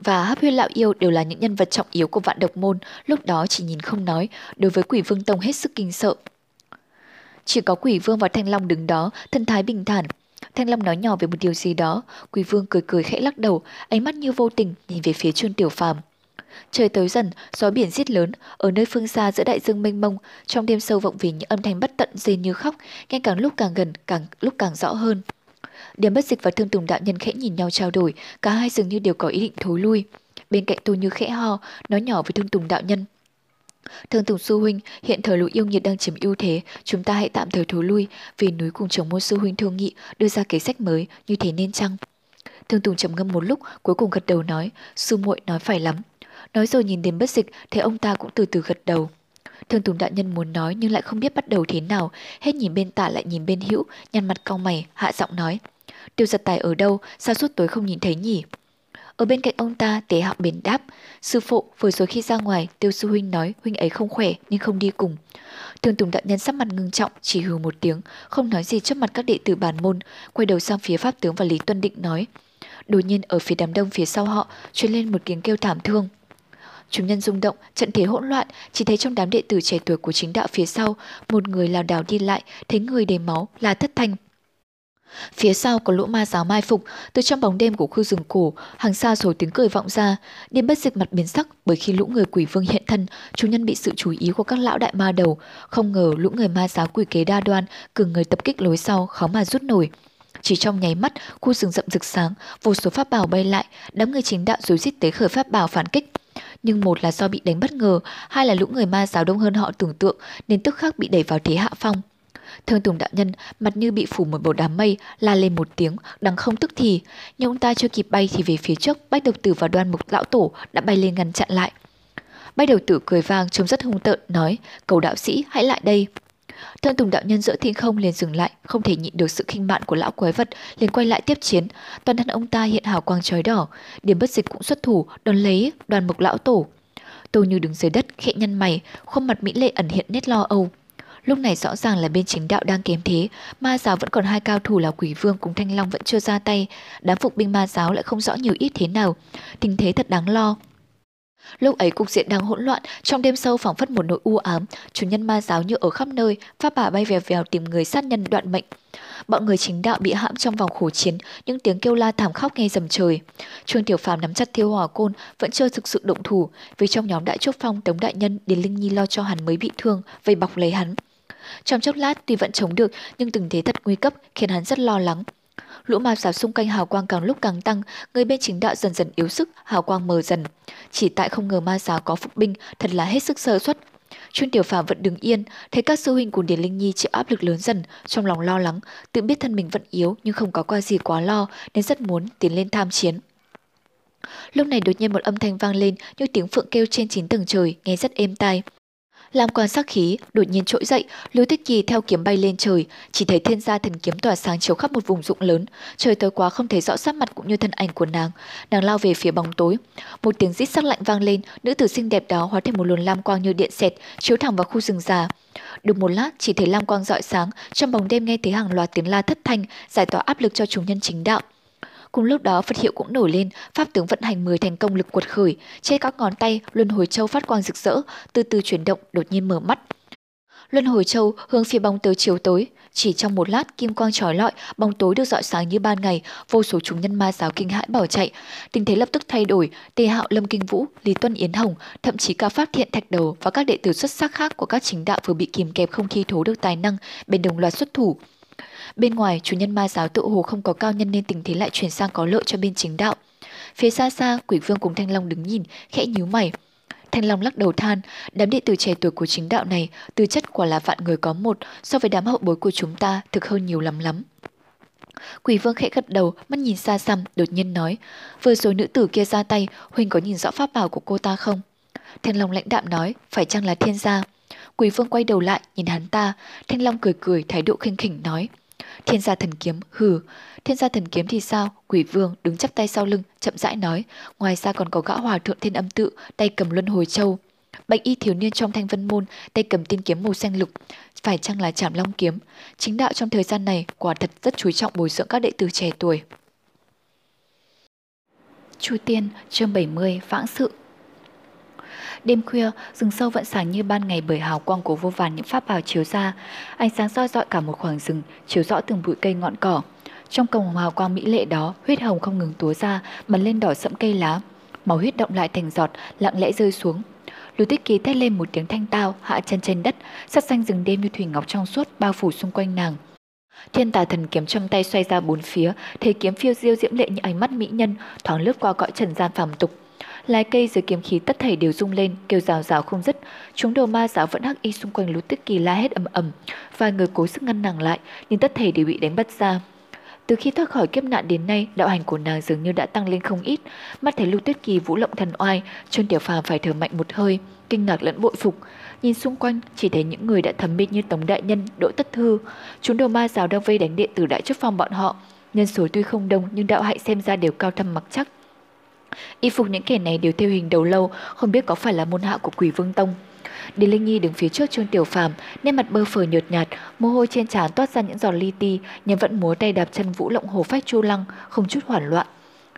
và hấp huyết lão yêu đều là những nhân vật trọng yếu của vạn độc môn, lúc đó chỉ nhìn không nói, đối với quỷ vương tông hết sức kinh sợ. Chỉ có quỷ vương và thanh long đứng đó, thân thái bình thản. Thanh long nói nhỏ về một điều gì đó, quỷ vương cười cười khẽ lắc đầu, ánh mắt như vô tình nhìn về phía chuôn tiểu phàm. Trời tới dần, gió biển giết lớn, ở nơi phương xa giữa đại dương mênh mông, trong đêm sâu vọng về những âm thanh bất tận dây như khóc, nghe càng lúc càng gần, càng lúc càng rõ hơn. điểm bất dịch và thương tùng đạo nhân khẽ nhìn nhau trao đổi, cả hai dường như đều có ý định thối lui. Bên cạnh tôi như khẽ ho, nói nhỏ với thương tùng đạo nhân. Thương Tùng Sư Huynh, hiện thời lũ yêu nhiệt đang chiếm ưu thế, chúng ta hãy tạm thời thối lui, vì núi cùng chồng môn Sư Huynh thương nghị, đưa ra kế sách mới, như thế nên chăng? Thương Tùng trầm ngâm một lúc, cuối cùng gật đầu nói, sư muội nói phải lắm. Nói rồi nhìn đến bất dịch, thấy ông ta cũng từ từ gật đầu. Thương Tùng đại nhân muốn nói nhưng lại không biết bắt đầu thế nào, hết nhìn bên tả lại nhìn bên hữu, nhăn mặt cau mày, hạ giọng nói. Tiêu giật tài ở đâu, sao suốt tối không nhìn thấy nhỉ? Ở bên cạnh ông ta, tế hạo bền đáp. Sư phụ, vừa rồi khi ra ngoài, tiêu sư huynh nói huynh ấy không khỏe nhưng không đi cùng. Thường Tùng đạo nhân sắc mặt ngưng trọng, chỉ hừ một tiếng, không nói gì trước mặt các đệ tử bàn môn, quay đầu sang phía Pháp tướng và Lý Tuân Định nói. Đột nhiên ở phía đám đông phía sau họ, truyền lên một tiếng kêu thảm thương. Chúng nhân rung động, trận thế hỗn loạn, chỉ thấy trong đám đệ tử trẻ tuổi của chính đạo phía sau, một người lào đảo đi lại, thấy người đầy máu là thất thanh, Phía sau có lũ ma giáo mai phục, từ trong bóng đêm của khu rừng cổ, hàng xa rồi tiếng cười vọng ra. Điềm bất dịch mặt biến sắc bởi khi lũ người quỷ vương hiện thân, chủ nhân bị sự chú ý của các lão đại ma đầu. Không ngờ lũ người ma giáo quỷ kế đa đoan, cường người tập kích lối sau, khó mà rút nổi. Chỉ trong nháy mắt, khu rừng rậm rực sáng, vô số pháp bảo bay lại, đám người chính đạo rối rít tế khởi pháp bảo phản kích. Nhưng một là do bị đánh bất ngờ, hai là lũ người ma giáo đông hơn họ tưởng tượng nên tức khắc bị đẩy vào thế hạ phong. Thương Tùng đạo nhân mặt như bị phủ một bộ đám mây, la lên một tiếng, đằng không tức thì. Nhưng ông ta chưa kịp bay thì về phía trước, bách độc tử và đoan mục lão tổ đã bay lên ngăn chặn lại. Bách đầu tử cười vang trông rất hung tợn, nói, cầu đạo sĩ hãy lại đây. Thương Tùng đạo nhân giữa thiên không liền dừng lại, không thể nhịn được sự khinh mạn của lão quái vật, liền quay lại tiếp chiến. Toàn thân ông ta hiện hào quang chói đỏ, điểm bất dịch cũng xuất thủ, đón lấy đoàn mục lão tổ. Tô như đứng dưới đất, khẽ nhăn mày, khuôn mặt mỹ lệ ẩn hiện nét lo âu. Lúc này rõ ràng là bên chính đạo đang kém thế, ma giáo vẫn còn hai cao thủ là quỷ vương cùng thanh long vẫn chưa ra tay, đám phục binh ma giáo lại không rõ nhiều ít thế nào, tình thế thật đáng lo. Lúc ấy cục diện đang hỗn loạn, trong đêm sâu phảng phất một nỗi u ám, chủ nhân ma giáo như ở khắp nơi, pháp bà bay vèo vèo tìm người sát nhân đoạn mệnh. Bọn người chính đạo bị hãm trong vòng khổ chiến, những tiếng kêu la thảm khóc nghe dầm trời. Trương Tiểu Phàm nắm chặt thiêu hỏa côn, vẫn chưa thực sự động thủ, vì trong nhóm đại trúc phong Tống đại nhân, Điền Linh Nhi lo cho hắn mới bị thương, vây bọc lấy hắn. Trong chốc lát tuy vẫn chống được, nhưng tình thế thật nguy cấp khiến hắn rất lo lắng. Lũ ma giáo xung quanh hào quang càng lúc càng tăng, người bên chính đạo dần dần yếu sức, hào quang mờ dần. Chỉ tại không ngờ ma giáo có phục binh, thật là hết sức sơ suất. Chuyên tiểu phàm vẫn đứng yên, thấy các sư huynh của Điền Linh Nhi chịu áp lực lớn dần, trong lòng lo lắng, tự biết thân mình vẫn yếu nhưng không có qua gì quá lo nên rất muốn tiến lên tham chiến. Lúc này đột nhiên một âm thanh vang lên như tiếng phượng kêu trên chín tầng trời, nghe rất êm tai lam quan sắc khí, đột nhiên trỗi dậy, Lưu Tích Kỳ theo kiếm bay lên trời, chỉ thấy thiên gia thần kiếm tỏa sáng chiếu khắp một vùng rộng lớn. Trời tối quá không thấy rõ sắc mặt cũng như thân ảnh của nàng. Nàng lao về phía bóng tối. Một tiếng rít sắc lạnh vang lên, nữ tử xinh đẹp đó hóa thành một luồng lam quang như điện xẹt, chiếu thẳng vào khu rừng già. Được một lát, chỉ thấy lam quang rọi sáng, trong bóng đêm nghe thấy hàng loạt tiếng la thất thanh, giải tỏa áp lực cho chúng nhân chính đạo. Cùng lúc đó Phật hiệu cũng nổi lên, pháp tướng vận hành 10 thành công lực quật khởi, trên các ngón tay luân hồi châu phát quang rực rỡ, từ từ chuyển động, đột nhiên mở mắt. Luân hồi châu hướng phía bóng tới chiều tối, chỉ trong một lát kim quang trói lọi, bóng tối được dọi sáng như ban ngày, vô số chúng nhân ma giáo kinh hãi bỏ chạy. Tình thế lập tức thay đổi, Tề Hạo, Lâm Kinh Vũ, Lý Tuân Yến Hồng, thậm chí cả Pháp Thiện Thạch Đầu và các đệ tử xuất sắc khác của các chính đạo vừa bị kìm kẹp không thi thố được tài năng, bên đồng loạt xuất thủ. Bên ngoài, chủ nhân ma giáo tự hồ không có cao nhân nên tình thế lại chuyển sang có lợi cho bên chính đạo. Phía xa xa, quỷ vương cùng Thanh Long đứng nhìn, khẽ nhíu mày. Thanh Long lắc đầu than, đám đệ tử trẻ tuổi của chính đạo này, tư chất quả là vạn người có một, so với đám hậu bối của chúng ta thực hơn nhiều lắm lắm. Quỷ vương khẽ gật đầu, mắt nhìn xa xăm, đột nhiên nói, vừa rồi nữ tử kia ra tay, Huynh có nhìn rõ pháp bảo của cô ta không? Thanh Long lãnh đạm nói, phải chăng là thiên gia? Quỷ vương quay đầu lại, nhìn hắn ta, Thanh Long cười cười, thái độ khinh khỉnh nói, Thiên gia thần kiếm, hừ, thiên gia thần kiếm thì sao? Quỷ vương đứng chắp tay sau lưng, chậm rãi nói, ngoài ra còn có gã hòa thượng thiên âm tự, tay cầm luân hồi châu. Bạch y thiếu niên trong thanh vân môn, tay cầm tiên kiếm màu xanh lục, phải chăng là chảm long kiếm? Chính đạo trong thời gian này quả thật rất chú trọng bồi dưỡng các đệ tử trẻ tuổi. Chu Tiên, chương 70, Vãng sự Đêm khuya, rừng sâu vẫn sáng như ban ngày bởi hào quang của vô vàn những pháp bảo chiếu ra. Ánh sáng soi dọi cả một khoảng rừng, chiếu rõ từng bụi cây ngọn cỏ. Trong cổng hào quang mỹ lệ đó, huyết hồng không ngừng túa ra, bắn lên đỏ sẫm cây lá. Máu huyết động lại thành giọt, lặng lẽ rơi xuống. Lưu Tích Kỳ thét lên một tiếng thanh tao, hạ chân trên đất, sắc xanh rừng đêm như thủy ngọc trong suốt bao phủ xung quanh nàng. Thiên tà thần kiếm trong tay xoay ra bốn phía, thế kiếm phiêu diêu diễm lệ như ánh mắt mỹ nhân, thoáng lướt qua cõi trần gian phàm tục, Lái cây dưới kiếm khí tất thảy đều rung lên, kêu rào rào không dứt. Chúng đồ ma giáo vẫn hắc y xung quanh lũ tức kỳ la hét ầm ầm. Vài người cố sức ngăn nàng lại, nhưng tất thảy đều bị đánh bắt ra. Từ khi thoát khỏi kiếp nạn đến nay, đạo hành của nàng dường như đã tăng lên không ít. Mắt thấy Lưu Tuyết Kỳ vũ lộng thần oai, Trương Tiểu Phàm phải thở mạnh một hơi, kinh ngạc lẫn bội phục. Nhìn xung quanh, chỉ thấy những người đã thấm mít như Tống Đại Nhân, Đỗ Tất Thư. Chúng đồ ma giáo đang vây đánh điện tử đại trước phòng bọn họ. Nhân số tuy không đông nhưng đạo hạnh xem ra đều cao thâm mặc chắc. Y phục những kẻ này đều theo hình đầu lâu, không biết có phải là môn hạ của quỷ vương tông. Điền Linh Nhi đứng phía trước Trương Tiểu Phàm, nên mặt bơ phờ nhợt nhạt, mồ hôi trên trán toát ra những giọt li ti, nhưng vẫn múa tay đạp chân vũ lộng hồ phách chu lăng, không chút hoảng loạn.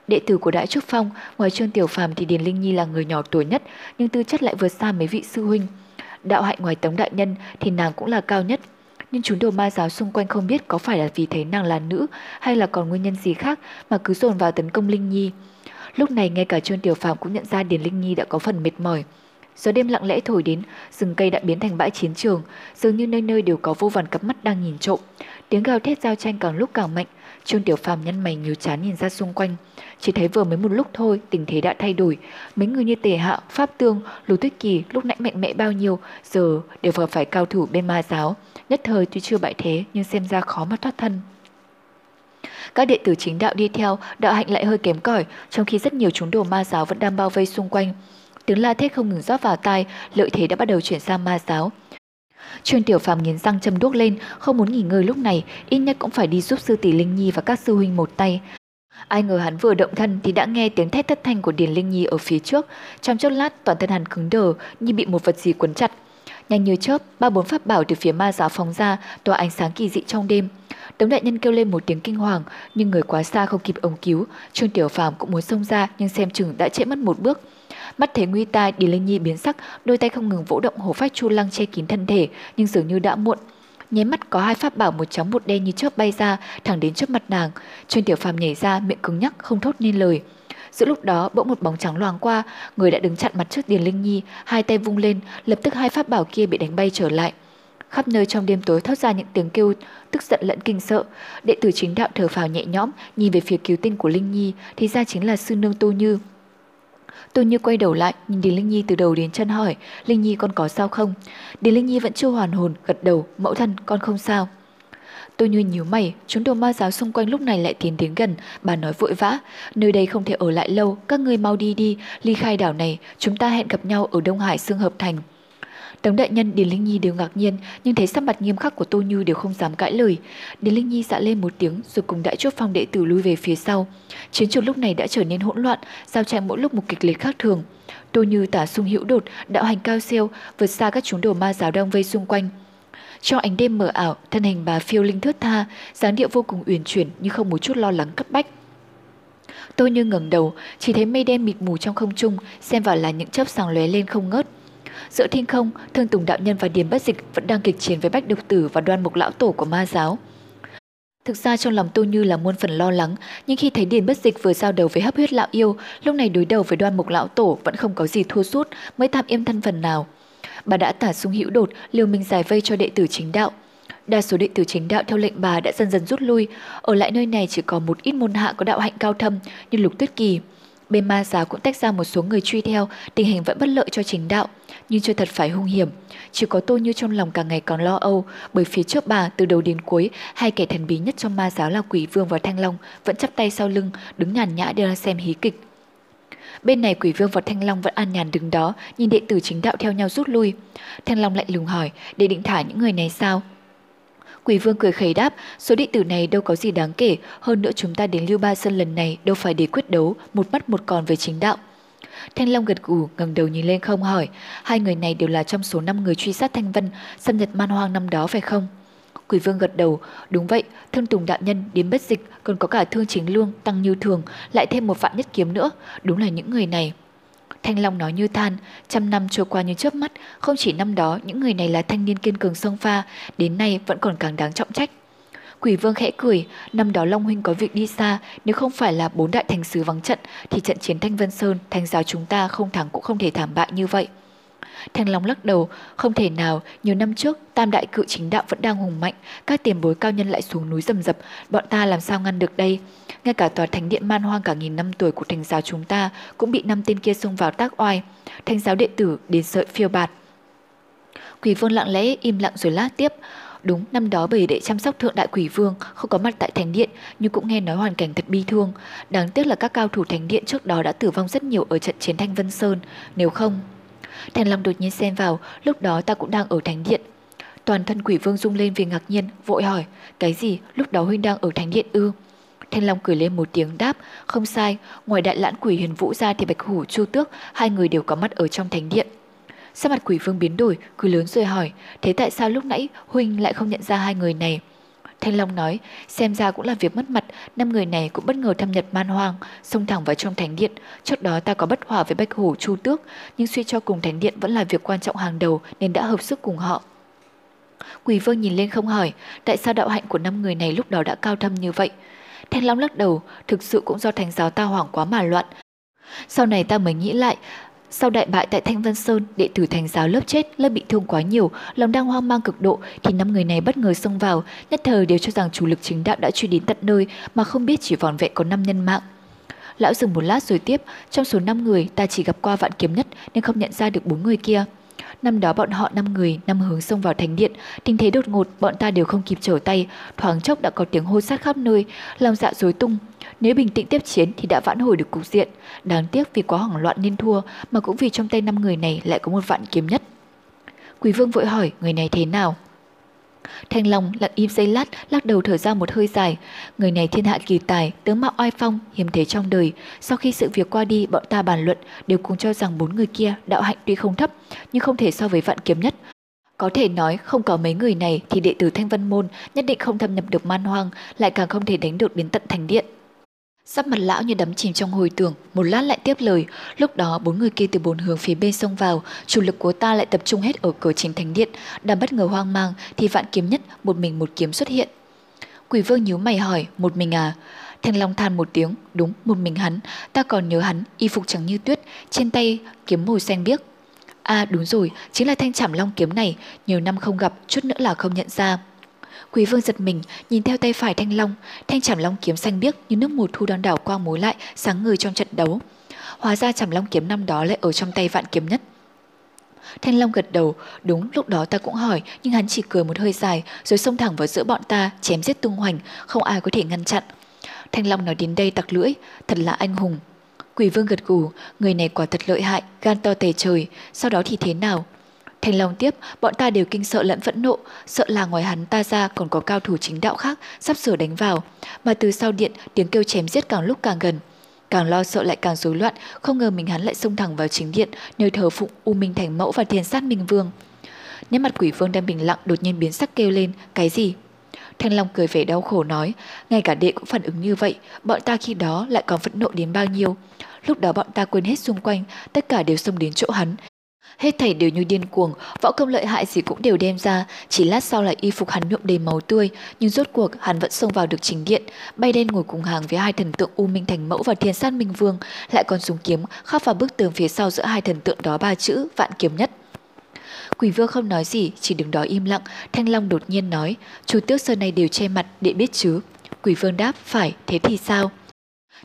Đệ tử của Đại Trúc Phong, ngoài Trương Tiểu Phàm thì Điền Linh Nhi là người nhỏ tuổi nhất, nhưng tư chất lại vượt xa mấy vị sư huynh. Đạo hạnh ngoài Tống đại nhân thì nàng cũng là cao nhất, nhưng chúng đồ ma giáo xung quanh không biết có phải là vì thấy nàng là nữ hay là còn nguyên nhân gì khác mà cứ dồn vào tấn công Linh Nhi. Lúc này ngay cả Trương Tiểu Phàm cũng nhận ra Điền Linh Nhi đã có phần mệt mỏi. Gió đêm lặng lẽ thổi đến, rừng cây đã biến thành bãi chiến trường, dường như nơi nơi đều có vô vàn cặp mắt đang nhìn trộm. Tiếng gào thét giao tranh càng lúc càng mạnh, Trương Tiểu Phàm nhăn mày nhiều chán nhìn ra xung quanh. Chỉ thấy vừa mới một lúc thôi, tình thế đã thay đổi. Mấy người như Tề Hạ, Pháp Tương, Lù Tuyết Kỳ lúc nãy mạnh mẽ bao nhiêu, giờ đều vừa phải cao thủ bên ma giáo. Nhất thời tuy chưa bại thế nhưng xem ra khó mà thoát thân. Các đệ tử chính đạo đi theo, đạo hạnh lại hơi kém cỏi, trong khi rất nhiều chúng đồ ma giáo vẫn đang bao vây xung quanh. Tiếng la thét không ngừng rót vào tai, lợi thế đã bắt đầu chuyển sang ma giáo. Trương Tiểu Phàm nghiến răng châm đuốc lên, không muốn nghỉ ngơi lúc này, ít nhất cũng phải đi giúp sư tỷ Linh Nhi và các sư huynh một tay. Ai ngờ hắn vừa động thân thì đã nghe tiếng thét thất thanh của Điền Linh Nhi ở phía trước, trong chốc lát toàn thân hắn cứng đờ như bị một vật gì quấn chặt. Nhanh như chớp, ba bốn pháp bảo từ phía ma giáo phóng ra, tỏa ánh sáng kỳ dị trong đêm. Tống đại nhân kêu lên một tiếng kinh hoàng, nhưng người quá xa không kịp ống cứu, Trương Tiểu Phàm cũng muốn xông ra nhưng xem chừng đã trễ mất một bước. Mắt thấy nguy tai, Điền Linh Nhi biến sắc, đôi tay không ngừng vỗ động hổ phách chu lăng che kín thân thể, nhưng dường như đã muộn. Nháy mắt có hai pháp bảo một trắng một đen như chớp bay ra, thẳng đến trước mặt nàng. trương tiểu phàm nhảy ra, miệng cứng nhắc, không thốt nên lời. Giữa lúc đó bỗng một bóng trắng loáng qua, người đã đứng chặn mặt trước Điền Linh Nhi, hai tay vung lên, lập tức hai pháp bảo kia bị đánh bay trở lại. Khắp nơi trong đêm tối thoát ra những tiếng kêu tức giận lẫn kinh sợ. Đệ tử chính đạo thở phào nhẹ nhõm, nhìn về phía cứu tinh của Linh Nhi, thì ra chính là sư nương Tô Như. Tô Như quay đầu lại, nhìn Điền Linh Nhi từ đầu đến chân hỏi, Linh Nhi con có sao không? Điền Linh Nhi vẫn chưa hoàn hồn, gật đầu, mẫu thân, con không sao. Tôi Như nhíu mày, chúng đồ ma giáo xung quanh lúc này lại tiến đến gần, bà nói vội vã, nơi đây không thể ở lại lâu, các ngươi mau đi đi, ly khai đảo này, chúng ta hẹn gặp nhau ở Đông Hải Sương Hợp Thành. Tống đại nhân Điền Linh Nhi đều ngạc nhiên, nhưng thấy sắc mặt nghiêm khắc của Tô Như đều không dám cãi lời. Điền Linh Nhi dạ lên một tiếng rồi cùng đại chốt phong đệ tử lui về phía sau. Chiến trường lúc này đã trở nên hỗn loạn, giao tranh mỗi lúc một kịch liệt khác thường. Tô Như tả sung hữu đột, đạo hành cao siêu, vượt xa các chúng đồ ma giáo đang vây xung quanh. Trong ánh đêm mờ ảo, thân hình bà phiêu linh thướt tha, dáng điệu vô cùng uyển chuyển nhưng không một chút lo lắng cấp bách. Tôi như ngẩng đầu, chỉ thấy mây đen mịt mù trong không trung, xem vào là những chớp sáng lóe lên không ngớt. Giữa thiên không, Thương Tùng Đạo Nhân và Điền Bất Dịch vẫn đang kịch chiến với Bách Độc Tử và đoan mục lão tổ của ma giáo. Thực ra trong lòng Tô Như là muôn phần lo lắng, nhưng khi thấy Điền Bất Dịch vừa giao đầu với hấp huyết lão yêu, lúc này đối đầu với đoan mục lão tổ vẫn không có gì thua sút mới tạm im thân phần nào. Bà đã tả sung hữu đột, liều mình giải vây cho đệ tử chính đạo. Đa số đệ tử chính đạo theo lệnh bà đã dần dần rút lui, ở lại nơi này chỉ còn một ít môn hạ có đạo hạnh cao thâm như Lục Tuyết Kỳ. Bên ma giáo cũng tách ra một số người truy theo, tình hình vẫn bất lợi cho chính đạo, nhưng chưa thật phải hung hiểm. Chỉ có tôi như trong lòng cả ngày còn lo âu, bởi phía trước bà từ đầu đến cuối, hai kẻ thần bí nhất trong ma giáo là Quỷ Vương và Thanh Long vẫn chắp tay sau lưng, đứng nhàn nhã để xem hí kịch. Bên này Quỷ Vương và Thanh Long vẫn an nhàn đứng đó, nhìn đệ tử chính đạo theo nhau rút lui. Thanh Long lạnh lùng hỏi, để định thả những người này sao? Quỷ vương cười khẩy đáp, số đệ tử này đâu có gì đáng kể, hơn nữa chúng ta đến Lưu Ba Sơn lần này đâu phải để quyết đấu, một mắt một còn với chính đạo. Thanh Long gật gù, ngẩng đầu nhìn lên không hỏi, hai người này đều là trong số 5 người truy sát Thanh Vân, xâm nhật man hoang năm đó phải không? Quỷ vương gật đầu, đúng vậy, thương tùng đạo nhân, đến bất dịch, còn có cả thương chính lương, tăng như thường, lại thêm một vạn nhất kiếm nữa, đúng là những người này. Thanh Long nói như than, trăm năm trôi qua như chớp mắt, không chỉ năm đó những người này là thanh niên kiên cường sông pha, đến nay vẫn còn càng đáng trọng trách. Quỷ vương khẽ cười, năm đó Long Huynh có việc đi xa, nếu không phải là bốn đại thành sứ vắng trận, thì trận chiến Thanh Vân Sơn, Thanh giáo chúng ta không thắng cũng không thể thảm bại như vậy. Thanh Long lắc đầu, không thể nào, nhiều năm trước, tam đại cự chính đạo vẫn đang hùng mạnh, các tiền bối cao nhân lại xuống núi rầm rập, bọn ta làm sao ngăn được đây? Ngay cả tòa thánh điện man hoang cả nghìn năm tuổi của thành giáo chúng ta cũng bị năm tên kia xông vào tác oai. Thành giáo đệ tử đến sợi phiêu bạt. Quỷ vương lặng lẽ im lặng rồi lát tiếp. Đúng, năm đó bởi đệ chăm sóc thượng đại quỷ vương không có mặt tại thánh điện nhưng cũng nghe nói hoàn cảnh thật bi thương. Đáng tiếc là các cao thủ thánh điện trước đó đã tử vong rất nhiều ở trận chiến Thanh Vân Sơn. Nếu không... Thành Long đột nhiên xen vào, lúc đó ta cũng đang ở thánh điện. Toàn thân quỷ vương rung lên vì ngạc nhiên, vội hỏi, cái gì, lúc đó huynh đang ở thánh điện ư? Thanh Long cười lên một tiếng đáp, không sai, ngoài đại lãn quỷ huyền vũ ra thì bạch hủ chu tước, hai người đều có mắt ở trong thánh điện. Sắc mặt quỷ vương biến đổi, cười lớn rồi hỏi, thế tại sao lúc nãy huynh lại không nhận ra hai người này? Thanh Long nói, xem ra cũng là việc mất mặt, năm người này cũng bất ngờ thâm nhập man hoang, xông thẳng vào trong thánh điện. Trước đó ta có bất hòa với Bạch Hổ Chu Tước, nhưng suy cho cùng thánh điện vẫn là việc quan trọng hàng đầu nên đã hợp sức cùng họ. Quỷ vương nhìn lên không hỏi, tại sao đạo hạnh của năm người này lúc đó đã cao thâm như vậy? Thanh Long lắc đầu, thực sự cũng do thánh giáo ta hoảng quá mà loạn. Sau này ta mới nghĩ lại, sau đại bại tại Thanh Vân Sơn, đệ tử thành giáo lớp chết, lớp bị thương quá nhiều, lòng đang hoang mang cực độ, thì năm người này bất ngờ xông vào, nhất thời đều cho rằng chủ lực chính đạo đã truy đến tận nơi mà không biết chỉ vòn vẹn có năm nhân mạng. Lão dừng một lát rồi tiếp, trong số 5 người ta chỉ gặp qua vạn kiếm nhất nên không nhận ra được bốn người kia. Năm đó bọn họ năm người, năm hướng xông vào thánh điện, tình thế đột ngột, bọn ta đều không kịp trở tay, thoáng chốc đã có tiếng hô sát khắp nơi, lòng dạ rối tung. Nếu bình tĩnh tiếp chiến thì đã vãn hồi được cục diện, đáng tiếc vì quá hoảng loạn nên thua, mà cũng vì trong tay năm người này lại có một vạn kiếm nhất. Quý vương vội hỏi người này thế nào? Thanh Long lặng im giây lát, lắc đầu thở ra một hơi dài. Người này thiên hạ kỳ tài, tướng mạo oai phong, hiếm thế trong đời. Sau khi sự việc qua đi, bọn ta bàn luận, đều cùng cho rằng bốn người kia đạo hạnh tuy không thấp, nhưng không thể so với vạn kiếm nhất. Có thể nói không có mấy người này thì đệ tử Thanh Vân Môn nhất định không thâm nhập được man hoang, lại càng không thể đánh được đến tận thành điện. Sắp mặt lão như đắm chìm trong hồi tưởng, một lát lại tiếp lời. Lúc đó bốn người kia từ bốn hướng phía bên sông vào, chủ lực của ta lại tập trung hết ở cửa chính thánh điện. Đang bất ngờ hoang mang thì vạn kiếm nhất một mình một kiếm xuất hiện. Quỷ vương nhíu mày hỏi, một mình à? Thanh Long than một tiếng, đúng, một mình hắn, ta còn nhớ hắn, y phục trắng như tuyết, trên tay kiếm màu xanh biếc. À đúng rồi, chính là thanh chảm long kiếm này, nhiều năm không gặp, chút nữa là không nhận ra. Quý vương giật mình, nhìn theo tay phải thanh long, thanh chảm long kiếm xanh biếc như nước mùa thu đón đảo qua mối lại, sáng ngời trong trận đấu. Hóa ra chảm long kiếm năm đó lại ở trong tay vạn kiếm nhất. Thanh Long gật đầu, đúng lúc đó ta cũng hỏi, nhưng hắn chỉ cười một hơi dài, rồi xông thẳng vào giữa bọn ta, chém giết tung hoành, không ai có thể ngăn chặn. Thanh Long nói đến đây tặc lưỡi, thật là anh hùng. Quỷ vương gật gù, người này quả thật lợi hại, gan to tề trời, sau đó thì thế nào? Thanh Long tiếp, bọn ta đều kinh sợ lẫn phẫn nộ, sợ là ngoài hắn ta ra còn có cao thủ chính đạo khác sắp sửa đánh vào, mà từ sau điện tiếng kêu chém giết càng lúc càng gần. Càng lo sợ lại càng rối loạn, không ngờ mình hắn lại xông thẳng vào chính điện, nơi thờ phụng U Minh Thành Mẫu và Thiền Sát Minh Vương. Nét mặt quỷ vương đang bình lặng đột nhiên biến sắc kêu lên, cái gì? Thanh Long cười vẻ đau khổ nói, ngay cả đệ cũng phản ứng như vậy, bọn ta khi đó lại còn phẫn nộ đến bao nhiêu. Lúc đó bọn ta quên hết xung quanh, tất cả đều xông đến chỗ hắn. Hết thảy đều như điên cuồng, võ công lợi hại gì cũng đều đem ra, chỉ lát sau là y phục hắn nhuộm đầy máu tươi, nhưng rốt cuộc hắn vẫn xông vào được chính điện, bay đen ngồi cùng hàng với hai thần tượng U Minh Thành Mẫu và Thiên Sát Minh Vương, lại còn dùng kiếm khắc vào bức tường phía sau giữa hai thần tượng đó ba chữ vạn kiếm nhất. Quỷ vương không nói gì, chỉ đứng đó im lặng. Thanh Long đột nhiên nói, chú tước sơn này đều che mặt, để biết chứ. Quỷ vương đáp, phải, thế thì sao?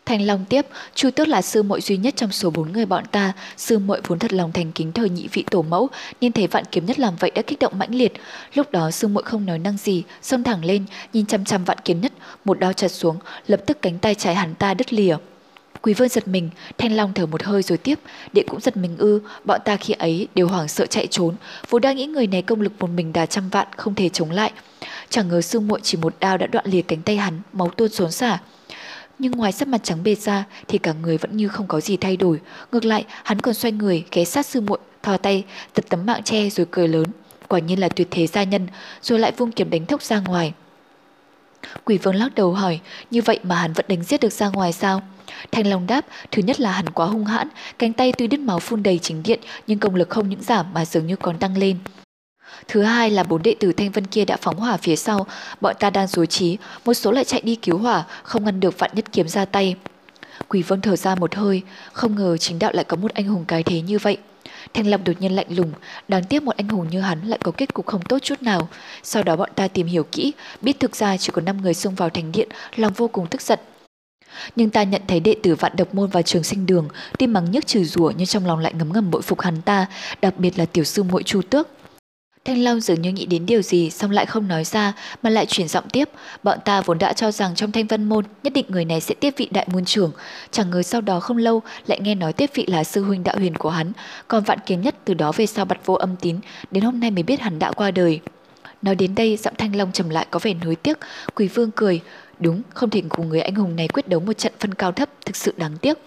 Thanh Long tiếp, Chu Tước là sư muội duy nhất trong số bốn người bọn ta, sư muội vốn thật lòng thành kính thờ nhị vị tổ mẫu, nên thấy vạn kiếm nhất làm vậy đã kích động mãnh liệt. Lúc đó sư muội không nói năng gì, xông thẳng lên, nhìn chăm chăm vạn kiếm nhất, một đao chặt xuống, lập tức cánh tay trái hắn ta đứt lìa. Quý vương giật mình, Thanh Long thở một hơi rồi tiếp, đệ cũng giật mình ư, bọn ta khi ấy đều hoảng sợ chạy trốn, vốn đang nghĩ người này công lực một mình đà trăm vạn không thể chống lại. Chẳng ngờ sư muội chỉ một đao đã đoạn lìa cánh tay hắn, máu tuôn xốn xả. Nhưng ngoài sắc mặt trắng bệt ra thì cả người vẫn như không có gì thay đổi, ngược lại hắn còn xoay người ghé sát sư muội, thò tay, tập tấm mạng che rồi cười lớn, quả nhiên là tuyệt thế gia nhân, rồi lại vung kiếm đánh thốc ra ngoài. Quỷ vương lắc đầu hỏi, như vậy mà hắn vẫn đánh giết được ra ngoài sao? Thanh Long đáp, thứ nhất là hắn quá hung hãn, cánh tay tuy đứt máu phun đầy chính điện nhưng công lực không những giảm mà dường như còn tăng lên. Thứ hai là bốn đệ tử Thanh Vân kia đã phóng hỏa phía sau, bọn ta đang dối trí, một số lại chạy đi cứu hỏa, không ngăn được vạn nhất kiếm ra tay. Quỷ Vân thở ra một hơi, không ngờ chính đạo lại có một anh hùng cái thế như vậy. Thanh Long đột nhiên lạnh lùng, đáng tiếc một anh hùng như hắn lại có kết cục không tốt chút nào. Sau đó bọn ta tìm hiểu kỹ, biết thực ra chỉ có 5 người xông vào thành điện, lòng vô cùng tức giận, nhưng ta nhận thấy đệ tử vạn độc môn và trường sinh đường, tim mắng nhức trừ rủa nhưng trong lòng lại ngấm ngầm bội phục hắn ta, đặc biệt là tiểu sư muội chu tước. Thanh Long dường như nghĩ đến điều gì xong lại không nói ra mà lại chuyển giọng tiếp. Bọn ta vốn đã cho rằng trong thanh vân môn nhất định người này sẽ tiếp vị đại môn trưởng. Chẳng ngờ sau đó không lâu lại nghe nói tiếp vị là sư huynh đạo huyền của hắn. Còn vạn kiến nhất từ đó về sau bật vô âm tín. Đến hôm nay mới biết hắn đã qua đời. Nói đến đây giọng Thanh Long trầm lại có vẻ nuối tiếc. Quỳ vương cười. Đúng, không thể cùng người anh hùng này quyết đấu một trận phân cao thấp, thực sự đáng tiếc.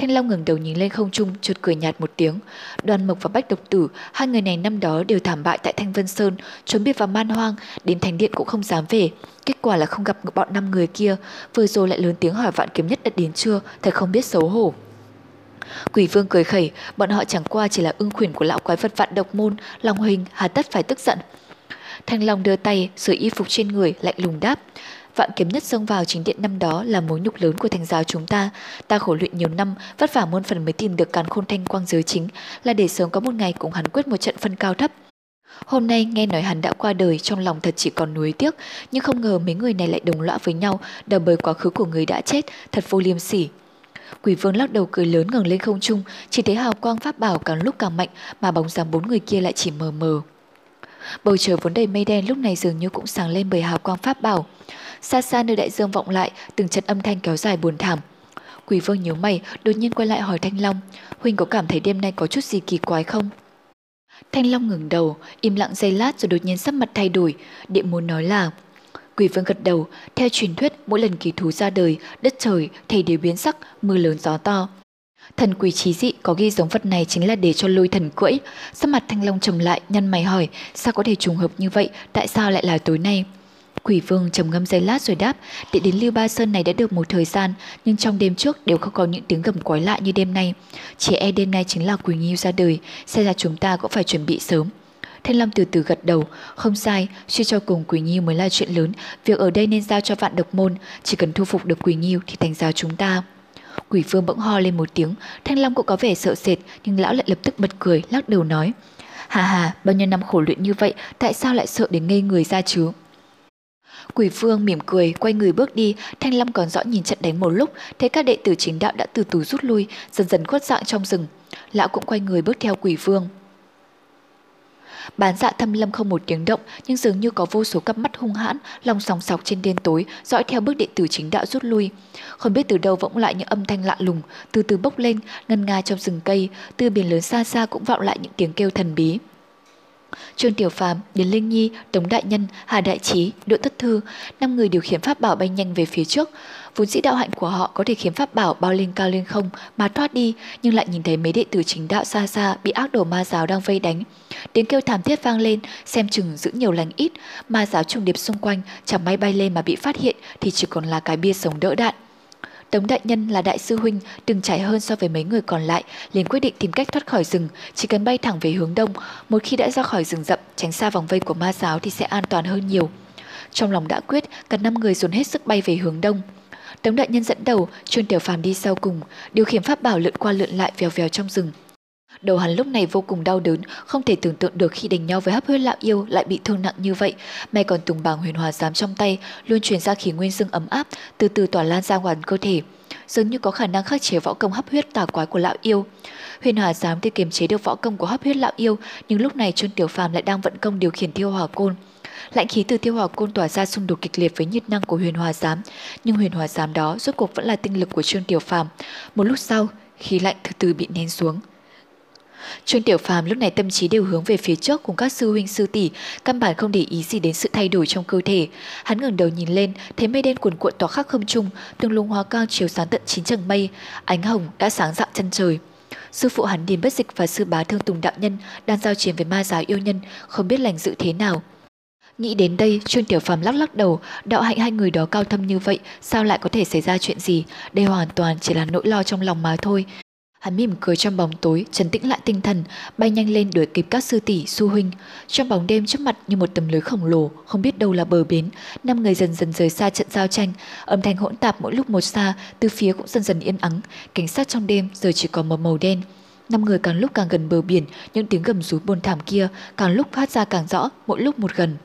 Thanh Long ngẩng đầu nhìn lên không trung, chợt cười nhạt một tiếng. Đoàn Mộc và Bách Độc Tử, hai người này năm đó đều thảm bại tại Thanh Vân Sơn, trốn biệt vào man hoang, đến thành điện cũng không dám về. Kết quả là không gặp bọn năm người kia, vừa rồi lại lớn tiếng hỏi vạn kiếm nhất đã đến chưa, thật không biết xấu hổ. Quỷ vương cười khẩy, bọn họ chẳng qua chỉ là ưng khuyển của lão quái vật vạn độc môn, Long Huỳnh hà tất phải tức giận. Thanh Long đưa tay, sửa y phục trên người, lạnh lùng đáp. Vạn kiếm nhất xông vào chính điện năm đó là mối nhục lớn của thành giáo chúng ta. Ta khổ luyện nhiều năm, vất vả muôn phần mới tìm được càn khôn thanh quang giới chính, là để sớm có một ngày cùng hắn quyết một trận phân cao thấp. Hôm nay nghe nói hắn đã qua đời trong lòng thật chỉ còn nuối tiếc, nhưng không ngờ mấy người này lại đồng lõa với nhau, đờ bời quá khứ của người đã chết, thật vô liêm sỉ. Quỷ vương lắc đầu cười lớn ngẩng lên không trung, chỉ thấy hào quang pháp bảo càng lúc càng mạnh mà bóng dáng bốn người kia lại chỉ mờ mờ. Bầu trời vốn đầy mây đen lúc này dường như cũng sáng lên bởi hào quang pháp bảo. Xa xa nơi đại dương vọng lại, từng trận âm thanh kéo dài buồn thảm. Quỷ vương nhíu mày, đột nhiên quay lại hỏi Thanh Long, Huynh có cảm thấy đêm nay có chút gì kỳ quái không? Thanh Long ngừng đầu, im lặng giây lát rồi đột nhiên sắc mặt thay đổi, điện muốn nói là Quỷ vương gật đầu, theo truyền thuyết mỗi lần kỳ thú ra đời, đất trời thầy đều biến sắc, mưa lớn gió to. Thần quỷ trí dị có ghi giống vật này chính là để cho lôi thần cưỡi. Sắc mặt thanh long trầm lại, nhăn mày hỏi, sao có thể trùng hợp như vậy, tại sao lại là tối nay? Quỷ vương trầm ngâm giây lát rồi đáp, để đến Lưu Ba Sơn này đã được một thời gian, nhưng trong đêm trước đều không có những tiếng gầm quái lạ như đêm nay. Chỉ e đêm nay chính là Quỳ Nghiêu ra đời, xem ra chúng ta cũng phải chuẩn bị sớm. Thanh Long từ từ gật đầu, không sai, suy cho cùng Quỳ Nghiêu mới là chuyện lớn, việc ở đây nên giao cho vạn độc môn, chỉ cần thu phục được Quỳ Nghiêu thì thành giáo chúng ta. Quỷ vương bỗng ho lên một tiếng, Thanh Long cũng có vẻ sợ sệt, nhưng lão lại lập tức bật cười, lắc đầu nói. Hà hà, bao nhiêu năm khổ luyện như vậy, tại sao lại sợ đến ngây người ra chứ? Quỷ vương mỉm cười, quay người bước đi, Thanh Long còn rõ nhìn trận đánh một lúc, thấy các đệ tử chính đạo đã từ từ rút lui, dần dần khuất dạng trong rừng. Lão cũng quay người bước theo quỷ vương. Bán dạ thâm lâm không một tiếng động, nhưng dường như có vô số cặp mắt hung hãn, lòng sòng sọc trên đêm tối, dõi theo bước đệ tử chính đạo rút lui. Không biết từ đâu vọng lại những âm thanh lạ lùng, từ từ bốc lên, ngân nga trong rừng cây, từ biển lớn xa xa cũng vọng lại những tiếng kêu thần bí. Trương Tiểu Phàm, Điền Linh Nhi, Tống Đại Nhân, Hà Đại Trí, Đỗ Tất Thư, năm người điều khiển pháp bảo bay nhanh về phía trước. Vốn dĩ đạo hạnh của họ có thể khiến pháp bảo bao lên cao lên không mà thoát đi, nhưng lại nhìn thấy mấy đệ tử chính đạo xa xa bị ác đồ ma giáo đang vây đánh. Tiếng kêu thảm thiết vang lên, xem chừng giữ nhiều lành ít, ma giáo trùng điệp xung quanh, chẳng may bay lên mà bị phát hiện thì chỉ còn là cái bia sống đỡ đạn. Tống đại nhân là đại sư huynh, từng trải hơn so với mấy người còn lại, liền quyết định tìm cách thoát khỏi rừng, chỉ cần bay thẳng về hướng đông, một khi đã ra khỏi rừng rậm, tránh xa vòng vây của ma giáo thì sẽ an toàn hơn nhiều. Trong lòng đã quyết, cả năm người dồn hết sức bay về hướng đông. Tống đại nhân dẫn đầu, Trương Tiểu Phàm đi sau cùng, điều khiển pháp bảo lượn qua lượn lại vèo vèo trong rừng. Đầu hắn lúc này vô cùng đau đớn, không thể tưởng tượng được khi đánh nhau với hấp huyết lão yêu lại bị thương nặng như vậy. May còn tùng bảng huyền hòa giám trong tay, luôn truyền ra khí nguyên dương ấm áp, từ từ tỏa lan ra ngoài cơ thể. Dường như có khả năng khắc chế võ công hấp huyết tà quái của lão yêu. Huyền hòa giám thì kiềm chế được võ công của hấp huyết lão yêu, nhưng lúc này Trương Tiểu Phàm lại đang vận công điều khiển thiêu hỏa côn. Lạnh khí từ thiêu hỏa côn tỏa ra xung đột kịch liệt với nhiệt năng của huyền hòa giám, nhưng huyền hòa giám đó rốt cuộc vẫn là tinh lực của Trương Tiểu Phàm. Một lúc sau, khí lạnh từ từ bị nén xuống. Trương Tiểu Phàm lúc này tâm trí đều hướng về phía trước cùng các sư huynh sư tỷ, căn bản không để ý gì đến sự thay đổi trong cơ thể. Hắn ngẩng đầu nhìn lên, thấy mây đen cuồn cuộn tỏa khắc không trung, từng luồng hoa cao chiếu sáng tận chín tầng mây, ánh hồng đã sáng rạng chân trời. Sư phụ hắn Điền Bất Dịch và sư bá Thương Tùng đạo nhân đang giao chiến với ma giáo yêu nhân, không biết lành dự thế nào. Nghĩ đến đây, Trương Tiểu Phàm lắc lắc đầu, đạo hạnh hai người đó cao thâm như vậy, sao lại có thể xảy ra chuyện gì? Đây hoàn toàn chỉ là nỗi lo trong lòng mà thôi. Hắn mỉm cười trong bóng tối, trấn tĩnh lại tinh thần, bay nhanh lên đuổi kịp các sư tỷ, su huynh. Trong bóng đêm trước mặt như một tấm lưới khổng lồ, không biết đâu là bờ bến, năm người dần dần rời xa trận giao tranh, âm thanh hỗn tạp mỗi lúc một xa, từ phía cũng dần dần yên ắng, cảnh sát trong đêm giờ chỉ còn một màu đen. Năm người càng lúc càng gần bờ biển, những tiếng gầm rú buồn thảm kia càng lúc phát ra càng rõ, mỗi lúc một gần.